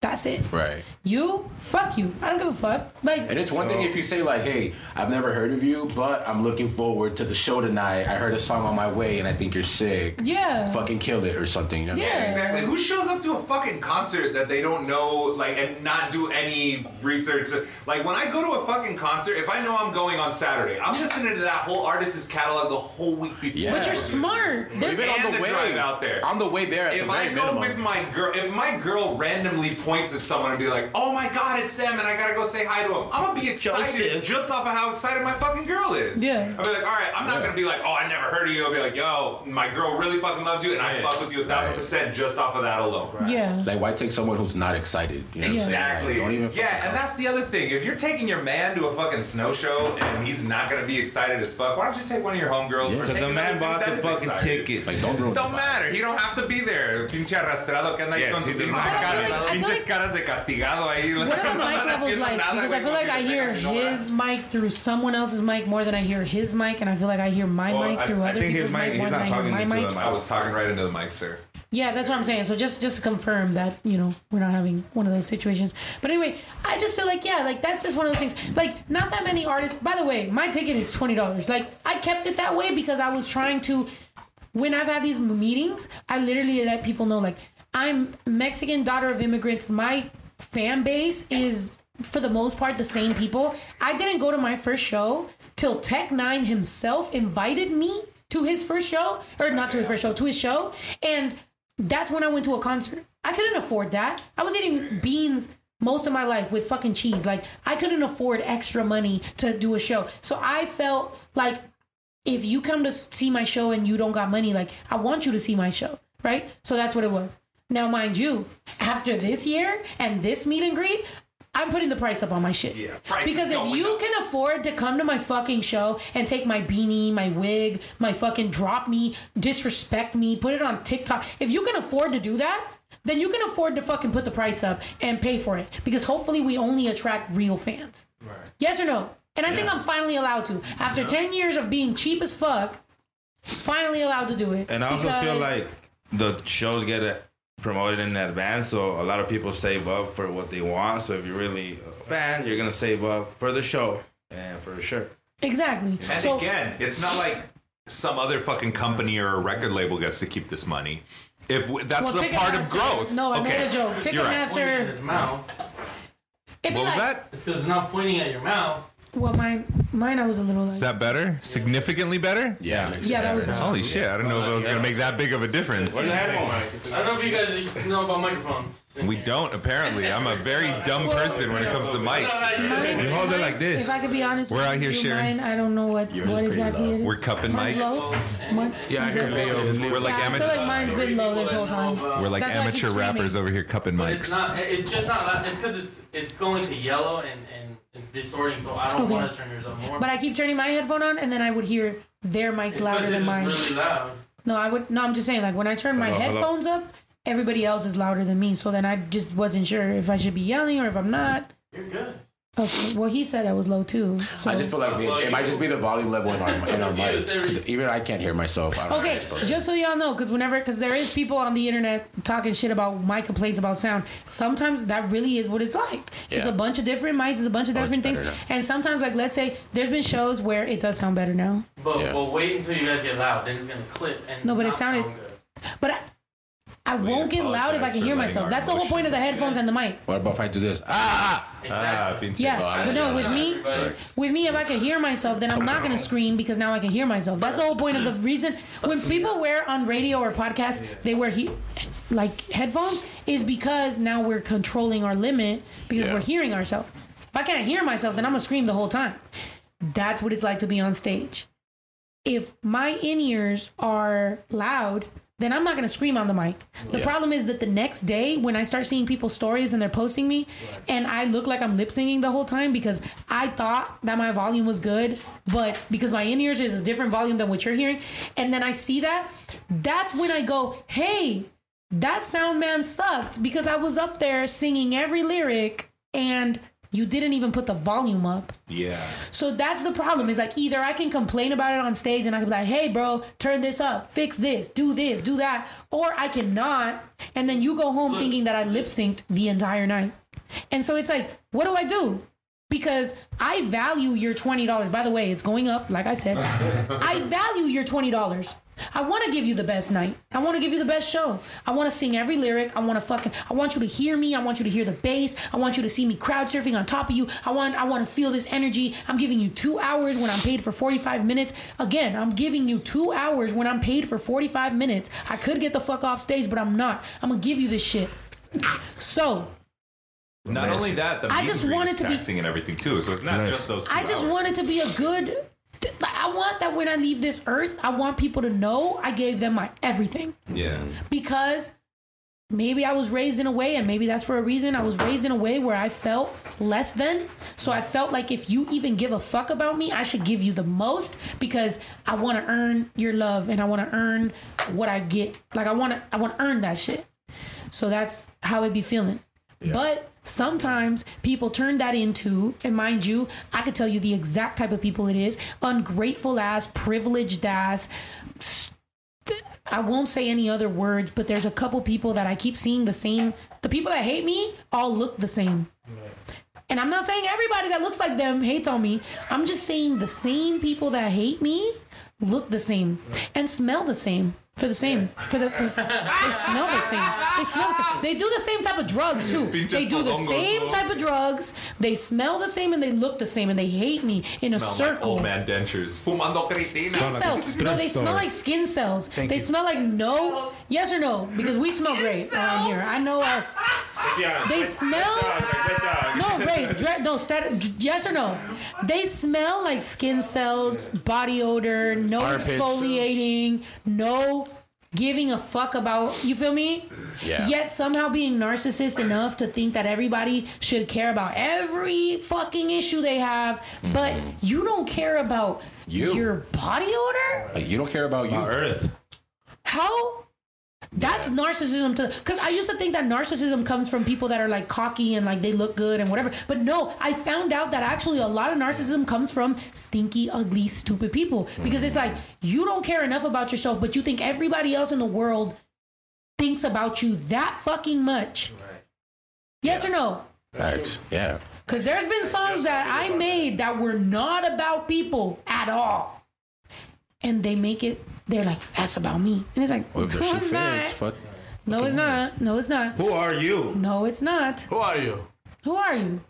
That's it. Right. You, fuck you. I don't give a fuck. Like, And it's one thing if you say like, "Hey, I've never heard of you, but I'm looking forward to the show tonight. I heard a song on my way, and I think you're sick. Yeah. Fucking kill it or something." You know? Yeah, exactly. Who shows up to a fucking concert that they don't know, like, and not do any research? Like, when I go to a fucking concert, if I know I'm going on Saturday, I'm listening to that whole artist's catalog the whole week before. Yeah. But you're smart. There's Even on and the way- out there. on the way there at if the I go minimum. with my girl, if my girl randomly points at someone and be like, "Oh my god, it's them," and I gotta go say hi to them, I'm gonna be excited Joseph. just off of how excited my fucking girl is. Yeah. I'll be like, all right, I'm not gonna be like, oh, I never heard of you. I'll be like, yo, my girl really fucking loves you, and I fuck with you a thousand percent just off of that alone. Yeah. Like, why take someone who's not excited? You know what I'm saying? Exactly. Like, don't even. yeah, and that's the other thing. If you're taking your man to a fucking snow show and he's not gonna be excited as fuck, why don't you take one of your homegirls? Yeah, or 'cause take the man bought the fucking excited? ticket. Like, don't Don't matter. He don't have to be there. Pinche arrastrado que anda ahí Yeah, con sí, sus sí. pinches But I feel like- I feel like- caras de castigado ahí. What are No mic levels like? nada, Because güey, I feel like I hear tengas nada. his mic through someone else's mic more than I hear his mic, and I feel like I hear my Well, mic I- through I other think his people's mic- mic he's not I talking my into mic. the mic. I was talking right into the mic, sir. Yeah, that's what I'm saying. So just just to confirm that you know we're not having one of those situations. But anyway, I just feel like yeah, like that's just one of those things. Like not that many artists. By the way, my ticket is twenty dollars. Like I kept it that way because I was trying to. When I've had these meetings, I literally let people know like I'm Mexican daughter of immigrants. My fan base is for the most part the same people. I didn't go to my first show till Tech N9ne himself invited me to his first show, or not to his first show, to his show, and that's when I went to a concert. I couldn't afford that. I was eating beans most of my life with fucking cheese. Like I couldn't afford extra money to do a show. So I felt like if you come to see my show and you don't got money, like I want you to see my show, right? So that's what it was. Now, mind you, after this year and this meet and greet, I'm putting the price up on my shit. Yeah, price because if you up. can afford to come to my fucking show and take my beanie, my wig, my fucking drop me, disrespect me, put it on TikTok, if you can afford to do that, then you can afford to fucking put the price up and pay for it. Because hopefully we only attract real fans. Right. Yes or no? And I think I'm finally allowed to. After 10 years of being cheap as fuck, finally allowed to do it. And I also feel like the shows get promoted in advance, so a lot of people save up for what they want. So if you're really a fan, you're gonna save up for the show and for the shirt. Exactly. And so again, it's not like some other fucking company or a record label gets to keep this money. If w- that's Well, the part of growth. No, I okay. made a joke. You're right. Ticketmaster. Pointing his mouth. It'd What was like- that? It's because it's not pointing at your mouth. Well, mine, mine, I was a little. Like, Is that better? Significantly better? Yeah. Yeah, that was better. Holy shit! I don't know if that was gonna make that big of a difference. Where's the headphones? I don't know if you guys know about microphones. We don't apparently. I'm a very dumb person when it comes to mics. Mine- You hold it like this. If I could be honest, We're out here sharing. Mine, I don't know what Yours what exactly low. it is. We're cupping Mine's mics. low? Mine- Yeah, I hear Leo. We're like Yeah, I feel amateur. like mine's been low this whole time. We're like That's why I keep amateur screaming. rappers over here cupping But it's mics. not. It's just not. It's because it's it's going to yellow and and it's distorting. So I don't Okay. want to turn yours up more. But I keep turning my headphone on, and then I would hear their mics It's louder 'cause than mine. is really loud. No, I would. No, I'm just saying. Like when I turn my Hello, hello. headphones up, everybody else is louder than me. So then I just wasn't sure if I should be yelling or if I'm not. You're good. Okay. Well, he said I was low too. So. I just feel like it, it might just be the volume level in our in our mics because even I can't hear myself. I don't Okay, it's just so y'all know, because whenever, because there is people on the internet talking shit about my complaints about sound. Sometimes that really is what it's like. It's a bunch of different mics, it's a bunch of Oh, different things, now. and sometimes, like, let's say there's been shows where it does sound better now, But Yeah. but wait until you guys get loud. Then it's gonna clip and No, but it sounded- sound good. but I, I won't get loud if I can hear myself. That's the whole point of the headphones and the mic. What about if I do this? Ah! ah, ah. Exactly. Ah, pinche- Yeah, but no, with me, with me, if I can hear myself, then I'm not gonna scream because now I can hear myself. That's the whole point of the reason when people wear on radio or podcasts, they wear he, like headphones, is because now we're controlling our limit because Yeah. we're hearing ourselves. If I can't hear myself, then I'm gonna scream the whole time. That's what it's like to be on stage. If my in ears are loud, then I'm not gonna scream on the mic. The Yeah. problem is that the next day when I start seeing people's stories and they're posting me, and I look like I'm lip singing the whole time because I thought that my volume was good, but because my in ears is a different volume than what you're hearing, and then I see that, that's when I go, hey, that sound man sucked because I was up there singing every lyric and you didn't even put the volume up. Yeah. So that's the problem. Is like either I can complain about it on stage and I can be like, "Hey, bro, turn this up, fix this, do this, do that," or I cannot, and then you go home thinking that I lip synced the entire night. And so it's like, what do I do? Because I value your twenty dollars. By the way, it's going up. Like I said, I value your twenty dollars. I want to give you the best night. I want to give you the best show. I want to sing every lyric. I want to fucking. I want you to hear me. I want you to hear the bass. I want you to see me crowd surfing on top of you. I want. I want to feel this energy. I'm giving you two hours when I'm paid for 45 minutes. Again, I'm giving you two hours when I'm paid for 45 minutes. I could get the fuck off stage, but I'm not. I'm gonna give you this shit. So Not only that, the I just and greet want is it to be- taxing and everything too. So it's not Right. just those. Two I just hours. want it to be a good. Like, I want that when I leave this earth, I want people to know I gave them my everything Yeah. because maybe I was raised in a way, and maybe that's for a reason. I was raised in a way where I felt less than. So I felt like if you even give a fuck about me, I should give you the most because I want to earn your love and I want to earn what I get. Like I want to, I want to earn that shit. So that's how it be feeling. But sometimes people turn that into, and mind you, I could tell you the exact type of people it is ungrateful ass, privileged ass. I won't say any other words, but there's a couple people that I keep seeing the same. The people that hate me all look the same. And I'm not saying everybody that looks like them hates on me. I'm just saying the same people that hate me look the same and smell the same. For the same, for the, for, they smell the same. They smell the same. They do the same type of drugs too. Pinches They do the same bro. type of drugs. They smell the same and they look the same and they hate me in a Smell like circle. old man dentures. Fumando cretina. Skin cells. No, they smell like skin cells. they smell like no. Yes or no? Because we smell great around here. I know us. They smell. No, Ray. dre- No, stat, yes or no? They smell like skin cells, body odor, no Armpits. exfoliating, no giving a fuck about. You feel me? Yeah. Yet somehow being narcissist enough to think that everybody should care about every fucking issue they have, but mm-hmm. you don't care about You. your body odor. Like, you don't care about you. Earth. How? That's narcissism to because I used to think that narcissism comes from people that are like cocky and like they look good and whatever. But no, I found out that actually a lot of narcissism comes from stinky, ugly, stupid people. Because it's like you don't care enough about yourself, but you think everybody else in the world thinks about you that fucking much. Yes or no? Facts. Yeah. Because there's been songs that I made that were not about people at all. And they make it, they're like, that's about me. And it's like, Well, if their no, shit it's not. fits, fuck. No, it's not. No, it's not. Who are you? No, it's not. Who are you? Who are you?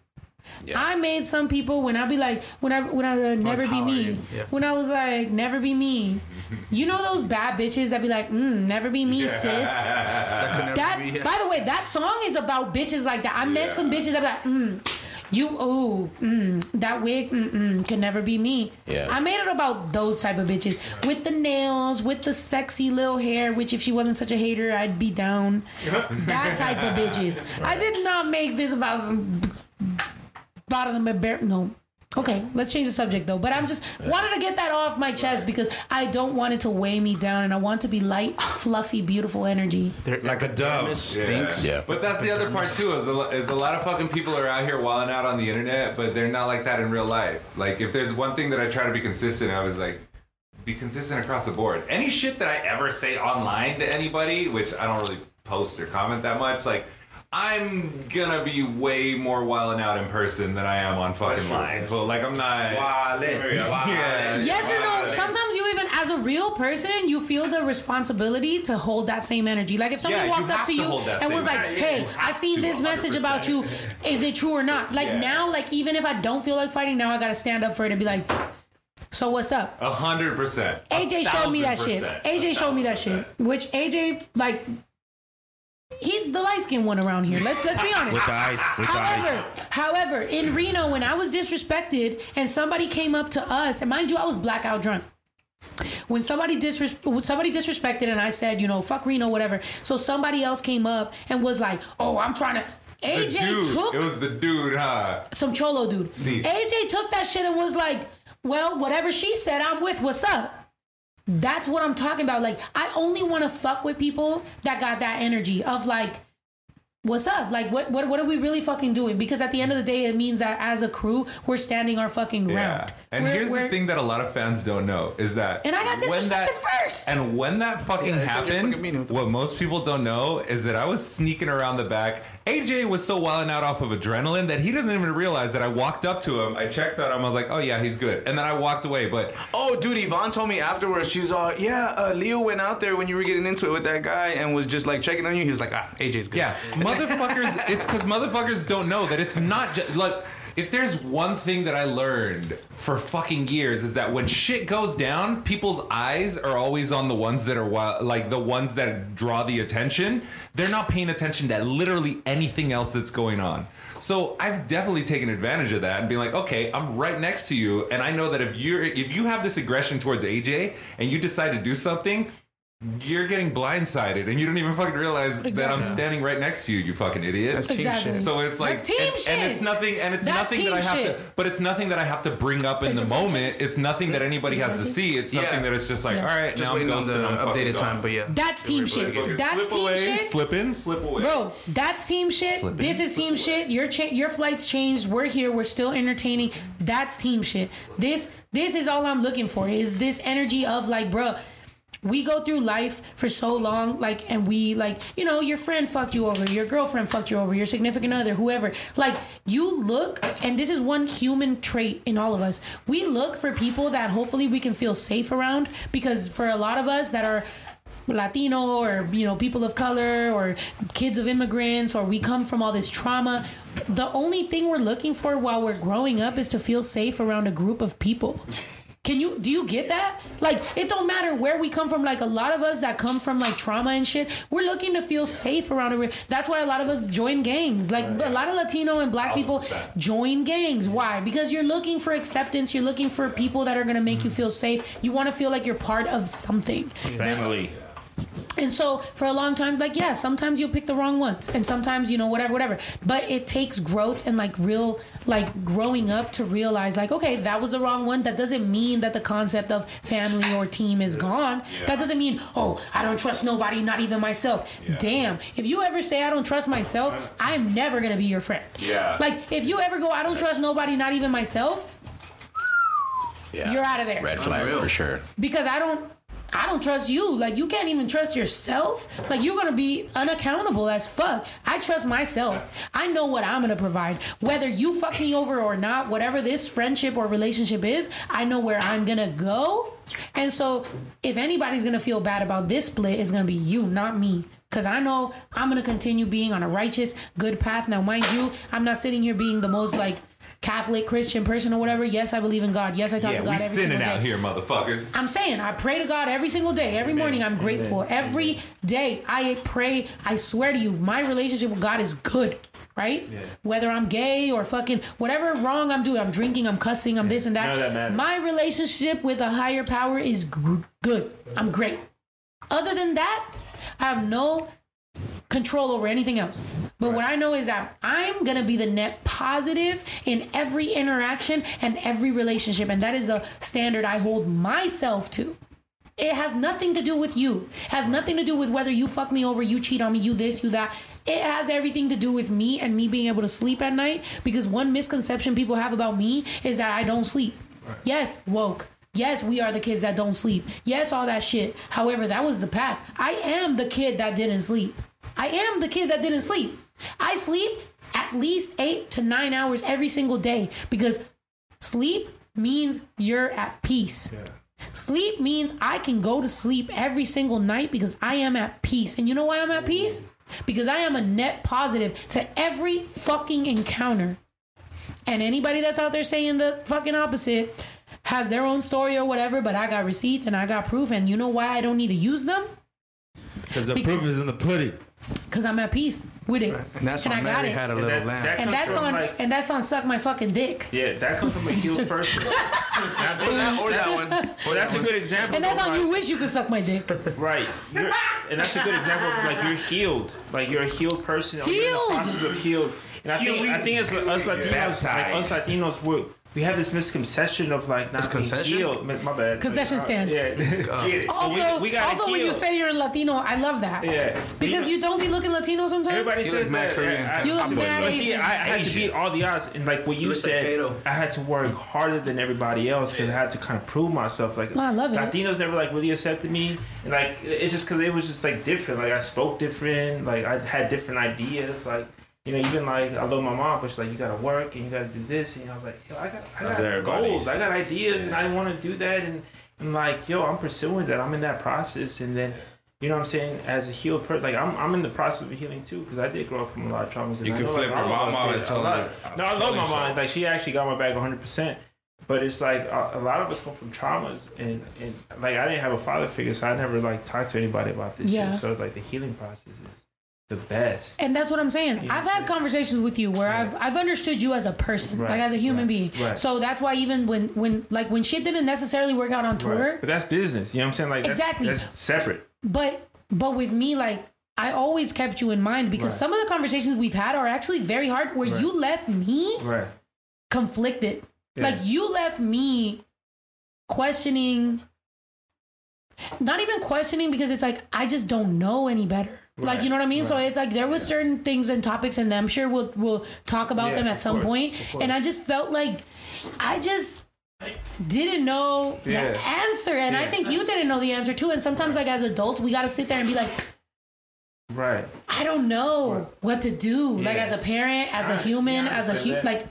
I made some people when I be like when I when I uh, never be how me? Yeah. when I was like never be me. You know those bad bitches that be like, mm, never be me, sis. That That's be. by the way, that song is about bitches like that. I met some bitches that be like, mm, you oh mm, that wig mm, mm, can never be me. Yeah. I made it about those type of bitches with the nails, with the sexy little hair. Which if she wasn't such a hater, I'd be down. that type of bitches. I did not make this about some bottom of the bear. No. Okay, let's change the subject though. But I'm just wanted to get that off my chest because I don't want it to weigh me down, and I want to be light, fluffy, beautiful energy. Like a dove. Stinks. Yeah. But that's the other part too. Is a, is a lot of fucking people are out here wilding out on the internet, but they're not like that in real life. Like if there's one thing that I try to be consistent, I was like, be consistent across the board. Any shit that I ever say online to anybody, which I don't really post or comment that much, like. I'm gonna be way more wilding out in person than I am on fucking line. But like I'm not. Yeah. Yes or no? Sometimes you even, as a real person, you feel the responsibility to hold that same energy. Like if somebody Yeah, you walked up have to to you hold that and same was like, energy. "Hey, You I have seen to, this message about you. Is it true or not?" Like Yeah. now, like even if I don't feel like fighting, now I gotta stand up for it and be like, "So what's up?" A hundred percent. AJ showed me that thousand shit. AJ showed me that shit. Which AJ like he's the light skinned one around here. Let's let's be honest. With the eyes. With the eyes. However, however, in Reno, when I was disrespected and somebody came up to us, and mind you, I was blackout drunk. when somebody disres- somebody disrespected and I said, you know, fuck Reno, whatever. So somebody else came up and was like, oh, I'm trying to. AJ took It was the dude, huh? some cholo dude. See. AJ took that shit and was like, well, whatever she said, I'm with. What's up? That's what I'm talking about. Like, I only want to fuck with people that got that energy of like, what's up? Like, what, what, what are we really fucking doing? Because at the end of the day, it means that as a crew, we're standing our fucking ground. Yeah. And We're- here's we're- the thing that a lot of fans don't know is that And I got when that first. and when that fucking Yeah, it's fucking happened, what most people don't know is that I was sneaking around the back. AJ was so wilding out off of adrenaline that he doesn't even realize that I walked up to him, I checked on him, I was like, "Oh yeah, he's good," and then I walked away. But Oh, dude, Yvonne told me afterwards. She's all, yeah, uh, Leo went out there when you were getting into it with that guy and was just like checking on you. He was like, ah, AJ's good. Yeah, motherfuckers. it's because motherfuckers don't know that it's not just like. If there's one thing that I learned for fucking years is that when shit goes down, people's eyes are always on the ones that are like the ones that draw the attention. They're not paying attention to literally anything else that's going on. So I've definitely taken advantage of that and being like, okay, I'm right next to you, and I know that if you're if you have this aggression towards AJ and you decide to do something, you're getting blindsided and you don't even fucking realize that I'm standing right next to you, you fucking idiot. That's team Exactly. shit. So it's like That's team and, shit. and it's nothing and it's That's nothing that I have shit. to but it's nothing that I have to bring up in Is the moment. franchise? It's nothing that anybody has to see. It's something Yeah. that it's just like, Yeah. all right, Just now I'm waiting on the ghosting, I'm fucking updated gone. time, but yeah. That's team shit. That's slip team away, shit. slip in, slip away. Bro, that's team shit. Slip in, this is slip team shit. Your cha- your flights changed. We're here. We're still entertaining. That's team shit. This this is all I'm looking for. Is this energy of like, bro. We go through life for so long, like, and we like, you know, your friend fucked you over, your girlfriend fucked you over, your significant other, whoever. Like, you look, and this is one human trait in all of us. We look for people that hopefully we can feel safe around, because for a lot of us that are Latino or you know people of color or kids of immigrants or we come from all this trauma the only thing we're looking for while we're growing up is to feel safe around a group of people can you do you get that? Like it don't matter where we come from. Like a lot of us that come from like trauma and shit we're looking to feel safe around it. That's why a lot of us join gangs. Like a lot of latino and black people join gangs. Why? Because you're looking for acceptance. You're looking for people that are going to make you mm. feel safe. You want to feel like you're part of something. Family. And so for a long time, like yeah, sometimes you'll pick the wrong ones, and sometimes you know whatever, whatever. But it takes growth and like real, like growing up to realize like okay, that was the wrong one. That doesn't mean that the concept of family or team is gone. That doesn't mean oh I don't trust nobody, not even myself. Damn, if you ever say I don't trust myself, I'm never gonna be your friend. Yeah. Like if you ever go I don't trust nobody, not even myself, Yeah. you're out of there Red flag for sure. because I don't I don't trust you. Like you can't even trust yourself. Like you're gonna be unaccountable as fuck. I trust myself. I know what I'm gonna provide. Whether you fuck me over or not, whatever this friendship or relationship is, I know where I'm gonna go. And so if anybody's gonna feel bad about this split, it's gonna be you, not me. Cause I know I'm gonna continue being on a righteous, good path. Now, mind you, I'm not sitting here being the most like Catholic Christian person or whatever. Yes, I believe in God. Yes, I talk Yeah, to God we every sinning single out here, motherfuckers. I'm saying I pray to God every single day, every morning. I'm grateful. Every day I pray. I swear to you, my relationship with God is good. Right? Yeah. Whether I'm gay or fucking whatever wrong I'm doing, I'm drinking, I'm cussing, I'm this and that. None of that matters. My relationship with a higher power is gr- good. I'm great. Other than that, I have no control over anything else. But what I know is that I'm going to be the net positive in every interaction and every relationship. And that is a standard I hold myself to. It has nothing to do with you. It has nothing to do with whether you fuck me over, you cheat on me, you this, you that. It has everything to do with me and me being able to sleep at night because one misconception people have about me is that I don't sleep. Yes, woke. Yes, we are the kids that don't sleep. Yes, all that shit. However, that was the past. I am the kid that didn't sleep. I am the kid that didn't sleep. I sleep at least eight to nine hours every single day because sleep means you're at peace. Sleep means I can go to sleep every single night because I am at peace. And you know why I'm at peace? Because I am a net positive to every fucking encounter. And anybody that's out there saying the fucking opposite has their own story or whatever, but I got receipts and I got proof. And you know why I don't need to use them? Because the proof is in the pudding. Cause I'm at peace with it, And that's why I got Mary it. had a And that- lamb. that and that's from, on like- and that's on suck my fucking dick. Yeah, that comes from a healed person. or that, or that one. Well, that's a good example. And that's of, on like- you wish you could suck my dick. Right. You're, and that's a good example of like you're healed. Like you're a healed person. or You're in Healed. the process of healed. And I think I think as us Latinos, like us Latinos, we we have this misconception of like not being Misconception? healed. My my bad. Concession Uh, stand. Yeah. Yeah. Also, we, we gotta also when you say you're Latino, I love that. Yeah. Because you don't be looking Latino sometimes. Everybody You says look mad that. Korean. Yeah, I- You look mad but see, I, I had to beat all the odds, and like what you look like said, Kato. I had to work harder than everybody else because I had to kind of prove myself. Like No, I love it. Latinos never like really accepted me, and like it's just because it was just like different. Like I spoke different, like I had different ideas, like. You know, even like I love my mom, but she's like, you gotta work and you gotta do this, and I was like, yo, I got, I got everybody's. goals, I got ideas, and I want to do that, and I'm like, yo, I'm pursuing that, I'm in that process, and then you know what I'm saying? As a healed person, like I'm, I'm in the process of healing too because I did grow up from a lot of traumas. and You I can know, flip like, your all of mom us and tell her, No, I love my mom. so. Like she actually got my back 100. percent But it's like a, a lot of us come from traumas, and and like I didn't have a father figure, so I never like talked to anybody about this. Yeah. Shit. So like the healing process is the best. And that's what I'm saying. I've had conversations with you where I've I've understood you as a person, Right, like as a human right, being. right. So that's why even when when like when shit didn't necessarily work out on tour, But that's business. You know what I'm saying? Like that's, Exactly. That's separate. but but with me like I always kept you in mind because some of the conversations we've had are actually very hard where you left me conflicted. Yeah. Like you left me questioning not even questioning because it's like I just don't know any better. Like you know what I mean? So it's like there was certain things and topics and I'm sure we'll we'll talk about Yeah, them at some course, point. And I just felt like I just didn't know the answer. And I think you didn't know the answer too. And sometimes like as adults we gotta sit there and be like, Right. I don't know what to do. Like as a parent, as a I- human, yeah, as a hu- like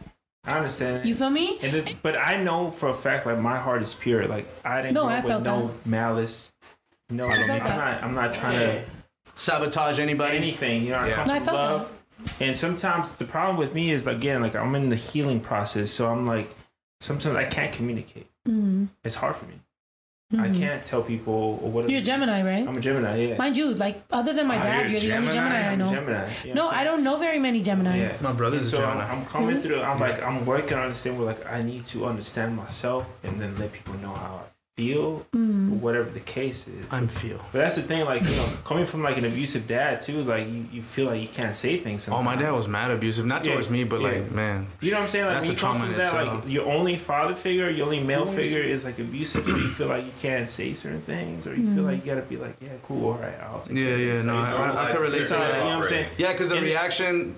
I understand. you feel me? And then, but I know for a fact, like my heart is pure. Like I didn't No, grow I up felt with no malice. No, I'm felt that. not. I'm not trying to Sabotage anybody. anything. You know, I Yeah. come No, I from felt love. And sometimes the problem with me is again, like I'm in the healing process, so I'm like, sometimes I can't communicate. Mhm. It's hard for me. I Mhm. can't tell people what. You're a Gemini, right? I'm a Gemini. Yeah. Mind you, like other than my Oh, dad, you're you're, the only Gemini? Gemini I I'm a know. Gemini. You know no, I'm don't know very many Geminis. Yeah. My brother's And a so Gemini. I'm, I'm coming Mhm. through. I'm like I'm working on this thing where like I need to understand myself and then let people know how I feel, Mm. or whatever the case is. I'm feel. But that's the thing, like you know, coming from like an abusive dad too, like you, you feel like you can't say things. Oh, my dad was mad abusive, not Yeah, towards me, but yeah. like, man. You know what I'm saying? Like That's when a you come trauma from that, itself. like your only father figure, your only male figure is like abusive, so you feel like you can't say certain things, or you feel like you gotta be like, yeah, cool, all right, I'll take Yeah, care yeah, this. no, Like, it's I, I, I can relate to not- that. You know what I'm saying? Yeah, because the And- reaction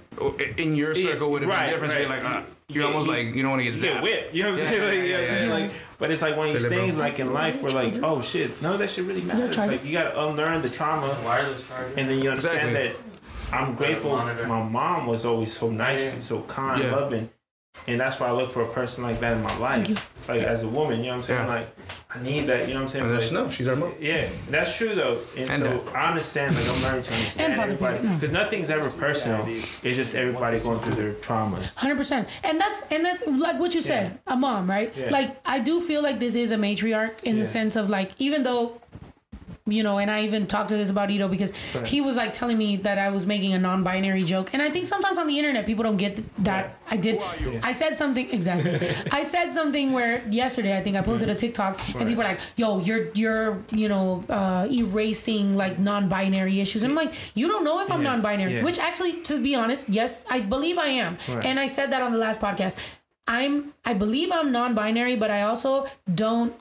in your circle would have right, been different. So you're right. like, uh, You you're almost get- like, you don't want to get You get zapped. whipped. You know what I'm Yeah, saying? Like, yeah, you know what I'm yeah, yeah. Like, but it's like one of these Feel things, like in life, where like, oh shit, none of that shit really matters. Like you gotta unlearn the trauma, and then you understand Exactly. that I'm grateful. My mom was always so nice and so kind, Yeah. loving, and that's why I look for a person like that in my life. you. Like as a woman, you know what I'm saying? Yeah. Like I need that. You know what I'm saying? And Like, no, she's our mom. yeah, that's true though. And, And so uh, I understand, like I'm learning to understand everybody figure, no. because nothing's ever personal. It's just everybody going through their traumas. Hundred percent, and that's and that's like what you said, a mom, right? Yeah. Like I do feel like this is a matriarch in the sense of like even though, you know, and I even talked to this about Ito because Right. he was like telling me that I was making a non-binary joke, and I think sometimes on the internet people don't get that I did. I said something exactly. I said something where yesterday I think I posted a TikTok and people are like, "Yo, you're you're you know uh, erasing like non-binary issues," and I'm like, "You don't know if I'm Yeah. non-binary," Yeah. which actually, to be honest, yes, I believe I am, Right. and I said that on the last podcast. I'm I believe I'm non-binary, but I also don't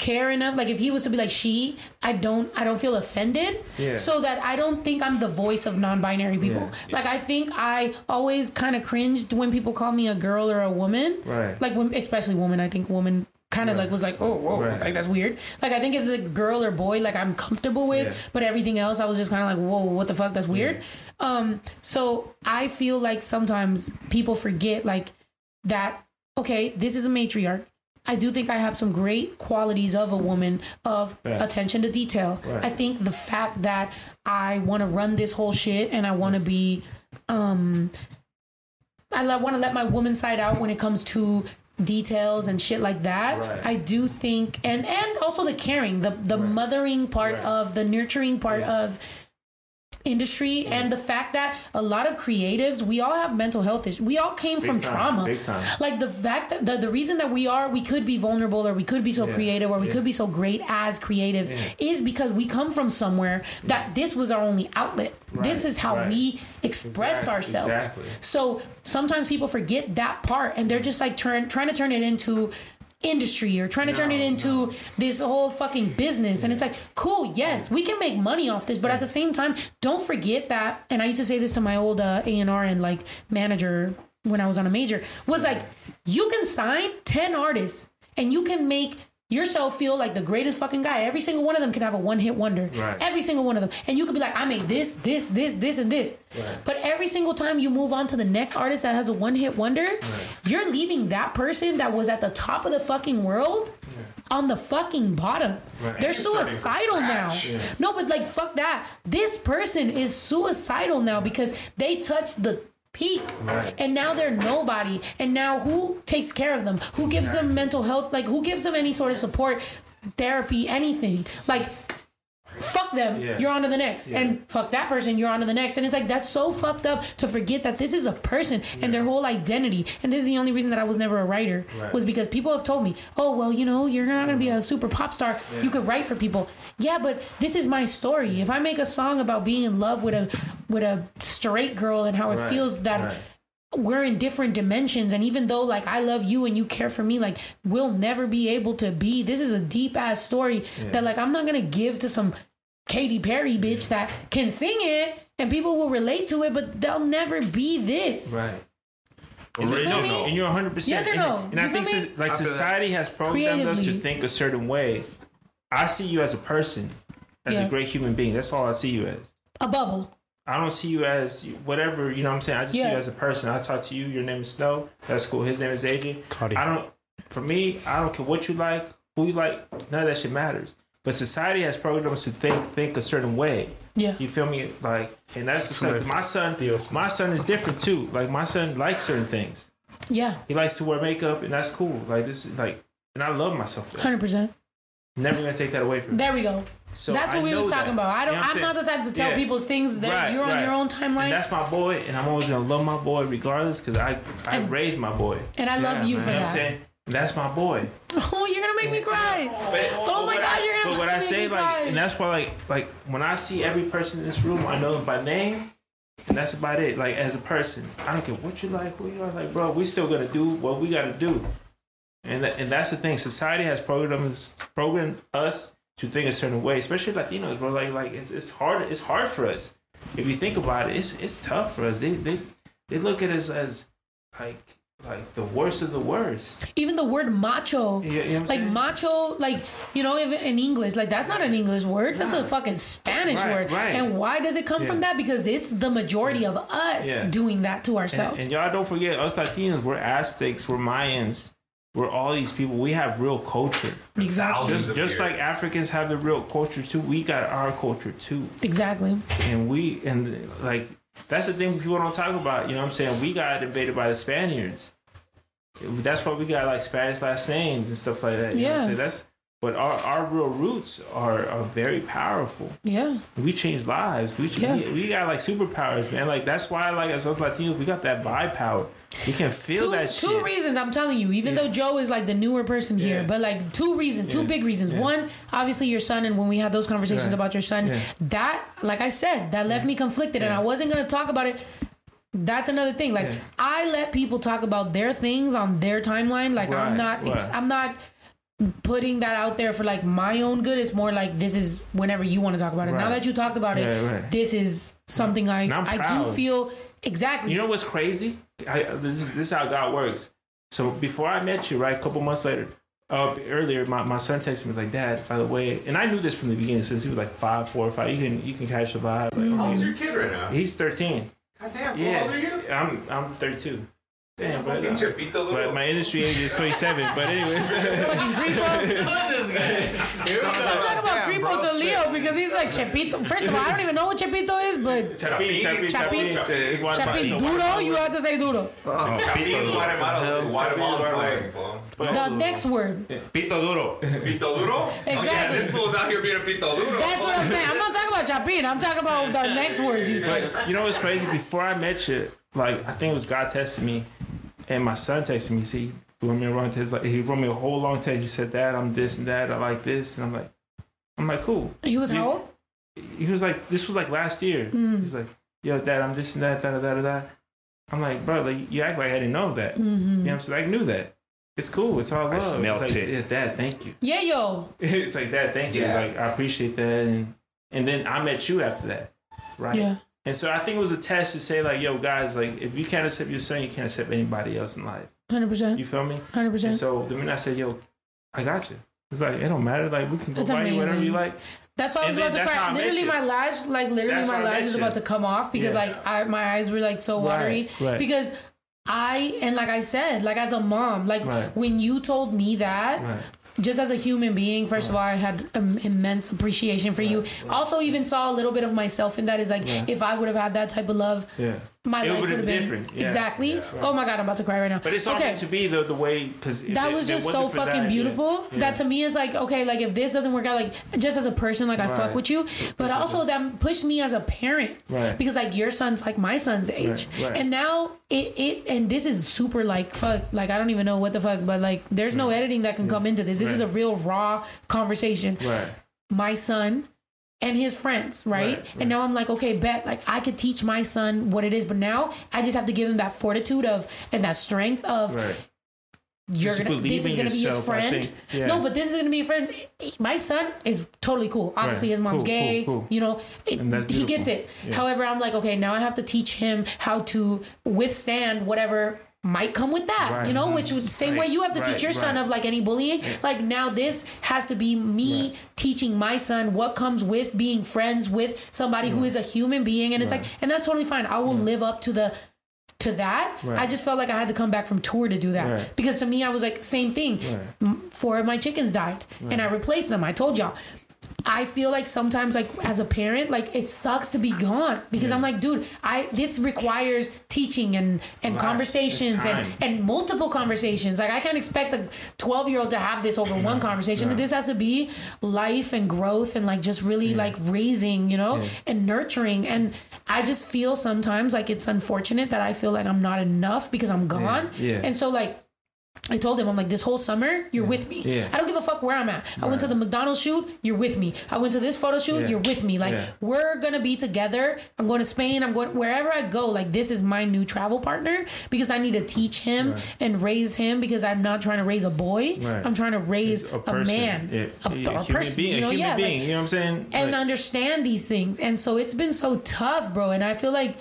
care enough. Like if he was to be like she, I don't I don't feel offended. Yeah. So that I don't think I'm the voice of non-binary people. Yeah. Like I think I always kind of cringed when people call me a girl or a woman. Right. Like when especially woman, I think woman kind of like was like, oh, whoa, Right. like that's weird. Like I think it's a girl or boy, like I'm comfortable with, Yeah. but everything else I was just kind of like, whoa, what the fuck? That's weird. Um, so I feel like sometimes people forget like that. Okay, this is a matriarch. I do think I have some great qualities of a woman of Yeah. attention to detail. Right. I think the fact that I want to run this whole shit and I want to be um I want to let my woman side out when it comes to details and shit like that. Right. I do think and and also the caring, the the mothering part Right. of the nurturing part Yeah. of industry and mm-hmm. the fact that a lot of creatives, we all have mental health issues. We all came Big from time, trauma. big time. Like the fact that the, the reason that we are, we could be vulnerable or we could be so Yeah, creative or we yeah. could be so great as creatives is because we come from somewhere that this was our only outlet. This is how right. we expressed Exact- ourselves. exactly. So sometimes people forget that part and they're mm-hmm. just like turn, trying to turn it into industry. Or trying to turn it into this whole fucking business. And it's like cool yes we can make money off this but at the same time don't forget that and i used to say this to my old uh, a&r and like manager when i was on a major was like you can sign 10 artists and you can make yourself feel like the greatest fucking guy. Every single one of them can have a one-hit wonder. Right. every single one of them. And you could be like i made this this this this and this. But every single time you move on to the next artist that has a one-hit wonder you're leaving that person that was at the top of the fucking world on the fucking bottom. Right. they're And starting from suicidal now. Yeah. no but like fuck that. This person is suicidal now because they touched the peak. Right. and now they're nobody. And now who takes care of them? Who gives them mental health? Like who gives them any sort of support therapy anything? Like fuck them Yeah. you're on to the next Yeah. and fuck that person you're on to the next and it's like that's so fucked up to forget that this is a person and their whole identity and this is the only reason that i was never a writer Right. was because people have told me oh well you know you're not gonna be a mm-hmm. super pop star Yeah. you could write for people yeah but this is my story if i make a song about being in love with a with a straight girl and how it Right. feels that Right. We're in different dimensions and even though like i love you and you care for me like we'll never be able to be this is a deep ass story Yeah. that like i'm not gonna give to some Katy Perry bitch that can sing it and people will relate to it but they'll never be this Right. You And, feel no, me? no, and you're 100. percent Yes or no? And, I think so- like I society has programmed us to think a certain way. I see you as a person, as Yeah. a great human being. That's all I see you as. a bubble I don't see you as whatever, you know what I'm saying? I just see you as a person. I talk to you, your name is Snow. That's cool. His name is AJ. Cardi. I don't for me, I don't care what you like, who you like, none of that shit matters. But society has programmed us to think think a certain way. Yeah. You feel me? Like and that's the Smith. stuff. My son my son is different too. Like my son likes certain things. yeah He likes to wear makeup and that's cool. Like this is like and I love myself. for that. 100% Never gonna take that away from me. there we go So that's what I we was talking that. about i You know don't i'm not the type to tell Yeah. people's things that Right, you're on right. your own And timeline that's my boy, and I'm always gonna love my boy regardless, because I I And- raised my boy. and I love you You for know what I'm saying? That's my boy. oh you're gonna make me cry But, oh my god I- you're gonna make me cry. But what I say, like, cry. and that's why, like, like when I see every person in this room, I know them by name, and that's about it. Like as a person, I don't care what you like, who you are. Like, bro, we still gonna do what we gotta do. And that, and that's the thing. Society has programmed us, programmed us to think a certain way, especially Latinos, bro. Like, like it's, it's hard. It's hard for us. If you think about it, it's it's tough for us. They they they look at us as like like the worst of the worst. even the word macho You- you know like saying? macho like you know if in english like that's not an english word that's a fucking spanish Right, word right. and why does it come from that because it's the majority of us Yeah. doing that to And, ourselves and y'all don't forget, us Latinos, we're Aztecs, we're Mayans, we're all these people. We have real culture. exactly Just, just like. Africans have the real culture too, we got our culture too. exactly And we, and like, that's the thing people don't talk about. You know what I'm saying? We got invaded by the Spaniards. That's why we got like Spanish last names and stuff like that. You know what I'm Yeah. saying? That's, but our, our real roots are, are very powerful. yeah We change lives. We, Yeah. we we got like superpowers, man. Like that's why, like as us Latinos, we got that vibe power. We can feel two, that two reasons i'm telling you even Yeah. though joe is like the newer person here but like two reasons two big reasons Yeah. one obviously your son and when we had those conversations Right. about your son Yeah. that like i said that left me conflicted and i wasn't going to talk about it that's another thing like Yeah. i let people talk about their things on their timeline like i'm not right. i'm not putting that out there for like my own good it's more like this is whenever you want to talk about it now that you talked about it right. this is something i I'm do feel exactly You know what's crazy? I, this is this is how God works. So before I met you, right, a couple months later, uh, earlier, my, my son texted me like, "Dad, by the way," and I knew this from the beginning since he was like five, four or five. You can you can catch the vibe. Like, How old's your kid right now? He's thirteen. God damn, Yeah, how old are you? I'm I'm thirty two. Damn, bro. Fucking But uh, Duro. my industry age is 27. But anyways. Fucking creepo. Let's talk about creepo to Leo because he's like Chepito. First of all, I don't even know what Chepito is, but water Chapin bottle. duro. You have to say duro. Chapin's Guatemala, Guatemalan slang, fool. The next word. Pito duro. Pito Duro? Oh, Exactly. this fool's out here being a Pito Duro. That's what I'm saying. I'm not talking about Chapin. I'm talking about the next words you said. You know what's crazy? Before I met you, like I think it was God testing me, and my son texted me. See, he wrote me a long text. Like he wrote me a whole long text. He said, "Dad, I'm this and that. I like this." And I'm like, I'm like, cool. He was You- how old? He was like, this was like last year. Mm. He's like, Yo, Dad, I'm this and that, da da da da. da. I'm like, bro, like you act like I didn't know that. Mhm. You know what I'm saying? I knew that. It's cool. It's all I love. smelt it's like, it. Yeah, Dad, thank you. Yeah, yo. it's like Dad, thank you. Like I appreciate that, and and then I met you after that, right? Yeah. And so I think it was a test to say like, yo, guys, like if you can't accept your son, you can't accept anybody else in life. Hundred percent. You feel me? Hundred And percent. so the minute I said, yo, I got you. It's like it don't matter. Like we can go That's buy you whatever you like. That's why I was And about to cry. Literally, my lash, like literally, That's my lash is about to come off because Yeah. like I, my eyes were like so watery. Right, right. Because I and like I said, like as a mom, like Right. when you told me that. Just as a human being, first of all, I had um, immense appreciation for you. Also, even saw a little bit of myself in that. Is like, if I would have had that type of love, Yeah. My It life would've been been different. Yeah. exactly. Yeah. Oh my god, I'm about to cry right now. But it's all okay. to be the the way because that was just so fucking beautiful. That to me is like okay, like if this doesn't work out, like just as a person, like I fuck with you, but also that pushed me as a parent Right. because like your son's like my son's age, right. and now it it and this is super like fuck, like I don't even know what the fuck, but like there's no editing that can come into this. This is a real raw conversation. Right. My son. And his friends, right? Right, right. And now I'm like, okay, bet, like I could teach my son what it is, but now I just have to give him that fortitude of and that strength of Right. you're Just gonna this is gonna be his friend. Yeah. No, but this is gonna be a friend. My son is totally cool. Obviously, his mom's Cool, gay. cool, cool. You know, it, he gets it. Yeah. However, I'm like, okay, now I have to teach him how to withstand whatever might come with that. Right. You know, which would same way you have to right, teach your son of like any bullying. Like now, this has to be me teaching my son what comes with being friends with somebody who is a human being, and it's like, and that's totally fine. I will live up to the to that. Right. I just felt like I had to come back from tour to do that Right. because to me, I was like, same thing. Right. Four of my chickens died, and I replaced them. I told y'all. I feel like sometimes, like as a parent, like it sucks to be gone because I'm mm. like, dude, I this requires teaching and and Right. conversations and and multiple conversations. Like I can't expect a 12 year old to have this over one mm-hmm. conversation. Right. This has to be life and growth and like just really like raising, you know, Yeah. and nurturing. And I just feel sometimes like it's unfortunate that I feel like I'm not enough because I'm gone. Yeah. And so like. I told him, I'm like, this whole summer, you're with me. Yeah. I don't give a fuck where I'm at. I went to the McDonald's shoot, you're with me. I went to this photo shoot, Yeah. you're with me. Like, Yeah. we're gonna be together. I'm going to Spain. I'm going wherever I go. Like, this is my new travel partner because I need to teach him Right. and raise him because I'm not trying to raise a boy. Right. I'm trying to raise a a, man, a, a human person, being, you know, yeah, being. like- you know what I'm saying? and Like- understand these things. And so it's been so tough, bro. And I feel like,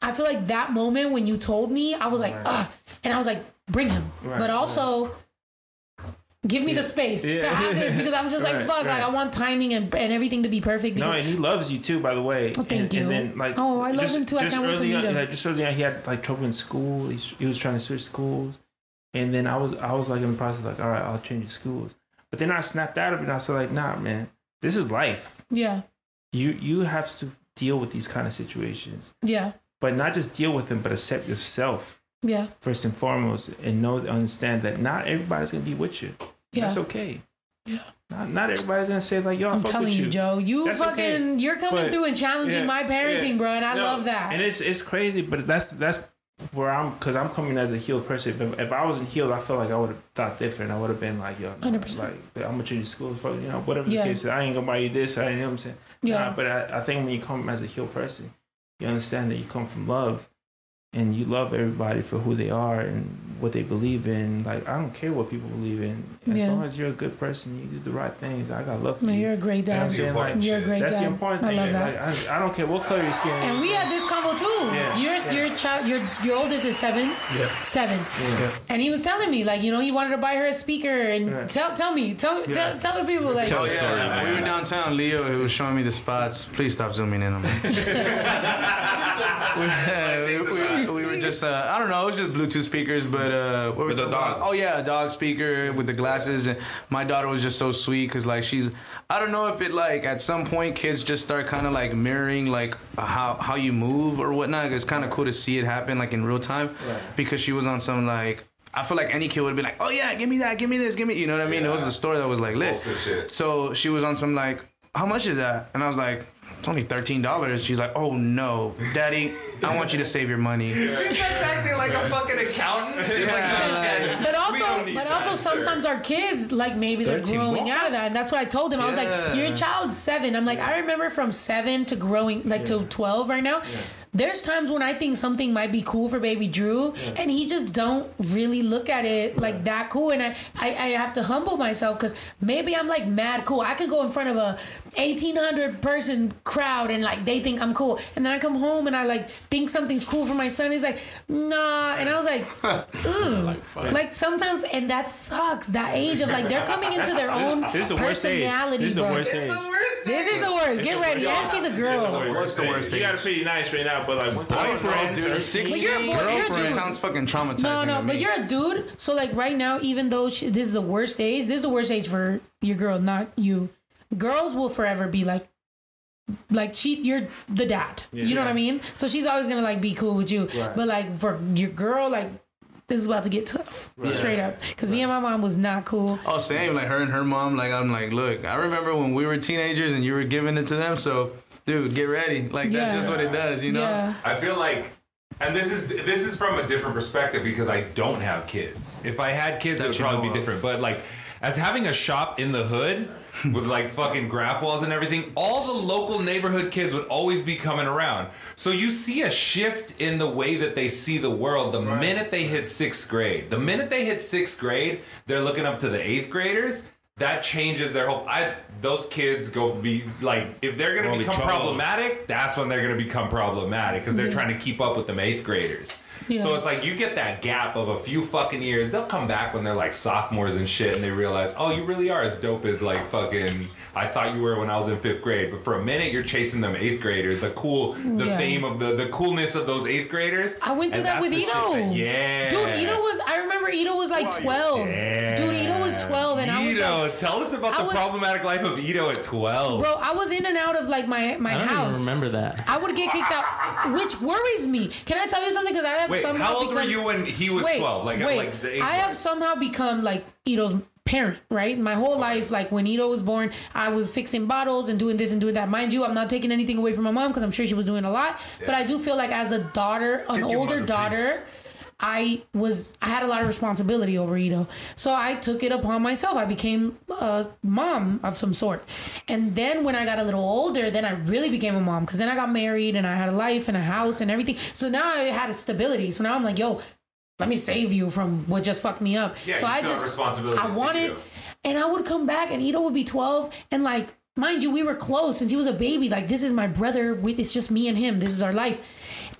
I feel like that moment when you told me, I was like, ah, and I was like, bring him, Right, but also. Give me the space to have this because I'm just like Right, fuck like. I want timing and, and everything to be perfect No, because and he loves you too, by the way. Oh, thank and, you. And then, like, Oh, I love him too. I can't wait to meet on, him. Like, just early on, he had like trouble in school. He, he was trying to switch schools, and then I was, I was like in the process, like, all right, I'll change the schools. But then I snapped out of it, and I said, like, nah, man, this is life. yeah You, you have to deal with these kind of situations, yeah but not just deal with them, but accept yourself yeah first and foremost, and know, understand that not everybody's gonna be with you. yeah That's okay. Yeah. Not, not everybody's gonna say like, yo, I I'm telling with you, Joe, you That's fucking okay. you're coming But- through and challenging Yeah, my parenting, yeah. bro, and I No, love that. And it's it's crazy, but that's that's where I'm because I'm coming as a healed person. If, if I wasn't healed, I feel like I would have thought different. I would have been like, yo, 100%. like I'm gonna treat you school, fuck, you know, whatever Yeah. the case. is. I ain't gonna buy you this. I ain't, you know what I'm saying. Yeah. Nah, but I, I think when you come as a healed person, you understand that you come from love, and you love everybody for who they are, and what they believe in. Like I don't care what people believe in. As Yeah. long as you're a good person, you do the right things. I got love for No, you. you're a great dad. That's the important You're a shit. great That's dad. the important thing. I love that. Like, I, I don't care what color your skin is. And we had this convo too. Yeah. Your your child, your your oldest is seven. Yeah. Seven. Yeah. And he was telling me like, you know, he wanted to buy her a speaker and Yeah. tell tell me, tell Yeah. tell, tell the people like. oh yeah, we were downtown. Leo, he was showing me the spots. Please stop zooming in on me. we, we- we were just, uh, I don't know, it was just Bluetooth speakers, but uh, what was a the dog. Oh yeah, a dog speaker with the glasses. And my daughter was just so sweet because like she's, I don't know if it like at some point kids just start kind of like mirroring like how how you move or whatnot. It's kind of cool to see it happen like in real time because she was on some like. I feel like any kid would be like, "Oh yeah, give me that, give me this, give me," you know what I mean? It was the store that was like lit. So she was on some like, how much is that? And I was like, it's only thirteen dollars. She's like, oh no, daddy, I want you to save your money. You're just acting like a fucking accountant. She's like, But also, don't but that, also sir. sometimes our kids like maybe they're 13 growing bucks? out of that, and that's what I told him. I was like, "Your child's seven. I'm like, I remember from seven to growing like to twelve right now. There's times when I think something might be cool for baby Drew, and he just don't really look at it like that cool. And I, I, I have to humble myself because maybe I'm like mad cool. I could go in front of a 1,800 person crowd and like they think I'm cool, and then I come home and I like think something's cool for my son. He's like, nah, and I was like, ooh, like, sometimes, and that sucks. That age of like they're coming into their own This is the worst age. personality, This is the worst age. This is the worst. Get ready, and she's a girl. What's the worst You thing? got it pretty nice right now, but like once Boyfriend, dude, But 16 you're a boy- you're a dude. sounds fucking traumatizing. No, no, to but you're a dude. So like right now, even though she, this is the worst age, this is the worst age for your girl, not you. Girls will forever be like, like she, you're the dad. You know what I mean? So she's always gonna like be cool with you. Right. But like for your girl, like this is about to get tough, Right. straight up. Because me and my mom was not cool. Oh, same. Like her and her mom. Like I'm like, look, I remember when we were teenagers and you were giving it to them. So, dude, get ready. Like that's just what it does, you know. Yeah. I feel like, and this is this is from a different perspective because I don't have kids. If I had kids, it would probably be of. different. But like, as having a shop in the hood with like fucking graph walls and everything, all the local neighborhood kids would always be coming around. So you see a shift in the way that they see the world the minute they hit sixth grade. The minute they hit sixth grade, they're looking up to the eighth graders. That changes their whole. I those kids go be like if they're gonna Gonna be become trouble. problematic, that's when they're gonna become problematic because they're Yeah. trying to keep up with them eighth graders. Yeah. So it's like you get that gap of a few fucking years. They'll come back when they're like sophomores and shit, and they realize, oh, you really are as dope as like fucking I thought you were when I was in fifth grade. But for a minute, you're chasing them eighth graders, the cool, the Yeah. fame of the the coolness of those eighth graders. I went through And that with the Ito. that- yeah, Dude, Ito was. I remember Ito was like twelve. Dude, Ito was twelve, and I was like, tell us about I the was- problematic life of Ito at twelve. bro, I was in and out of like my my I house. even remember that. I would get kicked out, which worries me. Can I tell you something? Because I have Wait, somehow how old were you when he was Wait, 12? Like, wait. like the age I have somehow become like Ito's parent, right? My whole life, like when Ito was born, I was fixing bottles and doing this and doing that. Mind you, I'm not taking anything away from my mom because I'm sure she was doing a lot. But I do feel like as a daughter, an your older daughter. I was I had a lot of responsibility over Ito. So I took it upon myself. I became a mom of some sort. And then when I got a little older, then I really became a mom because then I got married and I had a life and a house and everything. So now I had a stability. So now I'm like, yo, let me save you from what just fucked me up. Yeah, so you I just I wanted and I would come back and Ito would be 12 and like mind you we were close since he was a baby like this is my brother we, it's just me and him this is our life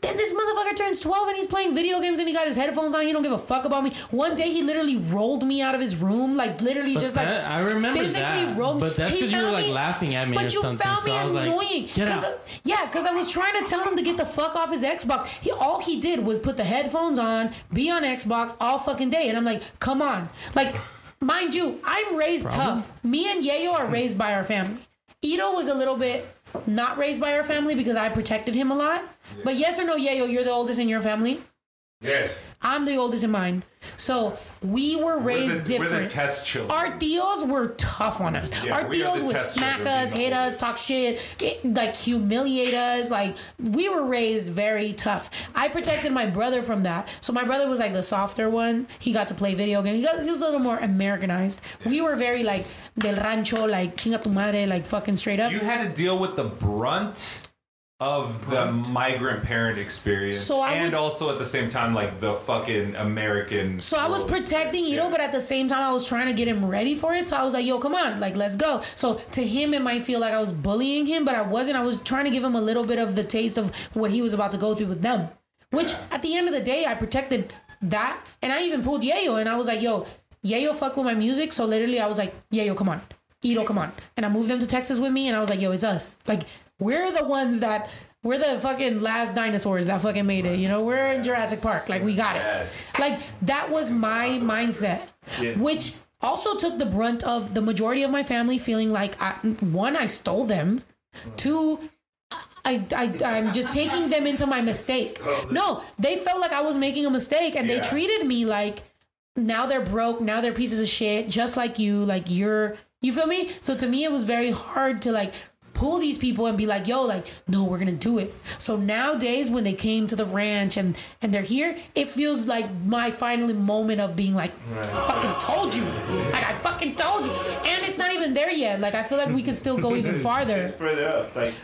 then this motherfucker turns 12 and he's playing video games and he got his headphones on he don't give a fuck about me one day he literally rolled me out of his room like literally But just that- like I remember physically that. rolled But that's because you were, like, me- laughing at me but or you something, found me like, annoying "Get 'Cause, out." uh, yeah because I was trying to tell him to get the fuck off his Xbox he all he did was put the headphones on be on Xbox all fucking day and I'm like come on like mind you I'm raised Problem? tough me and Yayo are raised by our family Ito was a little bit not raised by our family because I protected him a lot. But yes or no, Yayo, you're the oldest in your family. Yes. I'm the oldest in mine. So we were raised we're the, different. We're the test children. Our tios were tough on us. Yeah, Our tios would smack us, hit us, talk shit, it- like humiliate us. Like we were raised very tough. I protected my brother from that. So my brother was like the softer one. He got to play video games. He, got, he was a little more Americanized. We were very like del rancho, like chinga tu madre, like fucking straight up. You had to deal with the brunt of the migrant parent experience, So I and would- also at the same time like the fucking American. So I was protecting Ito, but at the same time, I was trying to get him ready for it. So I was like, "Yo, come on, like, let's go." So to him, it might feel like I was bullying him, but I wasn't. I was trying to give him a little bit of the taste of what he was about to go through with them. Which, at the end of the day, I protected that, and I even pulled Yayo, and I was like, "Yo, Yayo, fuck with my music." So literally, I was like, "Yayo, come on, Ito, come on," and I moved them to Texas with me, and I was like, "Yo, it's us. Like, we're the ones that." We're the fucking last dinosaurs that fucking made it. You know, we're in Jurassic Park. Like, we got it. Like, that was my mindset, Yeah. which also took the brunt of the majority of my family feeling like, I, one, I stole them. Two, I, I, I'm just taking them into my mistake. No, they felt like I was making a mistake and they treated me like now they're broke, now they're pieces of shit, just like you. Like, you're, you feel me? So to me, it was very hard to like, pull these people and be like, yo, like, no, we're gonna do it. So nowadays when they came to the ranch and and they're here, it feels like my final moment of being like, I fucking told you. Like I fucking told you. And it's not even there yet. Like I feel like we can still go even farther. It's further up, like,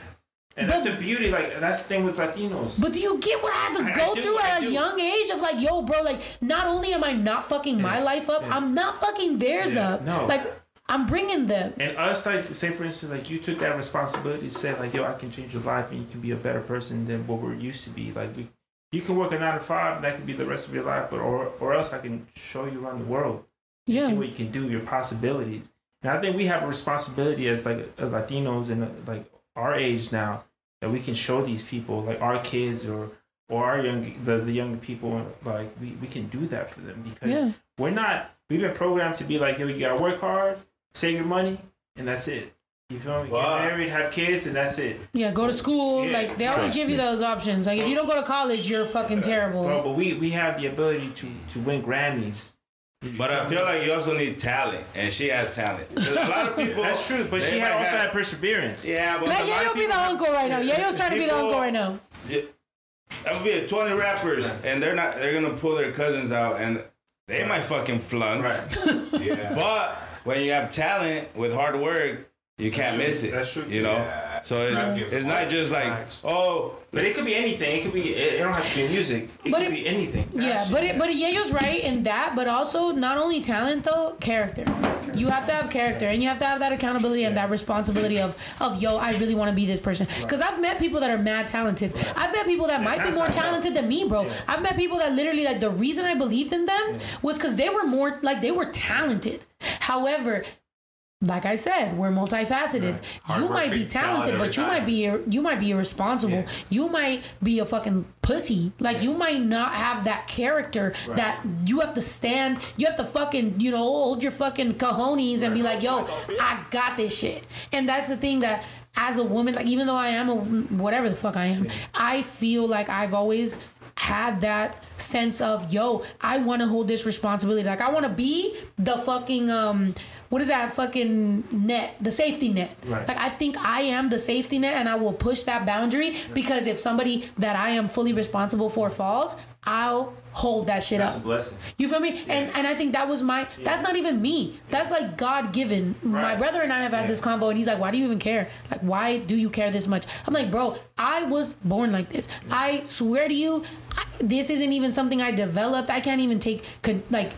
and that's the beauty. Like that's the thing with Latinos. But do you get what I had to I- I go do, through I at a young age of like, yo, bro, like not only am I not fucking my life up, I'm not fucking theirs Yeah, up. no. Like I'm bringing them. And us, like, say for instance, like you took that responsibility, said like, yo, I can change your life, and you can be a better person than what we're used to be. Like, we, you can work a nine to five, that could be the rest of your life, but or or else I can show you around the world, Yeah. see what you can do, your possibilities. And I think we have a responsibility as like uh, Latinos and uh, like our age now that we can show these people, like our kids or or our young the, the young people, like we, we can do that for them because Yeah. we're not. We've been programmed to be like, yo, you gotta work hard, save your money, and that's it. You feel me? Get married, have kids, and that's it. Yeah, go to school. Yeah. Like they always Trust give you me. those options. Like if you don't go to college, you're fucking terrible. Bro, but we we have the ability to to win Grammys. But I feel like you also need talent, and she has talent. 'Cause A lot of people. That's true, but she had also have- had perseverance. Yeah, but Let a Yayo be the uncle right now. Yayo's trying to be the uncle right now. Yeah, that would be a 20 rappers, and they're not. They're gonna pull their cousins out, and they might fucking flunk. Right. yeah. But when you have talent with hard work, you can't miss it. That's true. You know. Yeah. So it's, Rap it's not just like Facts. oh. But it could be anything. It could be. It, it don't have to be music. It But could it- be anything. Yeah, but it, but Yayo's right in that, but also not only talent though, character. You have to have character, and you have to have that accountability and that responsibility of of yo, I really want to be this person. Because I've met people that are mad talented. I've met people that might be more talented than me, bro. I've met people that literally like the reason I believed in them was because they were more like they were talented. However. Like I said, we're multifaceted. Hard You might be talented, but you time. might be you might be irresponsible. You might be a fucking pussy. Like you might not have that character Right. that you have to stand. You have to fucking you know hold your fucking cojones and be like, yo, I got this shit. And that's the thing that as a woman, like even though I am a whatever the fuck I am, I feel like I've always had that sense of yo i want to hold this responsibility like i want to be the fucking um what is that fucking net the safety net Right. like i think i am the safety net and i will push that boundary because if somebody that i am fully responsible for falls i'll hold that shit That's a up blessing. you feel me? And and I think that was my. That's not even me. That's like God given. My brother and I have had this convo, and he's like, "Why do you even care? Like, why do you care this much?" I'm like, "Bro, I was born like this. I swear to you, I, this isn't even something I developed. I can't even take con- like."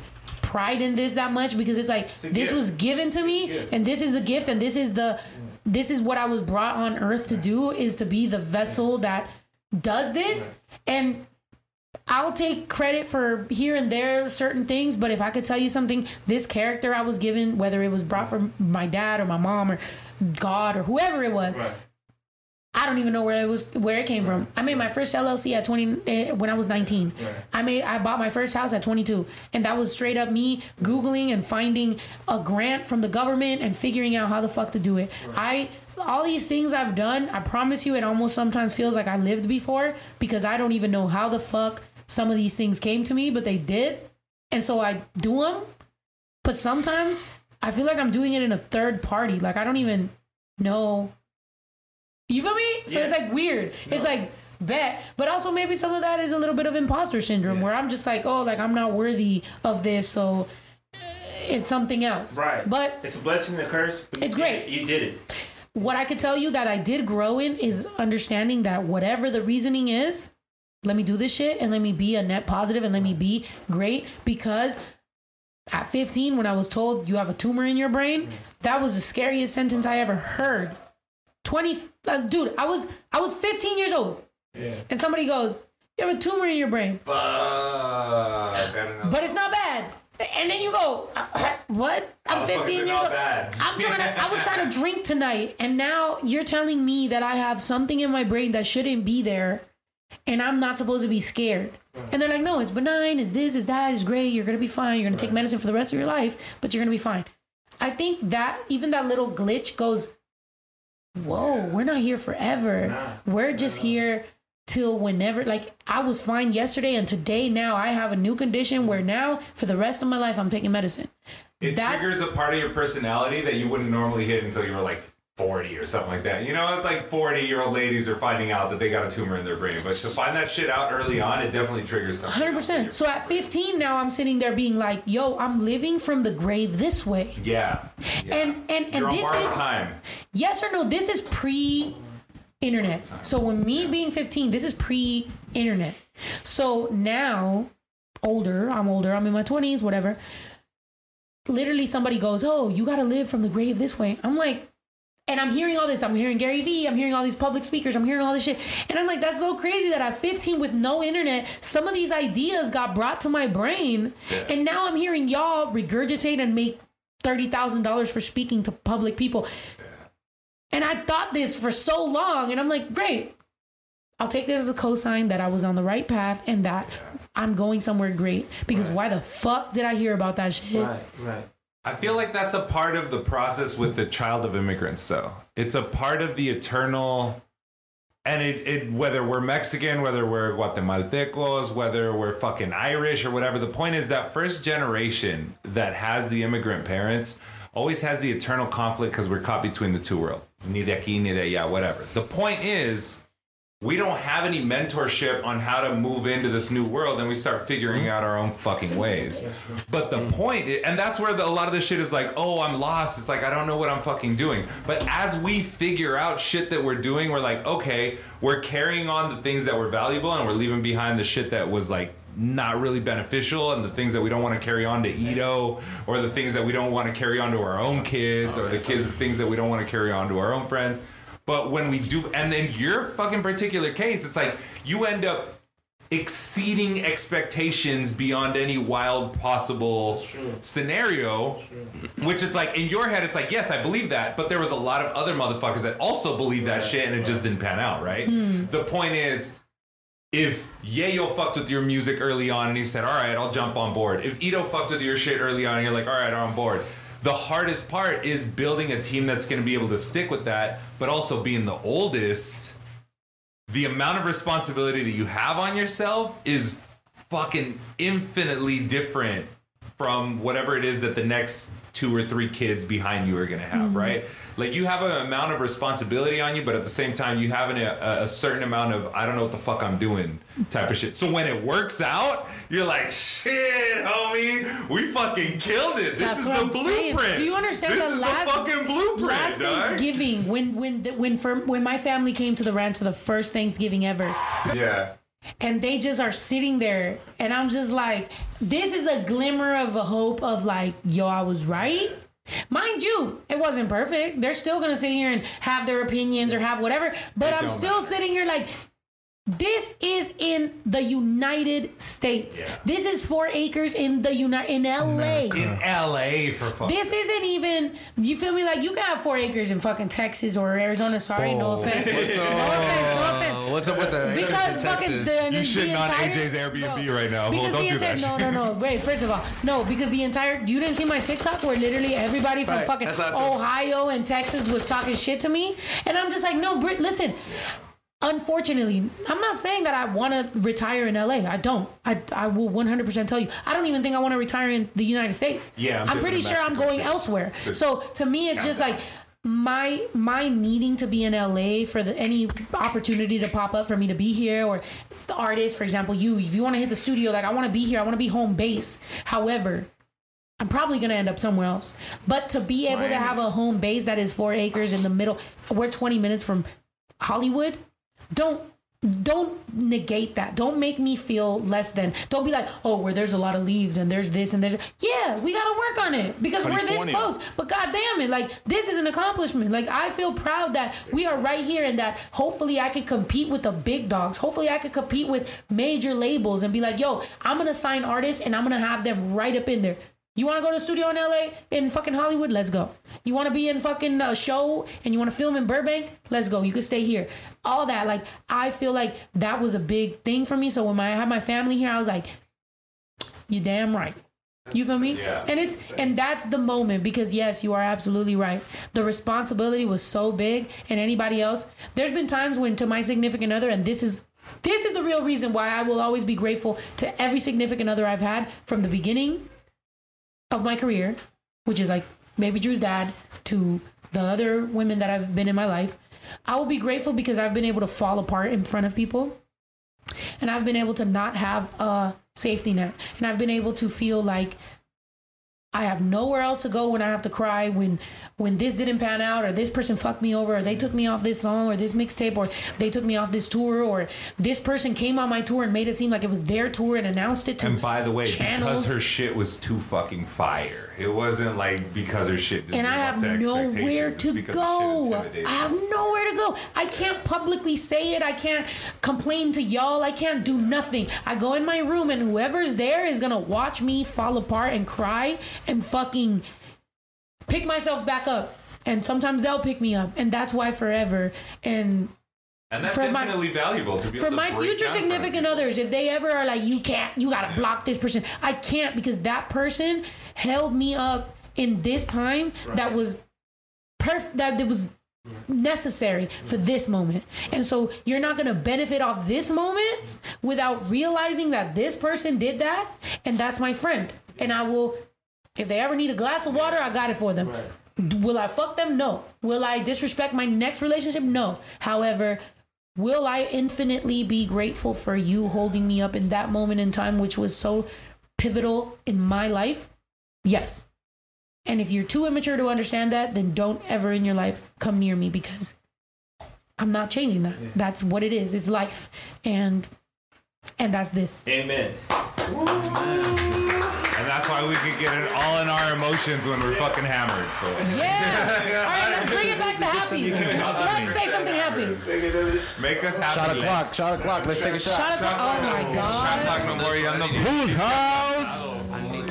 Pride in this that much because it's like a this gift. was given to me and this is the gift and this is the mm. this is what I was brought on earth to do is to be the vessel mm. that does this. And I'll take credit for here and there certain things, but if I could tell you something, this character I was given, whether it was brought from my dad or my mom or God or whoever it was, I don't even know where it was where it came from. I made my first LLC at 20 eh, when I was 19. I made I bought my first house at 22 and that was straight up me googling and finding a grant from the government and figuring out how the fuck to do it. I all these things I've done, I promise you it almost sometimes feels like I lived before because I don't even know how the fuck some of these things came to me, but they did. And so I do them. But sometimes I feel like I'm doing it in a third party. Like I don't even know you feel me? So it's like weird. It's like bet, but also maybe some of that is a little bit of imposter syndrome where I'm just like, oh, like I'm not worthy of this, so uh, it's something else. Right. But It's a blessing and a curse. It's great. it. You did it. what I could tell you that I did grow in is understanding that whatever the reasoning is, let me do this shit and let me be a net positive and let me be great because at 15 when I was told you have a tumor in your brain, that was the scariest sentence I ever heard. 20 uh, dude, I was I was 15 years old Yeah. and somebody goes, "You have a tumor in your brain." Fuck. I don't know. But it's not bad. And then you go, "What? I'm How the fuck is 15 years old. bad? I'm trying to I was trying to drink tonight and now you're telling me that I have something in my brain that shouldn't be there and I'm not supposed to be scared." And they're like, "No, it's benign. It's this, it's that, it's great. You're going to be fine. You're going to take medicine for the rest of your life, but you're going to be fine." I think that even that little glitch goes, "Whoa, we're not here forever. we're just here till whenever like I was fine yesterday and today now I have a new condition where now for the rest of my life I'm taking medicine. It That's- triggers a part of your personality that you wouldn't normally hit until you were like 40 or something like that. You know, it's like 40 year old ladies are finding out that they got a tumor in their brain. But to find that shit out early on, it definitely triggers something. Hundred percent. So at 15 now, I'm sitting there being like, "Yo, I'm living from the grave this way." Yeah. And and and You're this is time. yes or no. This is pre-internet. So when me being 15, this is pre-internet. So now, older, I'm older. I'm in my 20s, whatever. Literally, somebody goes, "Oh, you got to live from the grave this way." I'm like. And I'm hearing all this. I'm hearing Gary Vee. I'm hearing all these public speakers. I'm hearing all this shit. And I'm like, that's so crazy that at 15 with no internet, some of these ideas got brought to my brain. And now I'm hearing y'all regurgitate and make $30,000 for speaking to public people. And I thought this for so long. And I'm like, great. I'll take this as a cosign that I was on the right path and that I'm going somewhere great. Because why the fuck did I hear about that shit? right. I feel like that's a part of the process with the child of immigrants, though. It's a part of the eternal, and it, it whether we're Mexican, whether we're Guatemaltecos, whether we're fucking Irish or whatever. The point is that first generation that has the immigrant parents always has the eternal conflict because we're caught between the two worlds. Ni de aquí, ni de allá, whatever. The point is we don't have any mentorship on how to move into this new world and we start figuring out our own fucking ways. But the and that's where the, a lot of this shit is like, oh, I'm lost. It's like, I don't know what I'm fucking doing. But as we figure out shit that we're doing, we're like, okay, we're carrying on the things that were valuable and we're leaving behind the shit that was like, not really beneficial and the things that we don't want to carry on to Ito or the things that we don't want to carry on to our own kids or the kids the things that we don't want to carry on to our own friends but when we do, and in your fucking particular case, it's like you end up exceeding expectations beyond any wild possible scenario. Which it's like in your head, it's like, yes, I believe that, but there was a lot of other motherfuckers that also believed that shit, and it just didn't pan out, right? Hmm. The point is. If Yayo fucked with your music early on and he said, All right, I'll jump on board. If Ito fucked with your shit early on and you're like, All right, I'm on board. The hardest part is building a team that's going to be able to stick with that, but also being the oldest. The amount of responsibility that you have on yourself is fucking infinitely different from whatever it is that the next two or three kids behind you are going to have, Mhm. right? Like you have an amount of responsibility on you, but at the same time, you have an, a, a certain amount of I don't know what the fuck I'm doing type of shit. So when it works out, you're like, shit, homie, we fucking killed it. This That's is the I'm saying. blueprint. Do you understand this the is last the fucking blueprint? last. Thanksgiving when when the, when for, when my family came to the ranch for the first Thanksgiving ever? Yeah. And they just are sitting there. And i'm just like this is a glimmer of a hope of like yo i was right. Mind you it wasn't perfect. They're still gonna sit here and have their opinions or have whatever but i'm still sitting here like this is in the United States. This is four acres in the United in LA. In LA for fuck. This isn't even. You feel me? Like you can have four acres in fucking Texas or Arizona. Sorry, no Oh. offense. What's no up? offense. No offense. What's up with that? Because in fucking Texas? the, You the shitting on entire- AJ's Airbnb right now. Well, Because don't the do that no, no, no. Wait, first of all, no, because the entire. You didn't see my TikTok where literally everybody from Right, fucking that's not true. Ohio and Texas was talking shit to me, and I'm just like, no, Brit, listen. Unfortunately, I'm not saying that I want to retire in LA. I don't. I, I will 100% tell you. I don't even think I want to retire in the United States. Yeah, I'm I'm, pretty sure I'm going too. elsewhere. Too. So to me, it's just like my my needing to be in LA for the any opportunity to pop up for me to be here or the artist, for example, you if you want to hit the studio, like I want to be here, I want to be home base. However, I'm probably gonna end up somewhere else. But to be able to have a home base that is four acres in the middle, we're 20 minutes from Hollywood. Don't don't negate that. Don't make me feel less than. Don't be like, oh, where there's a lot of leaves and there's this and there's yeah, we gotta work on it because we're this close. But god damn it, like this is an accomplishment. Like I feel proud that we are right here and that hopefully I could compete with the big dogs. Hopefully I could compete with major labels and be like, yo, I'm gonna sign artists and I'm gonna have them right up in there. You want to go to the studio in LA in fucking Hollywood? Let's go. You want to be in fucking uh, show and you want to film in Burbank? Let's go. You can stay here. All that, like, I feel like that was a big thing for me. So when my, I had my family here, I was like, you damn right. You feel me? Yeah. And it's and that's the moment because yes, you are absolutely right. The responsibility was so big and anybody else. There's been times when to my significant other and this is this is the real reason why I will always be grateful to every significant other I've had from the beginning of my career, which is like maybe Drew's dad to the other women that I've been in my life. I will be grateful because I've been able to fall apart in front of people and I've been able to not have a safety net and I've been able to feel like I have nowhere else to go when I have to cry when when this didn't pan out or this person fucked me over or they took me off this song or this mixtape or they took me off this tour or this person came on my tour and made it seem like it was their tour and announced it to And by the way, channels. because her shit was too fucking fire, it wasn't like because her shit didn't and I have to nowhere to it's because her shit go. I have nowhere to go. I can't publicly say it. I can't complain to y'all. I can't do nothing. I go in my room and whoever's there is gonna watch me fall apart and cry and fucking pick myself back up. And sometimes they'll pick me up, and that's why forever. And And that's for my- infinitely valuable to be for to my future down front of significant others, if they ever are like, you can't, you gotta block this person. I can't because that person held me up in this time that was perfect. That it was necessary for this moment. And so you're not gonna benefit off this moment without realizing that this person did that, and that's my friend. And I will, if they ever need a glass of water, I got it for them. Will I fuck them? No. Will I disrespect my next relationship? No. However, will I infinitely be grateful for you holding me up in that moment in time, which was so pivotal in my life? Yes. And if you're too immature to understand that, then don't ever in your life come near me because I'm not changing that. That's what it is. It's life. And and that's this. Amen. And that's why we can get it all in our emotions when we're fucking hammered. Yeah. All right, let's bring it back to happy. Let's say something happy. Make us happy. Shot o'clock, shot o'clock. Let's take a shot. Shot o'clock. Oh my god. Shot God. o'clock, no more. You're on the Whose house?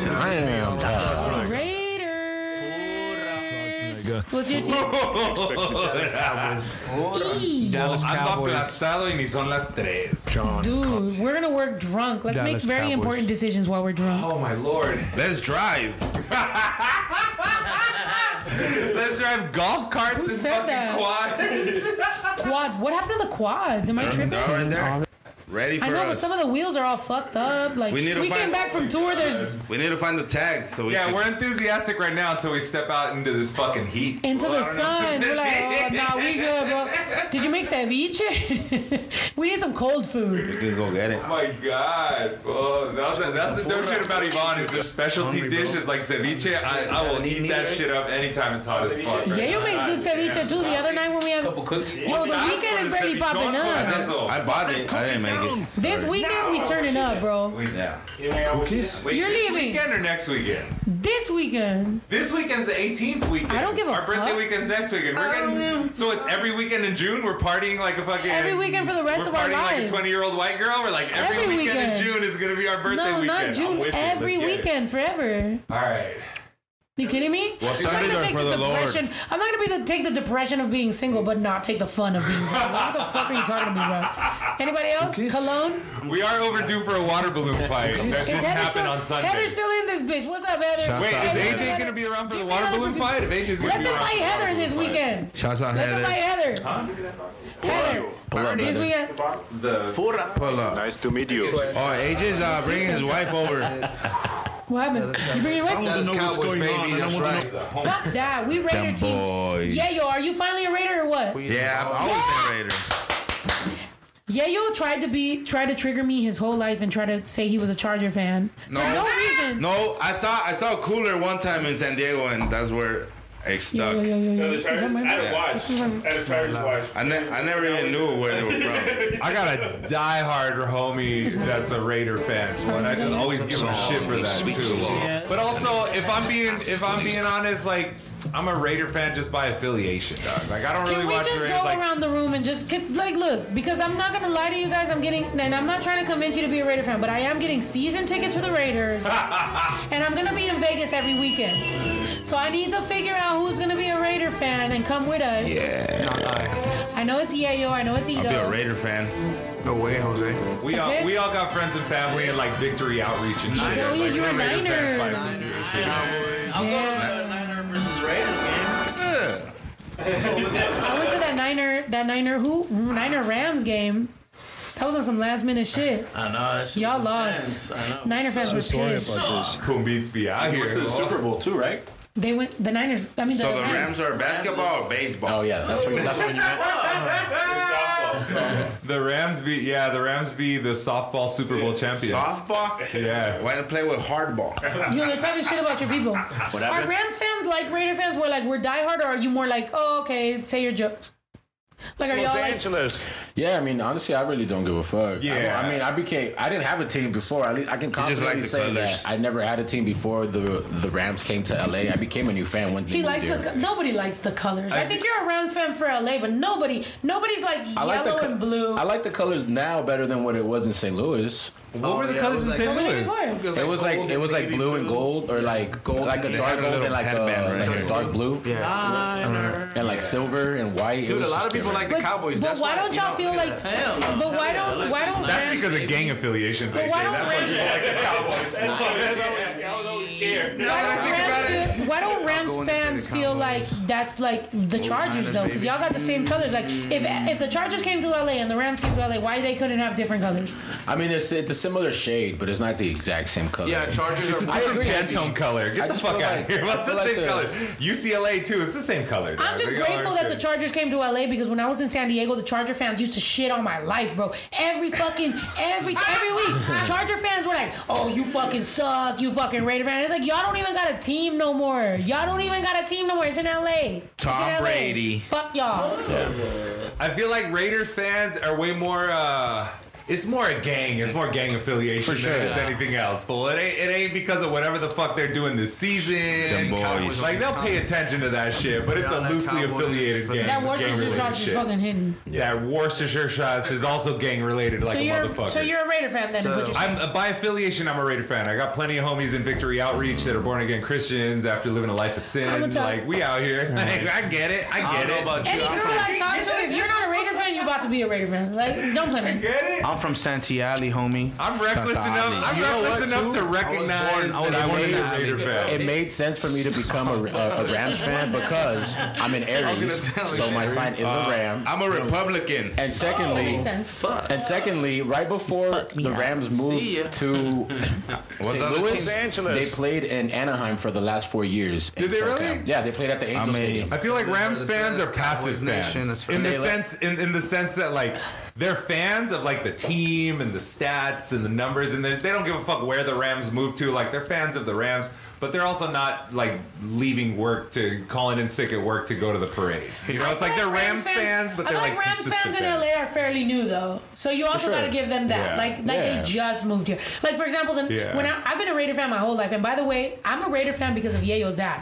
Damn. dog. Raiders. What's your team? Dallas Dallas Ando Cowboys. aplastado y ni son las tres. Dude, we're gonna work drunk. Let's make very Cowboys. important decisions while we're drunk. Oh my lord. Let's drive. Let's drive golf carts Who and said fucking that? quads. Quads. What happened to the quads? Am I tripping? They're right there. Ready for I know, but some of the wheels are all fucked up. Like We we, need to came find- back from tour. Uh, there's we need to find the tag so we Yeah, can- we're enthusiastic right now until we step out into this fucking heat. into Well, the I don't know. sun. We're like, oh, nah, we good, bro. Did you make ceviche? we need some cold food. We can go get it. Oh my god, bro. That's, the- that's the dope shit about Yvonne is their specialty dishes like ceviche. I, I will eat that shit up anytime it's hot as fuck. Yeah, you make good ceviche too. The other night when we had, a couple cookies. yo, the weekend is barely popping up. I bought it. I didn't make it. This weekend we turning up, bro. Yeah. Wait, You're this leaving. weekend or next weekend? This weekend. This weekend's the 18th weekend. I don't give a Our birthday fuck. weekend's next weekend. We're getting um, so it's every weekend in June. We're partying like a fucking Every weekend for the rest we're of our lives. partying like a 20 year old white girl. We're like every, Every weekend, weekend. in June is gonna be our birthday no, weekend. not I'm June. with you. Every Let's get it. weekend, forever. All right. You kidding me? Well, I'm not gonna take for the the Lord. depression. I'm not gonna be the take the depression of being single, but not take the fun of being single. what the fuck are you talking to me about? Anybody else? Cologne? We are overdue for a water balloon fight. That Is didn't Heather happen still, on Sunday. Heather's still in this bitch. What's up, Heather? Wait, Heather, is Heather. AJ gonna be around for the water balloon fight? If AJ's gonna Let's be around invite for the Heather water in this balloon fight. weekend. Shouts out Let's invite Heather. Heather. Heather. Pull up, brother. weekend. The Pull up. Nice to meet you. Oh, AJ's uh, bringing his wife over. What happened? You bring your wife? I wife? want to know what's going on. and I want to know. Fuck that. We Raider Them team. boys. Yeah, yo, are you finally a Raider or what? Yeah, I've always been a Raider. Yayo tried to be tried to trigger me his whole life and try to say he was a Charger fan No. for no reason. No, I saw I saw a cooler one time in San Diego, and that's where I stuck. Yo, yo, yo, yo, No, the Chargers. My- I had a watch. I had a Chargers watch. I, ne- I never even knew where they were from. I got a diehard homie that's a Raider fan, so and I just always give him shit for that too. But also, if I'm being if I'm being honest, like I'm a Raider fan just by affiliation, dog. Like I don't really Can we watch just Raiders. go Like around the room and just could- like look? Because I'm not gonna lie to you guys. I'm getting and I'm not trying to convince you to be a Raider fan, but I am getting season tickets for the Raiders, and I'm gonna be in Vegas every weekend. So I need to figure out who's gonna be a Raider fan and come with us. Yeah. I know it's Yayo. I know it's I'll be a Raider fan. No way, Jose. we That's all it? we all got friends and family and like victory outreach and shit. So oh, you- like, you're we're Raider fans by Niners. association. I'll go to the Niner versus Raiders game. I went to that Niner, that Niner who Niner Rams game. That was on some last minute shit. I know. That shit Y'all was lost. intense. I know. Niner fans were pissed. Cool beats be out You here. went to the Super Bowl too, right? They went the Niners. I mean the, So the Rams are basketball or baseball? Oh yeah, that's what that's what you meant. The Rams be yeah, the Rams be the softball Super Bowl champions. Softball? Yeah. Why don't play with hardball? You know, they're talking shit about your people. Whatever. Are Rams fans like Raider fans? Were like we're diehard, or are you more like, oh okay, say your jokes? Like are y'all like? Yeah, I mean, honestly, I really don't give a fuck. Yeah. I, I mean, I became. I didn't have a team before. At least I can just like confidently say colors. that I never had a team before the the Rams came to LA. I became a new fan when they He moved likes here. the nobody likes the colors. I, think you're a Rams fan for LA, but nobody nobody's like I like the yellow co- and blue. I like the colors now better than what it was in St. Louis. What oh, were the colors in St. What were they Louis? It was like it was like blue and gold, or like gold, like a dark gold and like a, right like a dark blue, Yeah. Ah, and like silver and white. It Dude, a lot of people like the Cowboys. But That's why why don't you y'all know, feel like? Hell no. But why don't why don't That's because of gang affiliations. But why don't That's Rams- like the Cowboys. I was always scared. Why don't Rams, feel, why don't Rams go in the fans feel Cowboys. like that's like the Chargers though? Because y'all got the same colors. Like if if the Chargers came to LA and the Rams came to LA, why they couldn't have different colors? I mean, it's it's a similar shade, but it's not the exact same color. Yeah, Chargers are. I Different Pantone just- color. I Get the fuck feel out like- of here. I What's the feel like same color? UCLA too. It's the same color. I'm just They grateful that the. Chargers came to LA because when I was in San Diego, the Charger fans used to shit on my life, bro. Every fucking every every week, Charger fans were like, "Oh, you fucking suck, you fucking Raider fan." It's like y'all don't even got a team no more. Y'all don't even got a team no more. It's in LA. It's in Tom LA. Brady. Fuck y'all. I feel like Raiders fans are way more. uh it's more a gang. It's more gang affiliation For sure, than it's yeah. anything else. Fool. It ain't. It ain't because of whatever the fuck they're doing this season. Them boys. Like they'll pay attention to that shit, but it's a Yeah, that loosely Cowboys affiliated gang. That gang Worcestershire related sauce is shit. fucking hidden. That Worcestershire sauce is also gang related, like so a you're motherfucker. so you're a Raider fan then? is what you're saying. I'm by affiliation. I'm a Raider fan. I got plenty of homies in Victory Outreach that are born again Christians after living a life of sin. I'ma tell- Like we out here. Like, I get it. I get don't it. know about Any you. girl I'm from, I talk to, if you're not a Raider fan, you're about to be a Raider fan. Like, don't play me. Get it. I'm from Santee Alley, homie. I'm reckless Tata enough. Ali. I'm You know reckless what, enough too? to recognize I was that I'm born a in the Raider fan. It made sense for me to become a, a, a Rams fan because I'm an Aries, gonna say, like, so my sign is a Uh, Ram. I'm a Republican. And secondly, Makes sense. and secondly, right before the Rams moved See ya. to St. other Louis, team? they played in Anaheim for the last four years. Did they really? Yeah, they played at the Angel mean- Stadium. I feel like Rams fans are passive Cowboys nation, fans that's in the right. sense in, in the sense that like they're fans of like the team and the stats and the numbers and they they don't give a fuck where the Rams move to. Like they're fans of the Rams, but they're also not like leaving work to calling in sick at work to go to the parade. You know, it's like feel they're Rams fans, but they're feel like, like Rams fans in LA are fairly new though, so you also sure. got to give them that. Yeah. Like, like Yeah. they just moved here. Like for example, the, Yeah. when I, I've been a Raider fan my whole life, and by the way, I'm a Raider fan because of Yayo's dad.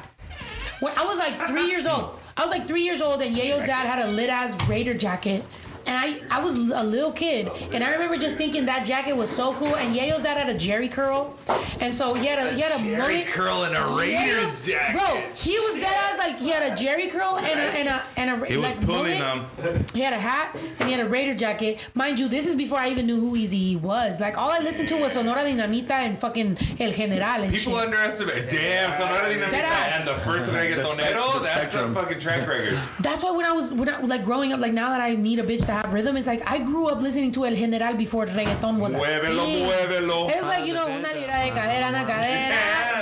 When I was like three years old, I was like three years old, and Yayo's dad had a lit ass Raider jacket. And I, I was a little kid, and I remember just thinking that jacket was so cool. And Yayo's dad had a Jheri curl, and so he had a he had a Jerry mullet. curl and a Raiders jacket. Bro, he was dead ass like he had a Jheri curl and a and a and a He was pulling mullet. them. He had a hat and he had a Raider jacket. Mind you, this is before I even knew who Easy was. Like all I listened to was Sonora Dinamita and fucking El General and People shit. underestimate. Damn, Sonora Dinamita Dead ass. and the first reggaetonero. the That's a fucking track record. That's why when I was when I, like growing up, like now that I need a bitch to have rhythm, it's like I grew up listening to El General before reggaeton was a Muévelo, thing. muévelo. It's like you know una libra de cadera, una cadera,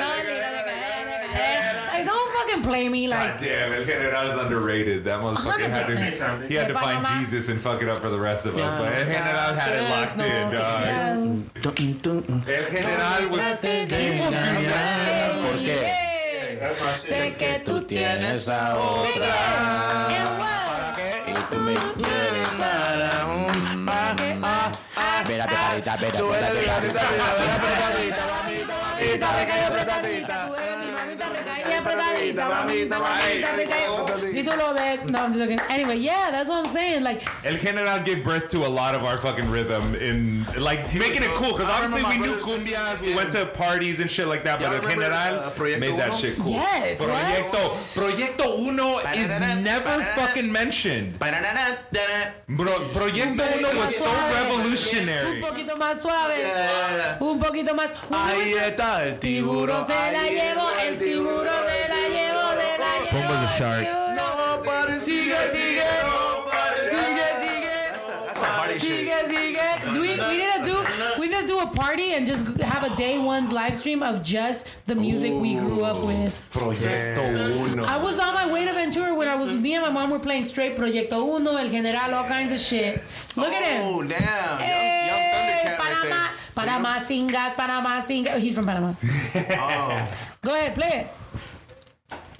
dos libras de cadera, una cadera. Like Like, don't fucking play me. God Like, damn, El General is underrated. That motherfucker had to, he had to find Jesus and fuck it up for the rest of us. But El General had it locked in, dog. El General was. ¿Por qué? sé que tú tienes a otra. Y tú me espérate, carita, espérate, espérate. Mira, pegadita, mira, Si tú lo ves, no, I'm just joking. Anyway, yeah, that's what I'm saying. Like, El General gave birth to a lot of our fucking rhythm in like making it cool because I obviously we knew my brothers cumbias, we went to parties and shit like that, but El remember, General made that shit cool. Yes, what? Proyecto Proyecto Uno is never fucking mentioned. Bro, Proyecto Uno was so revolutionary. Un revolutionary. poquito más suave. Un poquito más. Ahí está el Tiburón se la llevó, el tiburón se la llevó, se la llevó. Pumba's a shark. Nobody sigue, sigue. Sigue, sigue. That's a a party and just have a day one's live stream of just the music we grew up with. Proyecto Uno. I was on my way to Ventura when I was me and my mom were playing straight Proyecto Uno, El General, all kinds of shit. Look at him. Oh damn, Hey, young, young eh, Thundercat Panama, right Panama Singat, Panama Singat. He's from Panama. Oh. Go ahead, play it.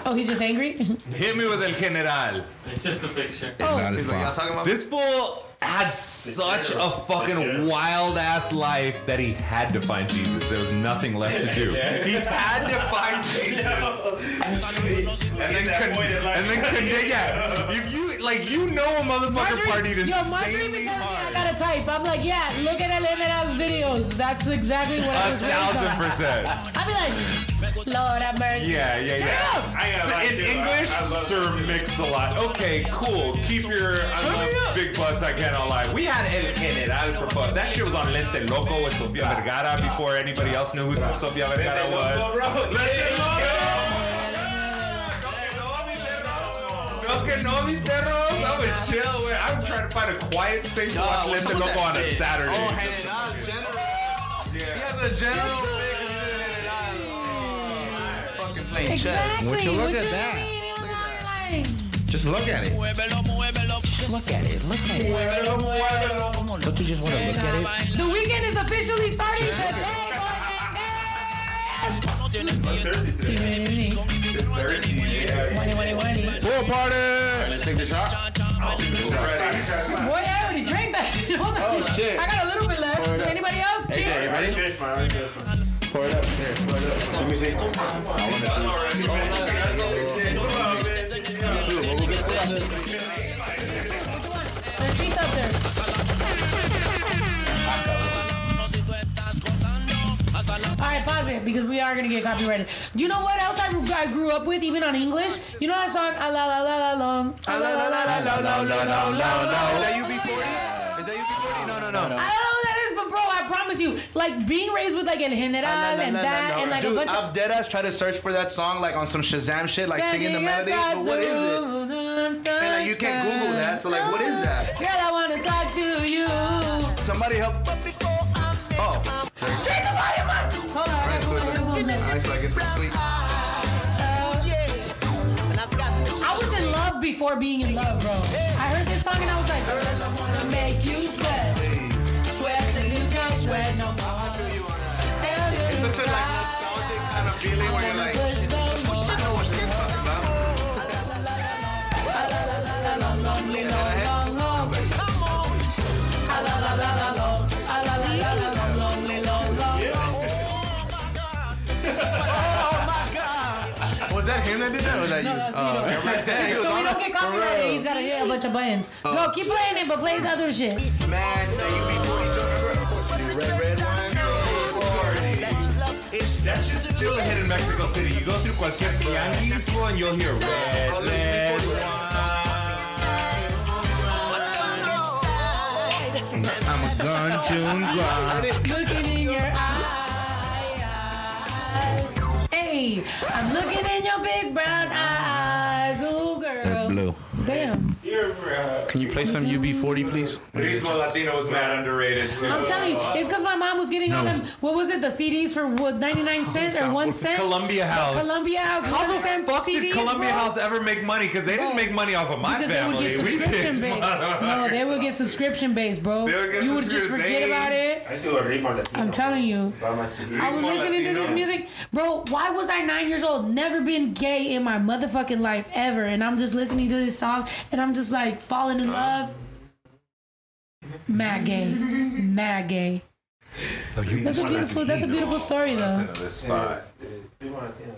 Oh, he's just angry. Hit me with El General. It's just a picture. Oh. He's like, y'all talking about This fool had such a fucking wild ass life that he had to find Jesus. There was nothing left to do. He had to find Jesus. And then, con- and then con- yeah, if you like, you know a motherfucker partied yo, Marjorie insanely be telling me I gotta type. I'm like, yeah, look at El General's videos. That's exactly what I A was raised thousand on. percent. I'd be like, Lord have mercy. Yeah, yeah, Turn yeah. up. I ain't gonna lie In to you, I- English, I love Sir Mix-a-Lot. Okay, cool. Keep your I love big butts. I cannot lie. We had El General for fun. That shit was on Lente Loco with Sofia Vergara before anybody else knew who Sofia Vergara was. Lente Loco. No que no, mis perros. I would chill. güey. I'm trying to find a quiet space to watch Lente Loco on a Saturday. Oh, General, General. Yeah, the General. Fucking playing chess. Exactly. Would you look at that? mean? It was on Just look at it. Look at it. Look at it. Don't you just want to look at it? The weekend is officially starting today. It's Thursday. yeah. Whiny, whiny, whiny. Pool party. Let's take the shot. Boy, I already drank that shit. Hold on. Oh, shit. I got a little bit left. Pour it up. Anybody else? Cheers. you ready? Finish mine, I finished mine. Pour it up. Here, pour it up. Let me see. There's right, pause it because we are gonna get copyrighted. You know what else I, I grew up with, even on English? You know that song, ah, la la la la long, ah, la la la la la long, long, long, long, Is that UB40? Is that UB40? No, no, no. I don't know who that is, but bro, I promise you, like being raised with like El General and that, and like a Dude, bunch of I've dead ass tried to search for that song like on some Shazam shit, like singing the melody. But what is it? And And like you can't Google that, so like what is that? Girl, I wanna talk to you. Somebody help. Put my headphones in. Alright, I guess it's sweet. Uh, I was in love before being in love, bro. I heard this song and I was like, girl, I wanna make you sweat. Sweat till you can't sweat no more. Hell, you're It's such a like nostalgic kind of feeling where you're like, that did that? Or was that No, that's Oh, me. I'm like, damn, he was So we don't get copyrighted. He's got to hit a bunch of buttons. Oh. Go, keep playing it, but play the other shit. Man, the UB40 joint. Red, red wine. That shit's still a hit in Mexico City. You go through cualquier tianguis and you'll hear red, red I'm a gun tune grind. Hey, I'm looking in your big brown eyes. Ooh, girl. Blue. Damn. Can you play some UB40, please? Ritmo Latino was mad underrated too. I'm telling you, it's because my mom was getting all them. What was it? The CDs for what? 99 cents or one cent? Columbia House. Columbia House, How one the cent, fuck did CDs, Columbia bro. House ever make money? Because they didn't make money off of my because family. they would get We subscription picked based. No, they would get subscription based, bro. They would get You would just subscription forget about it. I used to go to Ritmo Latino. I'm telling you. Buy my CD. I was listening to this music, bro. Why was I nine years old? Never been gay in my motherfucking life ever, and I'm just listening to this song, and I'm just like falling in love. Mad gay, mad gay. That's a beautiful. That's a beautiful story, though. Another spot. Ritmo Latino.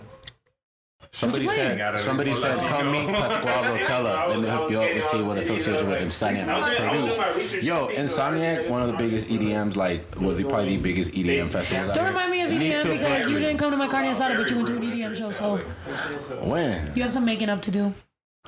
Somebody What you said, somebody said, come meet Pasquale Rotella. Let me hook you up and see what association with Insomniac was produced. Yo, Insomniac, one of the biggest EDMs, like, well, the- probably the biggest EDM festival. out Don't here. remind me of EDM to because apply- you didn't come to my carne asada, but you went to an EDM show, so When? you have some making up to do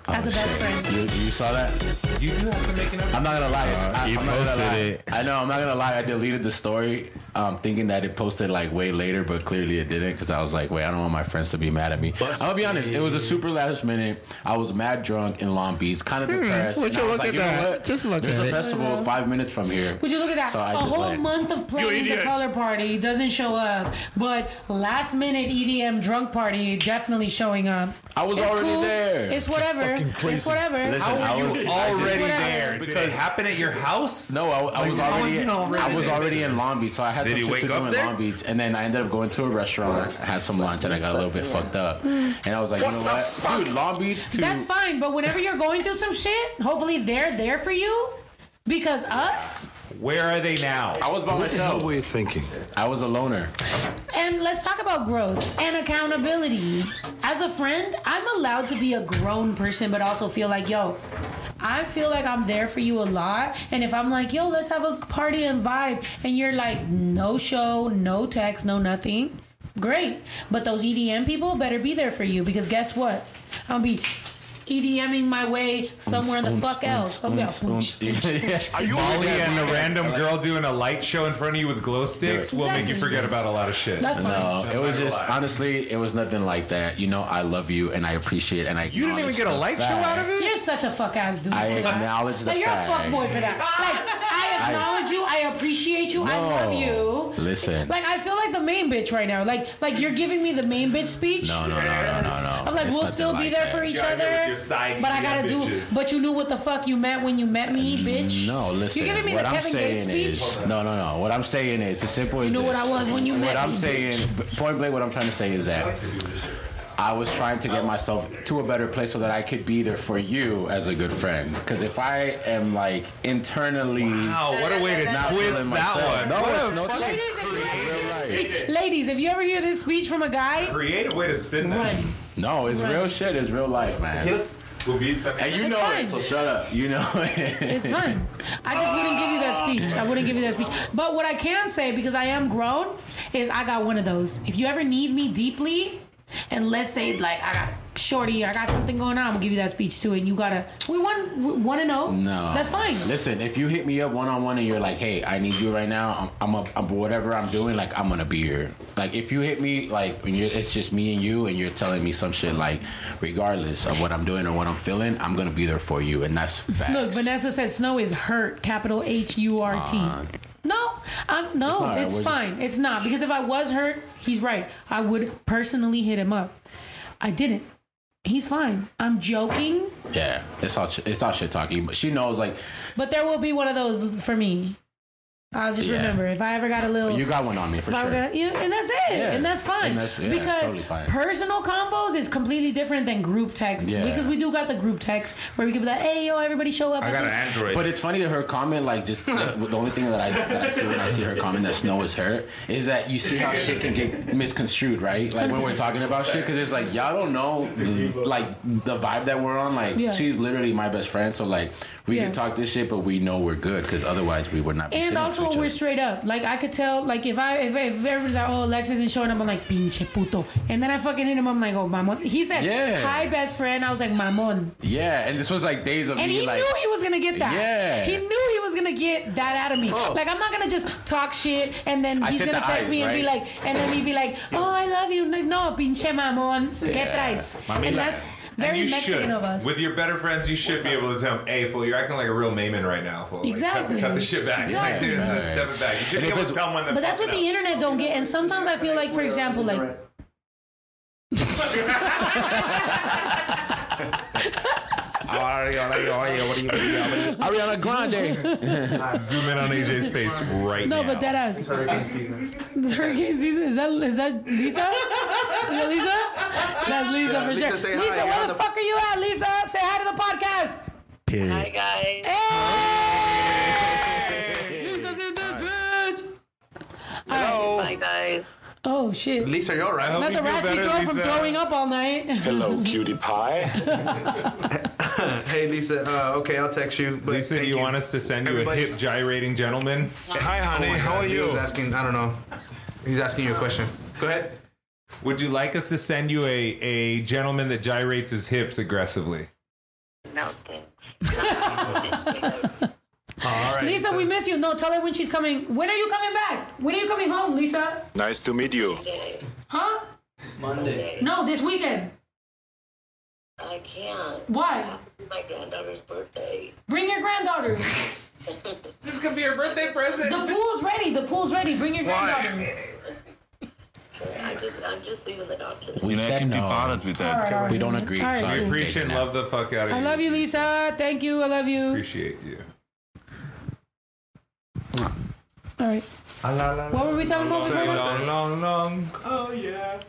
as a best friend. You, you saw that? You do have some making up. I'm not gonna lie. Uh, I, you I'm not gonna posted lie. it. I know. I'm not gonna lie. I deleted the story, um, thinking that it posted like way later, but clearly it didn't because I was like, wait, I don't want my friends to be mad at me. I'm gonna be honest. It was a super last minute. I was mad drunk in Long Beach, kind of depressed. would and you I was look like, at you know that? what? Just look at that. There's at a it. festival five minutes from here. Would you look at that? So I a just whole went. month of playing the color party doesn't show up, but last minute EDM drunk party definitely showing up. I was It's already cool. there. It's whatever. It's whatever. Listen, I was I just- already whatever. there? Did it happen at your house? No, I, I was already. was already I was already in Long Beach, so I had Did some he shit to do in there? Long Beach, and then I ended up going to a restaurant, had some lunch, and I got a little bit fucked up. And I was like, you know what, dude, Long Beach to That's fine, but whenever you're going through some shit, hopefully they're there for you. Because us, Where are they now? I was by myself. What were you thinking? I was a loner. and let's talk about growth and accountability. As a friend, I'm allowed to be a grown person, but also feel like, yo, I feel like I'm there for you a lot. And if I'm like, yo, let's have a party and vibe, and you're like, no show, no text, no nothing, great. But those EDM people better be there for you because guess what? I'll be EDMing my way somewhere in the fuck else. I'll be like, Are you Molly and a random girl doing a light show in front of you with glow sticks will make you forget about a lot of shit. That's. No, it was just honestly, it was nothing like that. You know, I love you and I appreciate and I. You didn't even get a the light show out of it? You're such a fuck ass dude. I for that. acknowledge the like, you're a fuck boy for that. Like, I acknowledge you. I appreciate you. I love you. Listen. Like, I feel like the main bitch right now. Like, like you're giving me the main bitch speech. No, no, no, no, no, no. I'm like, It's we'll still be like there that. for each You're out other. With your side but I gotta EDM do. bitches. But you knew what the fuck you meant when you met me, mm, bitch. No, listen. You're giving me what the I'm Kevin Gates saying speech. is no, no, no. What I'm saying is as simple as You knew this. what I was when you met What I'm me, saying, point blank, what I'm trying to say is that I was trying to get myself to a better place so that I could be there for you as a good friend. Because if I am like internally, Wow, what a way to not twist feeling that myself- one. No, What it's no Ladies, twist. if you ever hear this speech, ladies, if you ever hear this speech from a guy, Creative way to spin that. run. No, it's Right. real shit. It's real life, man. We'll beat some. And you It's know fine. it, so shut up. You know it. It's fine. I just wouldn't give you that speech. I wouldn't give you that speech. But what I can say, because I am grown, is I got one of those. If you ever need me deeply, and let's say like I got shorty, I got something going on, I'm gonna give you that speech too. And you gotta, we want want to know. No, that's fine. Listen, if you hit me up one on one and you're like, "Hey, I need you right now," I'm, I'm, a, I'm whatever I'm doing, like I'm gonna be here. Like if you hit me, like when you're, it's just me and you, and you're telling me some shit, like regardless of what I'm doing or what I'm feeling, I'm gonna be there for you, and that's facts. Look, Vanessa said snow is hurt, capital H U R T. Uh, No, I'm, no, It's it's, not. We're fine. It's not because if I was hurt, he's right. I would personally hit him up. I didn't. He's fine. I'm joking, yeah, it's all it's all shit talking, but she knows like but there will be one of those for me. I'll just Yeah. remember if I ever got a little. you got one on me for sure. ever got- yeah, and that's it, Yeah. and that's fine. And that's- yeah, because totally fine. personal combos is completely different than group text. Yeah. Because we do got the group text where we can be like, "Hey, yo, everybody show up." at this. But it's funny that her comment, like, just the, the only thing that I that I see when I see her comment that snow is hurt is that you see how shit can get misconstrued, right? Like when we're talking about shit, because it's like y'all don't know, like the vibe that we're on. Like Yeah. she's literally my best friend, so like we Yeah. can talk this shit, but we know we're good because otherwise we would not. Be And sitting also, next to each we're straight up. Like I could tell, like if I if, if everyone's like, oh, Lex isn't showing up, I'm like, pinche puto. And then I fucking hit him. I'm like, oh, mamon. He said, Yeah. hi, best friend. I was like, mamon. Yeah, and this was like days of And me he like. knew he was gonna get that. Yeah. He knew he was gonna get that out of me. Oh. Like I'm not gonna just talk shit and then I he's gonna the text eyes, me and be like, and then he'd be like, oh, I love you. No, pinche mamon. ¿Qué Yeah. traes? Mamila. And that's very you Mexican should. of us. With your better friends, you should be able to tell them, hey, fool, you're acting like a real man right now, fool. Like, exactly. cut, cut the shit back. Exactly. Right. Step it back. You should be able to tell them when But that's what the internet don't get. And sometimes I feel like, for example, like. Ariana Grande. Zoom in on AJ's face right No, now. but that ass. It's hurricane season. It's hurricane season. Is that is that Lisa? Is that Lisa? That's Lisa Yeah, for Lisa, sure. say hi. Lisa, You're where on the, the- fuck are you at, Lisa? Say hi to the podcast. Period. Hi guys. Hey. Lisa's in the bitch. Hello. Bye guys. Oh shit. Lisa, you're all right. Not the raspy girl from throwing up all night. Hello, cutie pie. hey, Lisa. Uh, okay, I'll text you. But Lisa, do thank you, want us to send you a hip gyrating gentleman? Hi, honey. Oh How God, are he you? was asking. I don't know. He's asking you a question. Go ahead. Would you like us to send you a, a gentleman that gyrates his hips aggressively? No thanks. All right. Lisa, we miss you. No, tell her when she's coming. When are you coming back? When are you coming home, Lisa? Nice to meet you. Huh? Monday. No, this weekend. I can't. Why? I have to do my granddaughter's birthday. Bring your granddaughter. This could be your birthday present. The pool's ready. The pool's ready. Bring your granddaughter. I just I'm just leaving the doctor's. We said no. with All right, all right. We don't agree. All right, so We cool. appreciate and love the fuck out of you. I love you, Lisa. Thank you. I love you. Appreciate you. All right. What were we talking about Say before? long, long, long. Oh yeah.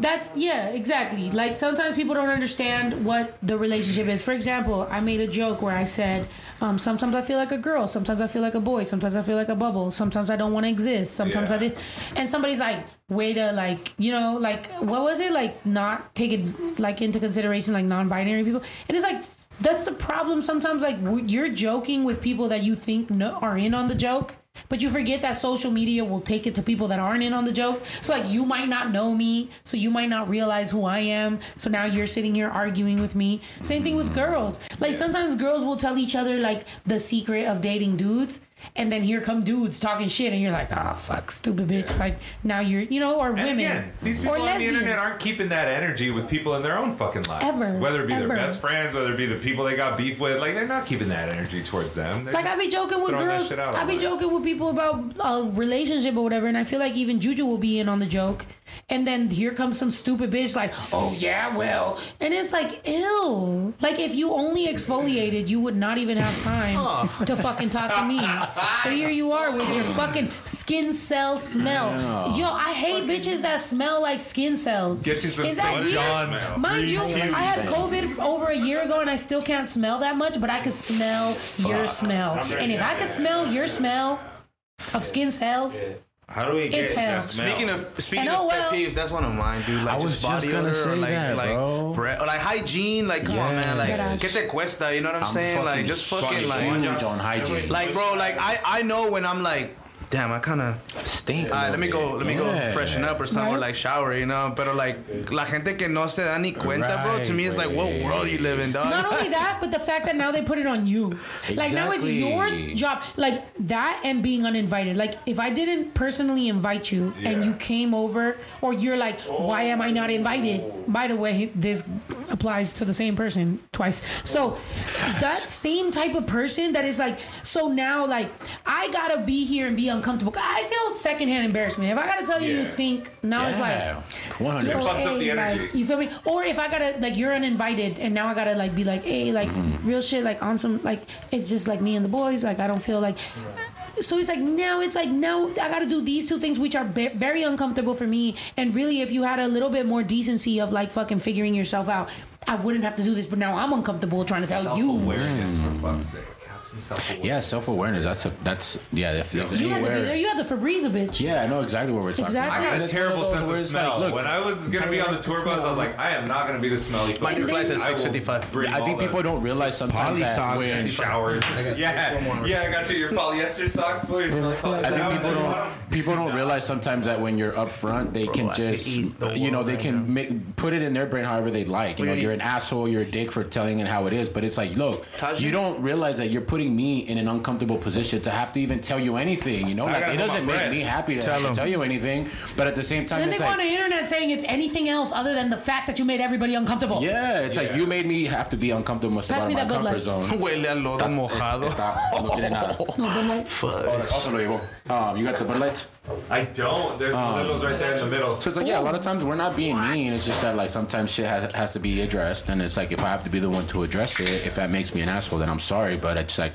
That's yeah, exactly. Like sometimes people don't understand what the relationship is. For example, I made a joke where I said, um, "Sometimes I feel like a girl. Sometimes I feel like a boy. Sometimes I feel like a bubble. Sometimes I don't want to exist. Sometimes I Yeah. this." And somebody's like, "Way to like, you know, like what was it? Like not take it like into consideration like non-binary people." And it's like. That's the problem. Sometimes, like w- you're joking with people that you think no, are in on the joke, but you forget that social media will take it to people that aren't in on the joke. So, like, you might not know me, so you might not realize who I am. So now you're sitting here arguing with me. Same thing with girls. Like, sometimes girls will tell each other, like, the secret of dating dudes. And then here come dudes talking shit, and you're like, ah, fuck, stupid bitch. Like, now you're, you know, or And women. again, these people on the internet aren't keeping that energy with people in their own fucking lives. Ever, Whether it be ever. their best friends, whether it be the people they got beef with, like they're not keeping that energy towards them. They're Like I be joking with girls. I be joking with people about a relationship or whatever, and I feel like even Juju will be in on the joke. And then here comes some stupid bitch like, oh yeah, well, and it's like, ew. Like if you only exfoliated, you would not even have time to fucking talk to me. But here you are with your fucking skin cell smell. Yo, I hate bitches that smell like skin cells. Get you some Is that weird? John's Mind you. I had COVID over a year ago, and I still can't smell that much, but I can smell your smell. And if I can smell your smell of skin cells, How do we get It's hell. that? Speaking of speaking And of oh, pet well. peeves, that's one of mine, dude. Like I was just just body gonna odor, say or like that, like bro. breath, or like hygiene. Like come on, man. Like Gosh. get te cuesta. You know what I'm, I'm saying? Like just fucking fucking like huge on hygiene. Like bro, like I I know when I'm like. Damn, I kind of stink. All right, let me go. Let me Yeah. go freshen up or something, or Right. like shower, you know. But like la gente que no se da ni cuenta, bro. To me, it's like, what Right, world you live in, dog? not only that, but the fact that now they put it on you. Exactly. Like now it's your job. Like that and being uninvited. Like if I didn't personally invite you and you came over, or you're like, why am I not invited? By the way, this applies to the same person twice. So that same type of person that is like, so now like I gotta be here and be uncomfortable. I feel secondhand embarrassment. If I gotta tell you you stink, now it's like 100. Yo, fucks up the hey, energy. like, you feel me? Or if I gotta like you're uninvited and now I gotta like be like, hey, like Mm-hmm. real shit, like on some like it's just like me and the boys. Like I don't feel like. So it's like now it's like now I gotta do these two things which are be- very uncomfortable for me. And really, if you had a little bit more decency of like fucking figuring yourself out, I wouldn't have to do this. But now I'm uncomfortable trying to tell you. Self-awareness, for fuck's sake. Have some self-awareness. Yeah, self awareness. That's a, that's yeah. If, if You had to be there. anywhere, You had the Febreze, bitch. yeah, I know exactly what we're talking Exactly. I about. got And a terrible sense of it's like, smell. look, when I was gonna be on the tour bus, I was like, I am not gonna be the smelly. My new fucker. flight's at I 6:55. bring I think people don't realize sometimes that Polysocks. when showers. Yeah, yeah, I got you your polyester socks, boy. Your smelly I think people don't people don't realize sometimes that when you're up front, they can just you know they can make, put it in their brain however they like. You know, you're an asshole, you're a dick for telling it how it is, but it's like, look, you don't realize that you're putting me in an uncomfortable position to have to even tell you anything. You know, like it doesn't make breath. me happy to Tell have to 'em. tell you anything, but at the same time, And then they it's go on the internet saying it's anything else other than the fact that you made everybody uncomfortable. Yeah, it's like you made me have to be uncomfortable to step Pass out of me my that Bud comfort Light. zone. Huele a lodo mojado. Está- no tiene nada. No, but like, Fuck. Also lo llevo. Um, you got the Bud Lights? I don't. There's Um, littles right there in the middle. So it's like, yeah, a lot of times we're not being mean. It's just that like sometimes shit has, has to be addressed, and it's like if I have to be the one to address it, if that makes me an asshole, then I'm sorry. But it's like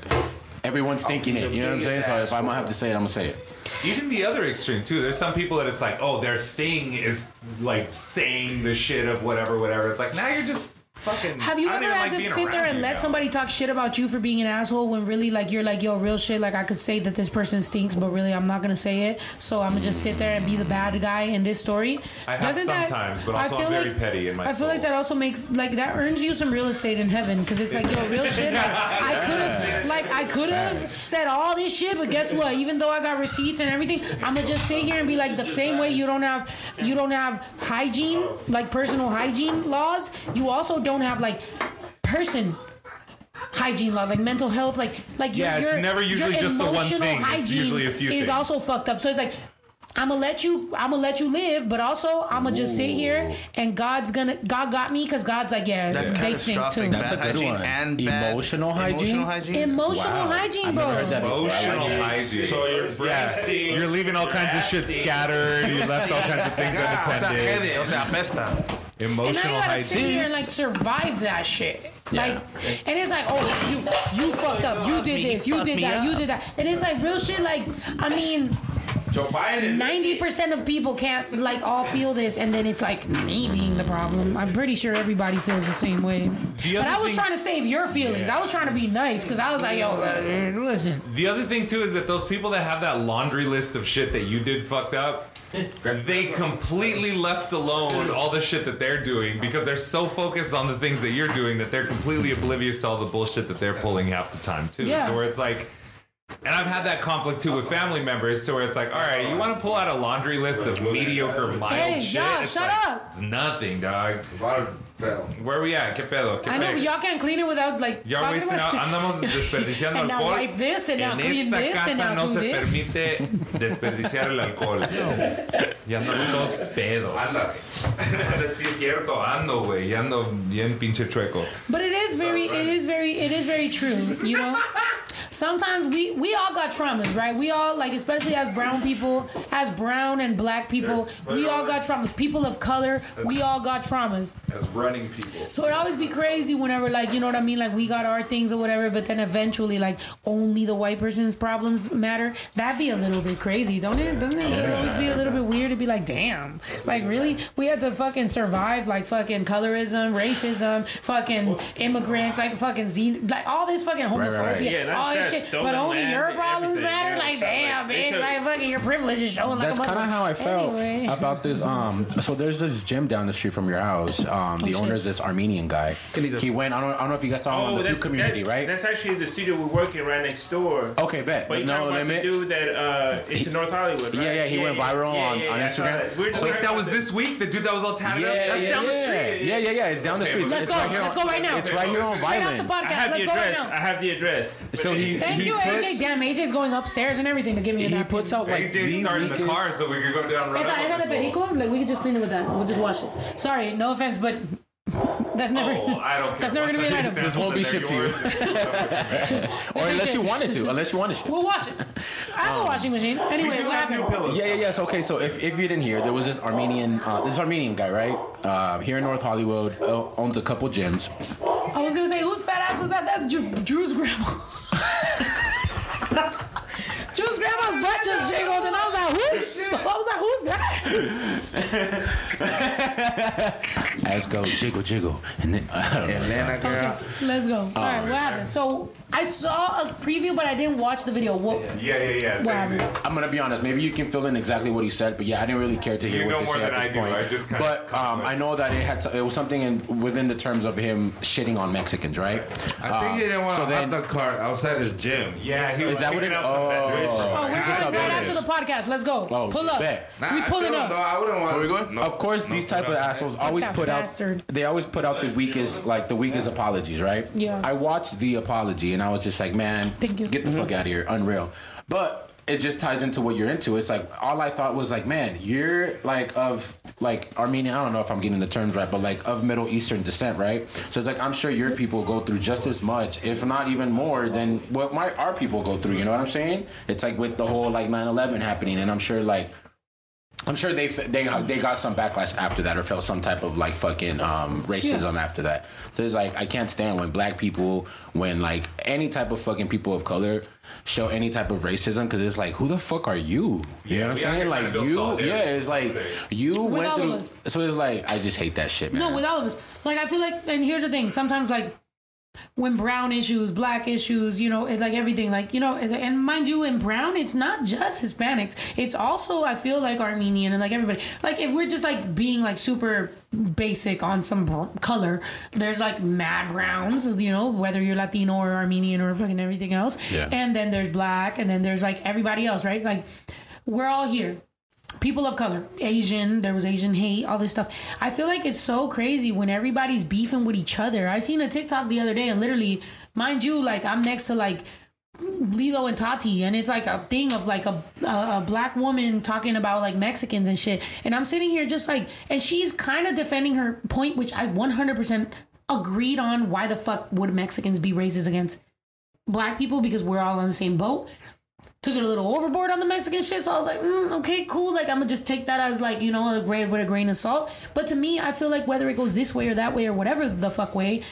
everyone's thinking it. You know what I'm saying? So if I'm gonna have to say it, I'm gonna say it. Even the other extreme too. There's some people that it's like, oh, their thing is like saying the shit of whatever, whatever. It's like now you're just fucking. Have you I ever had like to sit there and let now. somebody talk shit about you for being an asshole when really like you're like yo real shit like I could say that this person stinks but really I'm not gonna say it so I'm gonna just sit there and be the bad guy in this story. I have Doesn't that- sometimes, but I feel I'm very like- petty in my I feel soul. like that also makes like that earns you some real estate in heaven because it's like yo real shit like I could have like I could have said all this shit but guess what even though I got receipts and everything I'm gonna just sit here and be like the same way you don't have you don't have hygiene like personal hygiene laws you also don't have like person hygiene laws, like mental health, like like Yeah, your, it's never usually your just the one thing. It's Hygiene usually a few is things. also fucked up. So it's like. I'm gonna let you. I'm gonna let you live, but also I'm gonna just sit here and God's gonna. God got me because God's like, yeah, That's they stink too. catastrophic. Bad hygiene and bad Emotional hygiene? Emotional hygiene. Emotional hygiene, bro. Emotional hygiene. So you're yeah, you're leaving all kinds of shit scattered. You left all kinds of things O sea, unattended. jede, o sea, apesta. And now Emotional you gotta sit here hygiene. and like survive that shit. Like, and it's like, oh, you you fucked up. You did this. You did that. You did that. And it's like real shit. Like, I mean, Joe Biden. ninety percent of people can't like all feel this, and then it's like me being the problem. I'm pretty sure everybody feels the same way. The But I was thing- trying to save your feelings. Yeah. I was trying to be nice because I was like, yo, uh, listen. The other thing too is that those people that have that laundry list of shit that you did fucked up, they completely left alone all the shit that they're doing because they're so focused on the things that you're doing that they're completely oblivious to all the bullshit that they're pulling half the time too. Yeah. To where it's like. And I've had that conflict too with family members, to where it's like, all right, you want to pull out a laundry list of mediocre, mild Hey, shit? y'all, It's shut like, up. It's nothing, dog. Where we at? ¿Qué pedo? ¿Qué I know, pex? y'all can't clean it without like. Ya talking wasting out, about- andamos desperdiciando and now alcohol. wipe this and now en clean esta this casa and now no se this. permite desperdiciar el alcohol. Y andamos todos pedos. Andas. Sí, es cierto, ando, güey. Y ando bien pinche chueco. But it is very, it is very, it is very true. You know, sometimes we we all got traumas, right? We all like, especially as brown people, as brown and black people, we all got traumas. People of color, we all got traumas. As running people. So it always be crazy whenever, like, you know what I mean? Like, we got our things or whatever, but then eventually, like, only the white person's problems matter. That'd be a little bit crazy, don't it? Doesn't it always be a little bit weird to be like, damn, like, really? We had to fucking survive, like, fucking colorism, racism, fucking immigrants, like, fucking Z, like, all this fucking homophobia, right, right. Yeah, all this shit. But only your problems matter? yeah, Like, damn, like, bitch, took- like, fucking your privilege is showing like That's a kind of how I felt Anyway. about this. Um, so there's this gym down the street from your house. Um, the Oh, shit. Owner is this Armenian guy. He went. I don't, I don't know if you guys saw him on the Oh, food community, that- right? That's actually the studio we work in right next door. Okay, bet. But you no limit. the dude that uh, it's in North Hollywood, right? Yeah, yeah, he went viral on- on I Instagram. that. We're just Wait, talking that was this week? The dude that was all tatted Yeah, up? That's yeah, down the street. Yeah, yeah, yeah. It's down the street. Let's go. Let's go right now. It's right here on Straight Violent. I have Let's the go right address. now. I have the address. So he Thank he you, puts, AJ. Damn, AJ's going upstairs and everything to give me a he puts out like AJ the started the weakest- car so we could go down right Esa, esa perico, like we could just clean it with that. We'll just wash it. Sorry, no offense, but that's never. Oh, I don't care. That's never gonna be an item. This won't be shipped to you. or unless you wanted to. Unless you wanted to. We'll wash it. I have a washing machine. Anyway, do what have happened? new pillows. Yeah, yeah, yes. Okay, so if, if you didn't hear, there was this Armenian, uh, this Armenian guy, right? Uh, here in North Hollywood, uh, owns a couple gyms. I was gonna say, whose fat ass was that? That's Drew's grandma. Drew's grandma's butt just jiggled, and I was like, who? I was like, who's that?" Let's go jiggle jiggle, and then I don't know. Elena, girl. Okay, let's go. All right, what happened? So I saw a preview, but I didn't watch the video. What? Yeah, yeah, yeah. What happened? I'm gonna be honest. Maybe you can fill in exactly what he said, but yeah, I didn't really care to hear You what know they more say at than this I do. point. I just kinda- but um, I know that it had it was something in within the terms of him shitting on Mexicans, right? I think he didn't want so to then, hot the car outside his gym. Yeah, he was Is that what picking it- some oh. Bitches. Oh, we're Pick going right after the podcast. Let's go. Oh, Pull up. bet. Nah, we I pulling feel- up. No, I wouldn't want. Where we going? No, of course, these type of assholes always that put bastard. out. They always put out the weakest, like the weakest apologies, right? Yeah. I watched the apology and I was just like, man, Thank you. get the fuck mm-hmm. out of here, unreal. But it just ties into what you're into. It's like all I thought was like, man, you're like of like Armenian. I don't know if I'm getting the terms right, but like of Middle Eastern descent, right? So it's like I'm sure your people go through just as much, if not even more, than what my our people go through. You know what I'm saying? It's like with the whole like 9/11 happening, and I'm sure like I'm sure they they they got some backlash after that or felt some type of like fucking um, racism after that. So it's like I can't stand when black people, when like any type of fucking people of color show any type of racism because it's like who the fuck are you? You know what I'm we out here saying? Like you, yeah, it's like you With went all of through. So it's like I just hate that shit, man. No, with all of us. Like I feel like, and here's the thing. Sometimes like when brown issues, black issues, you know, like everything, like you know, and, and mind you, in brown, it's not just Hispanics. It's also I feel like Armenian and like everybody. Like if we're just like being like super basic on some color, there's like mad browns, you know, whether you're Latino or Armenian or fucking everything else. Yeah. And then there's black, and then there's like everybody else, right? Like we're all here people of color, Asian, there was Asian hate, all this stuff. I feel like it's so crazy when everybody's beefing with each other. I seen a TikTok the other day and literally, mind you, like I'm next to like Lilo and Tati, and it's like a thing of like a, a a black woman talking about like Mexicans and shit. And I'm sitting here just like, and she's kind of defending her point, which I 100% agreed on. Why the fuck would Mexicans be racist against black people? Because we're all on the same boat took it a little overboard on the Mexican shit. So I was like, mm, okay, cool. Like I'm gonna just take that as like you know a grain with a grain of salt. But to me, I feel like whether it goes this way or that way or whatever the fuck way,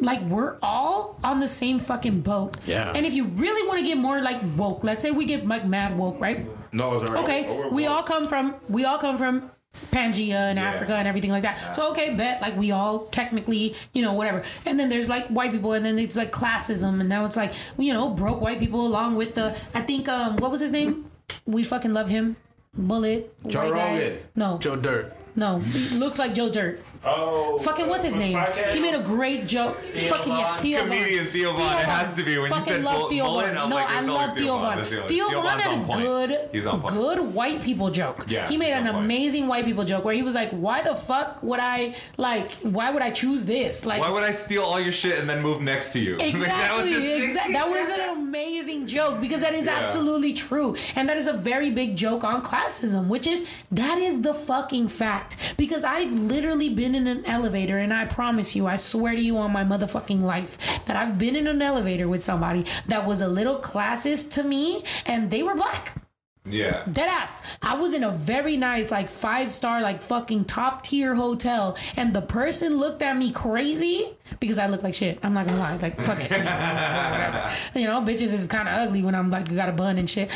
like we're all on the same fucking boat. Yeah. And if you really want to get more like woke, let's say we get like mad woke, right? No, it's already. Okay, we all come from we all come from Pangea and Africa and everything like that. So okay, bet like we all technically, you know, whatever. And then there's like white people, and then it's like classism, and now it's like you know broke white people along with the I think um what was his name? We fucking love him. Bullet. Joe. Rogan. No. Joe Dirt. No, looks like Joe Dirt. Oh, Fucking what's his name? He made a great joke. Theo Fucking yeah, Von. Theo Von. Comedian Theo Von. It has to be. When you said love bull- Theo bullet, Von. No, like, I love only Theo Theo Von. Von. That's the only- Theo Theo Von Von's had a good, He's on point. good white people joke. Yeah, he made an on point. amazing white people joke where he was like, "Why the fuck would I like? Why would I choose this? Like, Why would I steal all your shit and then move next to you? Like, that was Exactly, exactly. That was an amazing joke because that is Yeah. absolutely true, and that is a very big joke on classism, which is that is the fucking fact. Because I've literally been in an elevator, and I promise you, I swear to you on my motherfucking life, that I've been in an elevator with somebody that was a little classist to me, and they were black. Yeah. Dead ass. I was in a very nice, like five star, like fucking top tier hotel, and the person looked at me crazy because I look like shit. I'm not gonna lie. Like, fuck it. You know, bitches is kind of ugly when I'm like, got a bun and shit.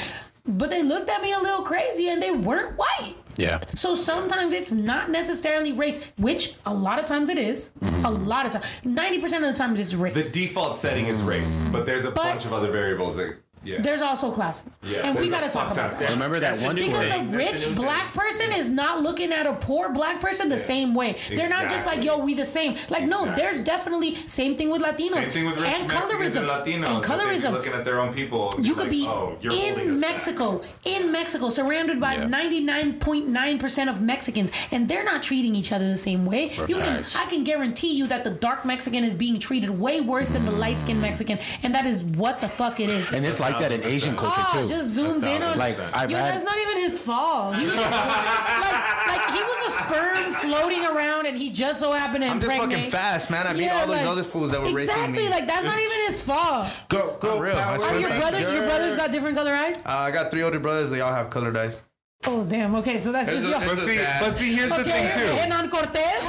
But they looked at me a little crazy and they weren't white. Yeah. So sometimes it's not necessarily race, which a lot of times it is. Mm-hmm. A lot of times, 90% of the times it's race. The default setting is race, but there's a bunch of other variables that. Yeah. There's also class. Yeah, and we there's a gotta talk about that. Remember that one Because thing. a rich black person is not looking at a poor black person the same way. They're not just like, yo, we the same. Like, no, there's definitely same thing with Latinos. Same thing with rich and Mexicans colorism. and Latinos. And that they'd colorism. looking at their own people. You be could like, be oh, you're in us back." Mexico, in Mexico, surrounded by Yeah. 99.9% of Mexicans, and they're not treating each other the same way. You can, I can guarantee you that the dark Mexican is being treated way worse than the light skinned Mexican, and that is what the fuck it is. And it's like that in Asian culture Oh, too. just zoomed in on like I've Yo, had that's not even his fault. He was just, like, like he was a sperm floating around, and he just so happened to I'm just fucking fast, man. I beat Yeah, all those like- other fools that were racing me. Exactly, me. like that's not even his fault. Go, go, real. Are your to brothers? God. Your brothers got different color eyes? Uh, I got three older brothers. They all have colored eyes. Oh damn. Okay, so that's It's just a- your. it's But see- dad. but see, here's the thing, too. Hernán Cortés.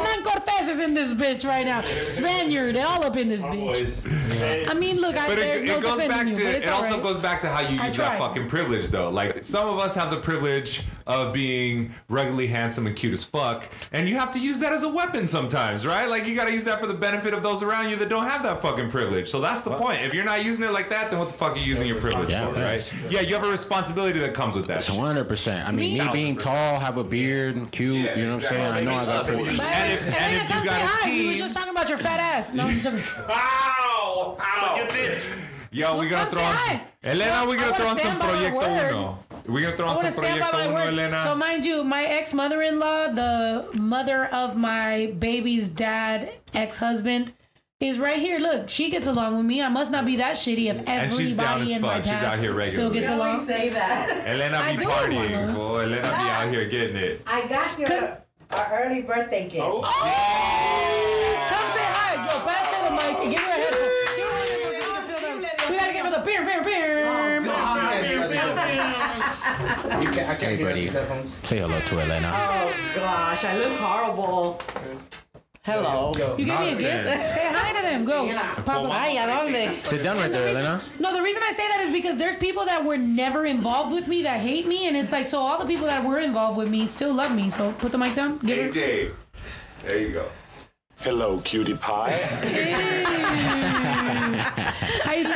Hernán Cortés is in this bitch right now. Spaniard, they all up in this bitch. I mean, look, I, But there's it, no it goes defending back you, to but it also alright. goes back to how you use that fucking privilege though. Like some of us have the privilege of being regularly handsome and cute as fuck, and you have to use that as a weapon sometimes, right? Like you got to use that for the benefit of those around you that don't have that fucking privilege. So that's the point. If you're not using it like that, then what the fuck are you using your privilege Yeah, for, right? Yeah, you have a responsibility that comes with that. It's 100. percent I mean, me Me? being tall, have a beard, cute. you know what I'm saying? I know I got. But- And if, and if come you got say a hi. We were just talking about your fat ass. No, I'm just Ow! Ow! Yo, we gonna throw on. Elena, we I gonna throw on some stand by my Proyecto. Uno. We gonna throw on some to stand by Proyecto Uno. Elena. So, mind you, my ex mother in law, the mother of my baby's dad, ex husband, is right here. Look, she gets along with me. I must not be that shitty if And she's down everybody as in my fuck. She's past out here still gets along. say that. Elena I be do, partying, Mama. boy. Elena be out here getting it. I got your uh, early birthday gift. Come say hi. Yo, pass her the mic and give her a headphone. Give her a headphone so you can feel them. We gotta give her the beer, beer, beer. Hey, buddy. Say hello to Elena. Oh gosh, I look horrible. Hello. You give me a gift? Say hi to them. Go. Papa. Ay, ¿a dónde? Sit down right there, Elena. No, the reason I say that is because there's people that were never involved with me that hate me, and it's like so all the people that were involved with me still love me. So put the mic down. Give her. AJ, there you go. Hello, cutie pie. How you,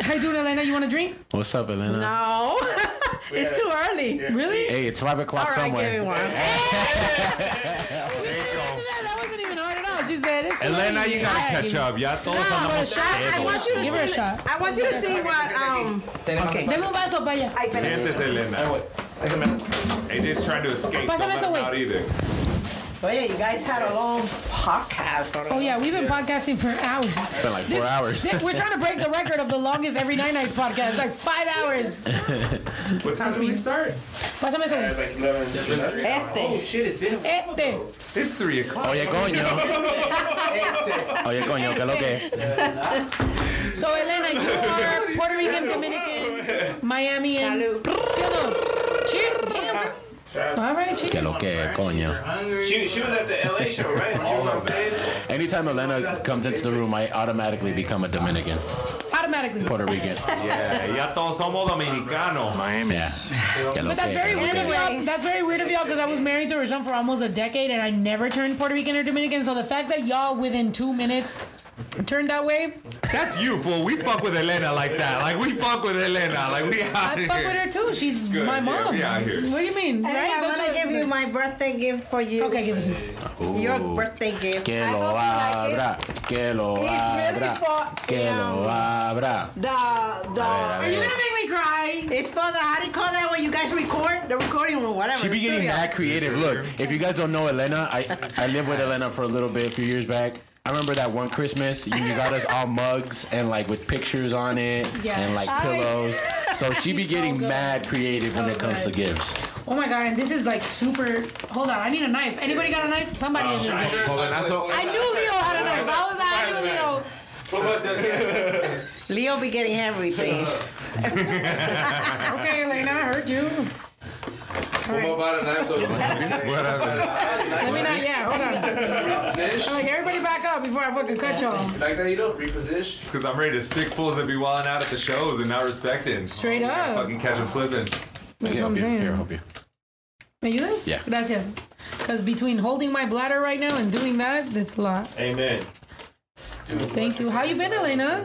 how you doing, Elena? You want a drink? What's up, Elena? No, it's too early. Really? Hey, it's five o'clock All right, somewhere. give me one. That wasn't even hard. She said it's Elena, you gotta Alright, catch give me- up. Ya todos No, andamos but shot, I want you to Give her a see. shot. I want you to see what. Um. Okay. Deme un vaso para allá. Ay, espérate. Siéntese, Elena. AJ's trying to escape. Pásame Don't let ese him güey. out either. Oh yeah, you guys had a long podcast. Oh yeah, we've been podcasting for hours. It's been like four hours. This- we're trying to break the record of the longest every night nights podcast. Like five hours. What time did we start? Pásame eso. Like 11. Este. Oh shit, it's been. A Este. It's three o'clock. Oye, coño. Oye, coño, ¿qué es lo que? So Elena, you are Puerto Rican, Dominican, Miami, and ¿Sí o no? Cheers. Damn. All right, ¿Qué lo que, coño? She, she was at the LA show, right? She was on stage. Anytime Elena comes into the room, I automatically become a Dominican, Automatically. Puerto Rican. Yeah, ya todos somos dominicanos. Miami. Yeah. ¿Qué lo But that's que, very qué lo weird of que? y'all. That's very weird of y'all because I was married to her son for almost a decade and I never turned Puerto Rican or Dominican. So the fact that y'all within two minutes turned that way, That's you, fool. We fuck with Elena like that. Like we fuck with Elena. Like we out I here. fuck with her too. She's Good, my yeah, mom. we out here. What do you mean? And right? I'm Don't gonna you- give you my birthday gift for you. Okay, give it to me. Your birthday gift. Que I lo hope you like it. abra. Que lo It's really abra. for Que lo um, abra. the the. A ver, a Are you gonna make me cry? It's for the how do you call that when you guys record the recording room, whatever. She be the getting studio. that creative. Look, if you guys don't know Elena, I I lived with Elena for a little bit a few years back. I remember that one Christmas you got us all mugs and like with pictures on it Yeah. and like I- pillows. So she be She's so getting mad creative She's when it comes to gifts. Oh my god! And this is like super. Hold on, I need a knife. Anybody got a knife? Somebody in this. bitch. Jovenazo. I knew Leo had a knife. I was like, I knew Leo. Leo be getting everything. Okay, Elena, I heard you. All right. about a knife so Let me not. Yeah, hold on. I'm like everybody back up before I fucking cut y'all. Like that, you don't reposition. It's because I'm ready to stick fools that be wilding out at the shows and not respecting. Straight oh, up. Fucking catch them slipping. That's Here, what I'm help you. Here, saying. help you. ¿Me ayudas? Yeah. Gracias. Because between holding my bladder right now and doing that, that's a lot. Amen. Thank you. How you been, Elena?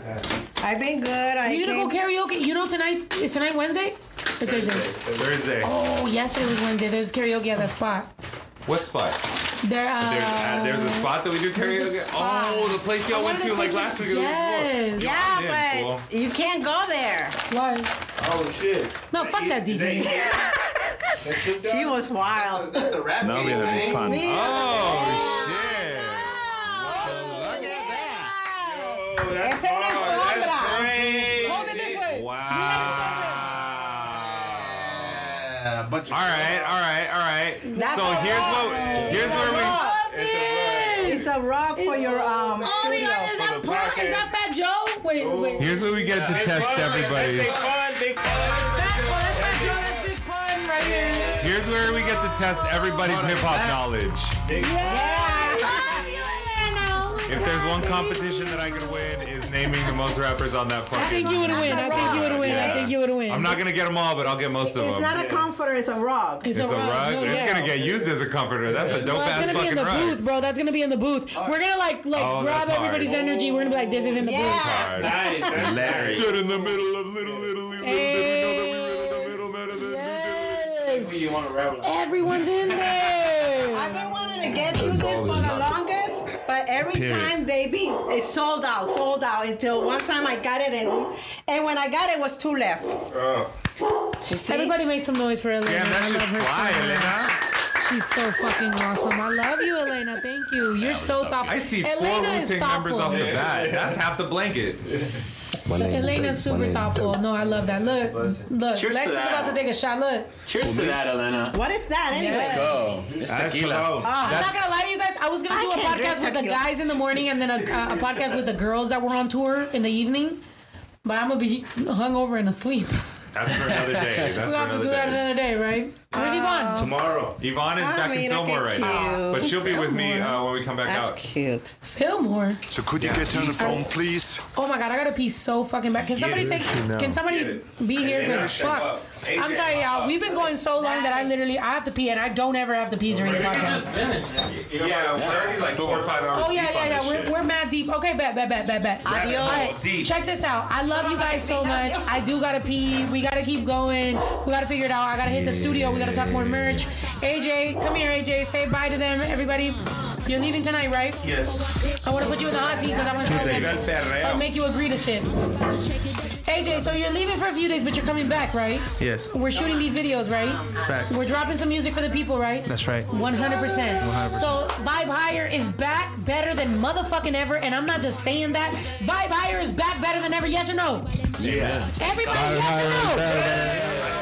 I've been good. I You need to go came. karaoke. You know tonight is tonight Wednesday or Thursday? Thursday. Oh, yesterday was Wednesday. There's karaoke at that spot. What spot? There, uh, There's, uh, there's a spot that we do there's a karaoke. spot. Oh, the place y'all I went wanted to to like take last week or the week before. Yes. in, Yeah, fool. but you can't go there. Why? Oh shit. No, fuck that DJ. She was wild. That's the rap No, game, mira, man. fun. Me- Oh shit! That's Esta es una. That's alfombra. crazy. Hold it this way. Yeah, a bunch of All right, all right, all right. That's so here's rock. what here's where we. rock. It's a rock for your um Oh, the studio. is that the part? Is that Fat Joe? Wait, wait. Here's where we get to Big test fun. everybody's. That's big fun. Big fun. That, oh, that's Fat Joe. That's Big Pun right here. Here's where we get to test everybody's hip hop knowledge. Yeah. Love you, Elena. If there's one competition that I could win is naming the most rappers on that fucking. I think fucking. you would win. I think you would win. I think you would win. I'm not gonna get them all, but I'll get most of them. It's them. not a comforter, it's a rug. It's, It's a rug. No, It's yeah. gonna get used as a comforter. That's a dope Well, ass it's gonna be in the rug. booth, bro. That's gonna be in the booth. We're gonna like like Oh, grab that's hard. everybody's energy. We're gonna be like, this is in the Yeah. booth. Hard. Nice. That's Larry. nice. In the middle of little, little, little, Hey. did we know that we were in the middle, middle, middle, Yes. You want to rebel? Everyone's in there. I've been wanting to get to this for the longest, but every Period. time they be it's sold out, sold out until one time I got it and and when I got it was two left. Oh. Everybody make some noise for Elena. Damn, I that love shit's her fly, so much. Elena. She's so fucking awesome. I love you, Elena. Thank you. You're so thoughtful. I see four Elena Wu-Tang members off the bat. That's half the blanket. Elena's super thoughtful. No, I love that. Look, look. Cheers to Lex is that. about to take a shot. Look. Cheers to that, Elena. What is that anyway? Let's go. It's That's tequila. cologne. Ah, I'm not gonna lie to you guys. I was gonna I do a can't podcast drink with the tequila. guys in the morning and then a, a podcast with the girls that were on tour in the evening. But I'm gonna be hungover and asleep. That's for another day. That's we'll for have to another do that day. another day, right? Where's Yvonne? Tomorrow. Yvonne is I back mean, in Fillmore okay, right now, cute. but she'll be with me Fillmore. uh, when we come back out. That's out. cute. Fillmore. So could you get on the phone, please? Oh my god, I gotta pee so fucking bad. Can somebody take? Can somebody be here? Cause fuck. I'm sorry, y'all. We've been going so long that I literally I have to pee and I don't ever have to pee during the podcast. Yeah, we're already like four or five hours Oh yeah, deep yeah, on yeah. this We're, shit. we're mad deep. Okay, bet, bet, bet, bet, bet. Adios. All right, check this out. I love you guys so much. I do gotta pee. We gotta keep going. We gotta figure it out. I gotta hit the studio. We gotta talk more merch. AJ, come here, AJ. Say bye to them, everybody. You're leaving tonight, right? Yes. I want to put you in the hot seat because I want to tell them. I'll make you agree to shit. AJ, so you're leaving for a few days, but you're coming back, right? Yes. We're shooting these videos, right? Facts. We're dropping some music for the people, right? That's right. 100%. 100%. So Vibe Higher is back better than motherfucking ever, and I'm not just saying that. Vibe Higher is back better than ever, yes or no? Yeah. Everybody, yes or no?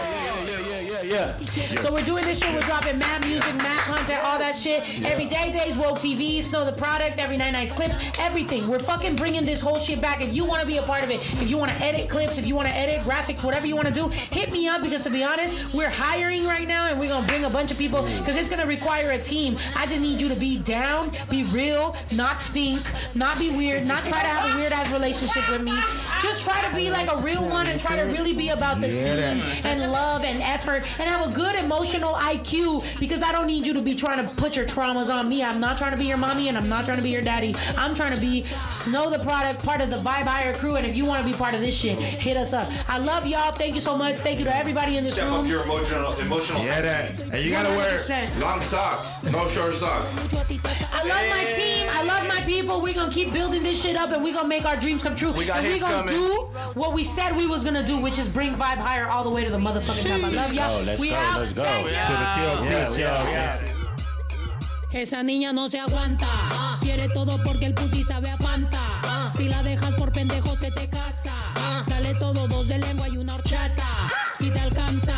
Yeah. So we're doing this shit. We're dropping mad music, mad content, all that shit. Every day, days, woke TV, Snow Tha Product, every night, nights clips, everything. We're fucking bringing this whole shit back. If you want to be a part of it, if you want to edit clips, if you want to edit graphics, whatever you want to do, hit me up because to be honest, we're hiring right now and we're gonna bring a bunch of people because it's gonna require a team. I just need you to be down, be real, not stink, not be weird, not try to have a weird ass relationship with me. Just try to be like a real one and try to really be about the team and love and effort and have a good emotional IQ because I don't need you to be trying to put your traumas on me. I'm not trying to be your mommy and I'm not trying to be your daddy. I'm trying to be Snow Tha Product, part of the Vibe Higher crew. And if you want to be part of this shit, hit us up. I love y'all. Thank you so much. Thank you to everybody in this Step up room. your emotional, emotional. Yeah, that. And you gotta wear 100%. long socks, no short socks. I love my team. I love my people. We're gonna keep building this shit up and we're gonna make our dreams come true. We got and we're gonna coming. do what we said we was gonna do, which is bring Vibe Higher all the way to the motherfucking top. I love y'all. Go, let's we go, out. let's go. To the. Esa niña no se aguanta. Quiere todo porque el pussy sabe a Fanta. Si la dejas por pendejo se te casa. Dale todo, dos de lengua y una horchata. Si te alcanza,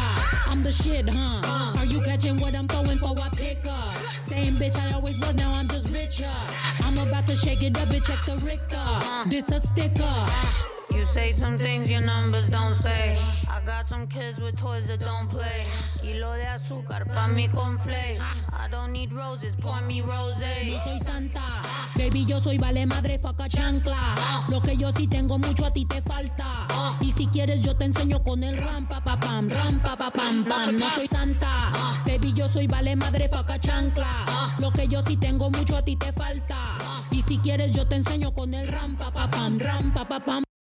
I'm the shit, huh? Are you catching what I'm throwing for a pickup? Same bitch I always was, now I'm just richer. I'm about to shake it up, bitch, check the Richter. This a sticker. You say some things your numbers don't say. I got some kids with toys that don't play. Kilo de azúcar pa' mi conflakes. I don't need roses, pour me rosé. No soy santa, baby, yo soy vale madre, faca chancla. Lo que yo sí tengo mucho a ti te falta. Y si quieres yo te enseño con el ram pa pa pam, ram pa pa pam pam. No soy santa, baby, yo soy vale madre, faca chancla. Lo que yo sí tengo mucho a ti te falta. Y si quieres yo te enseño con el ram pa pa pam, ram pa pa pam.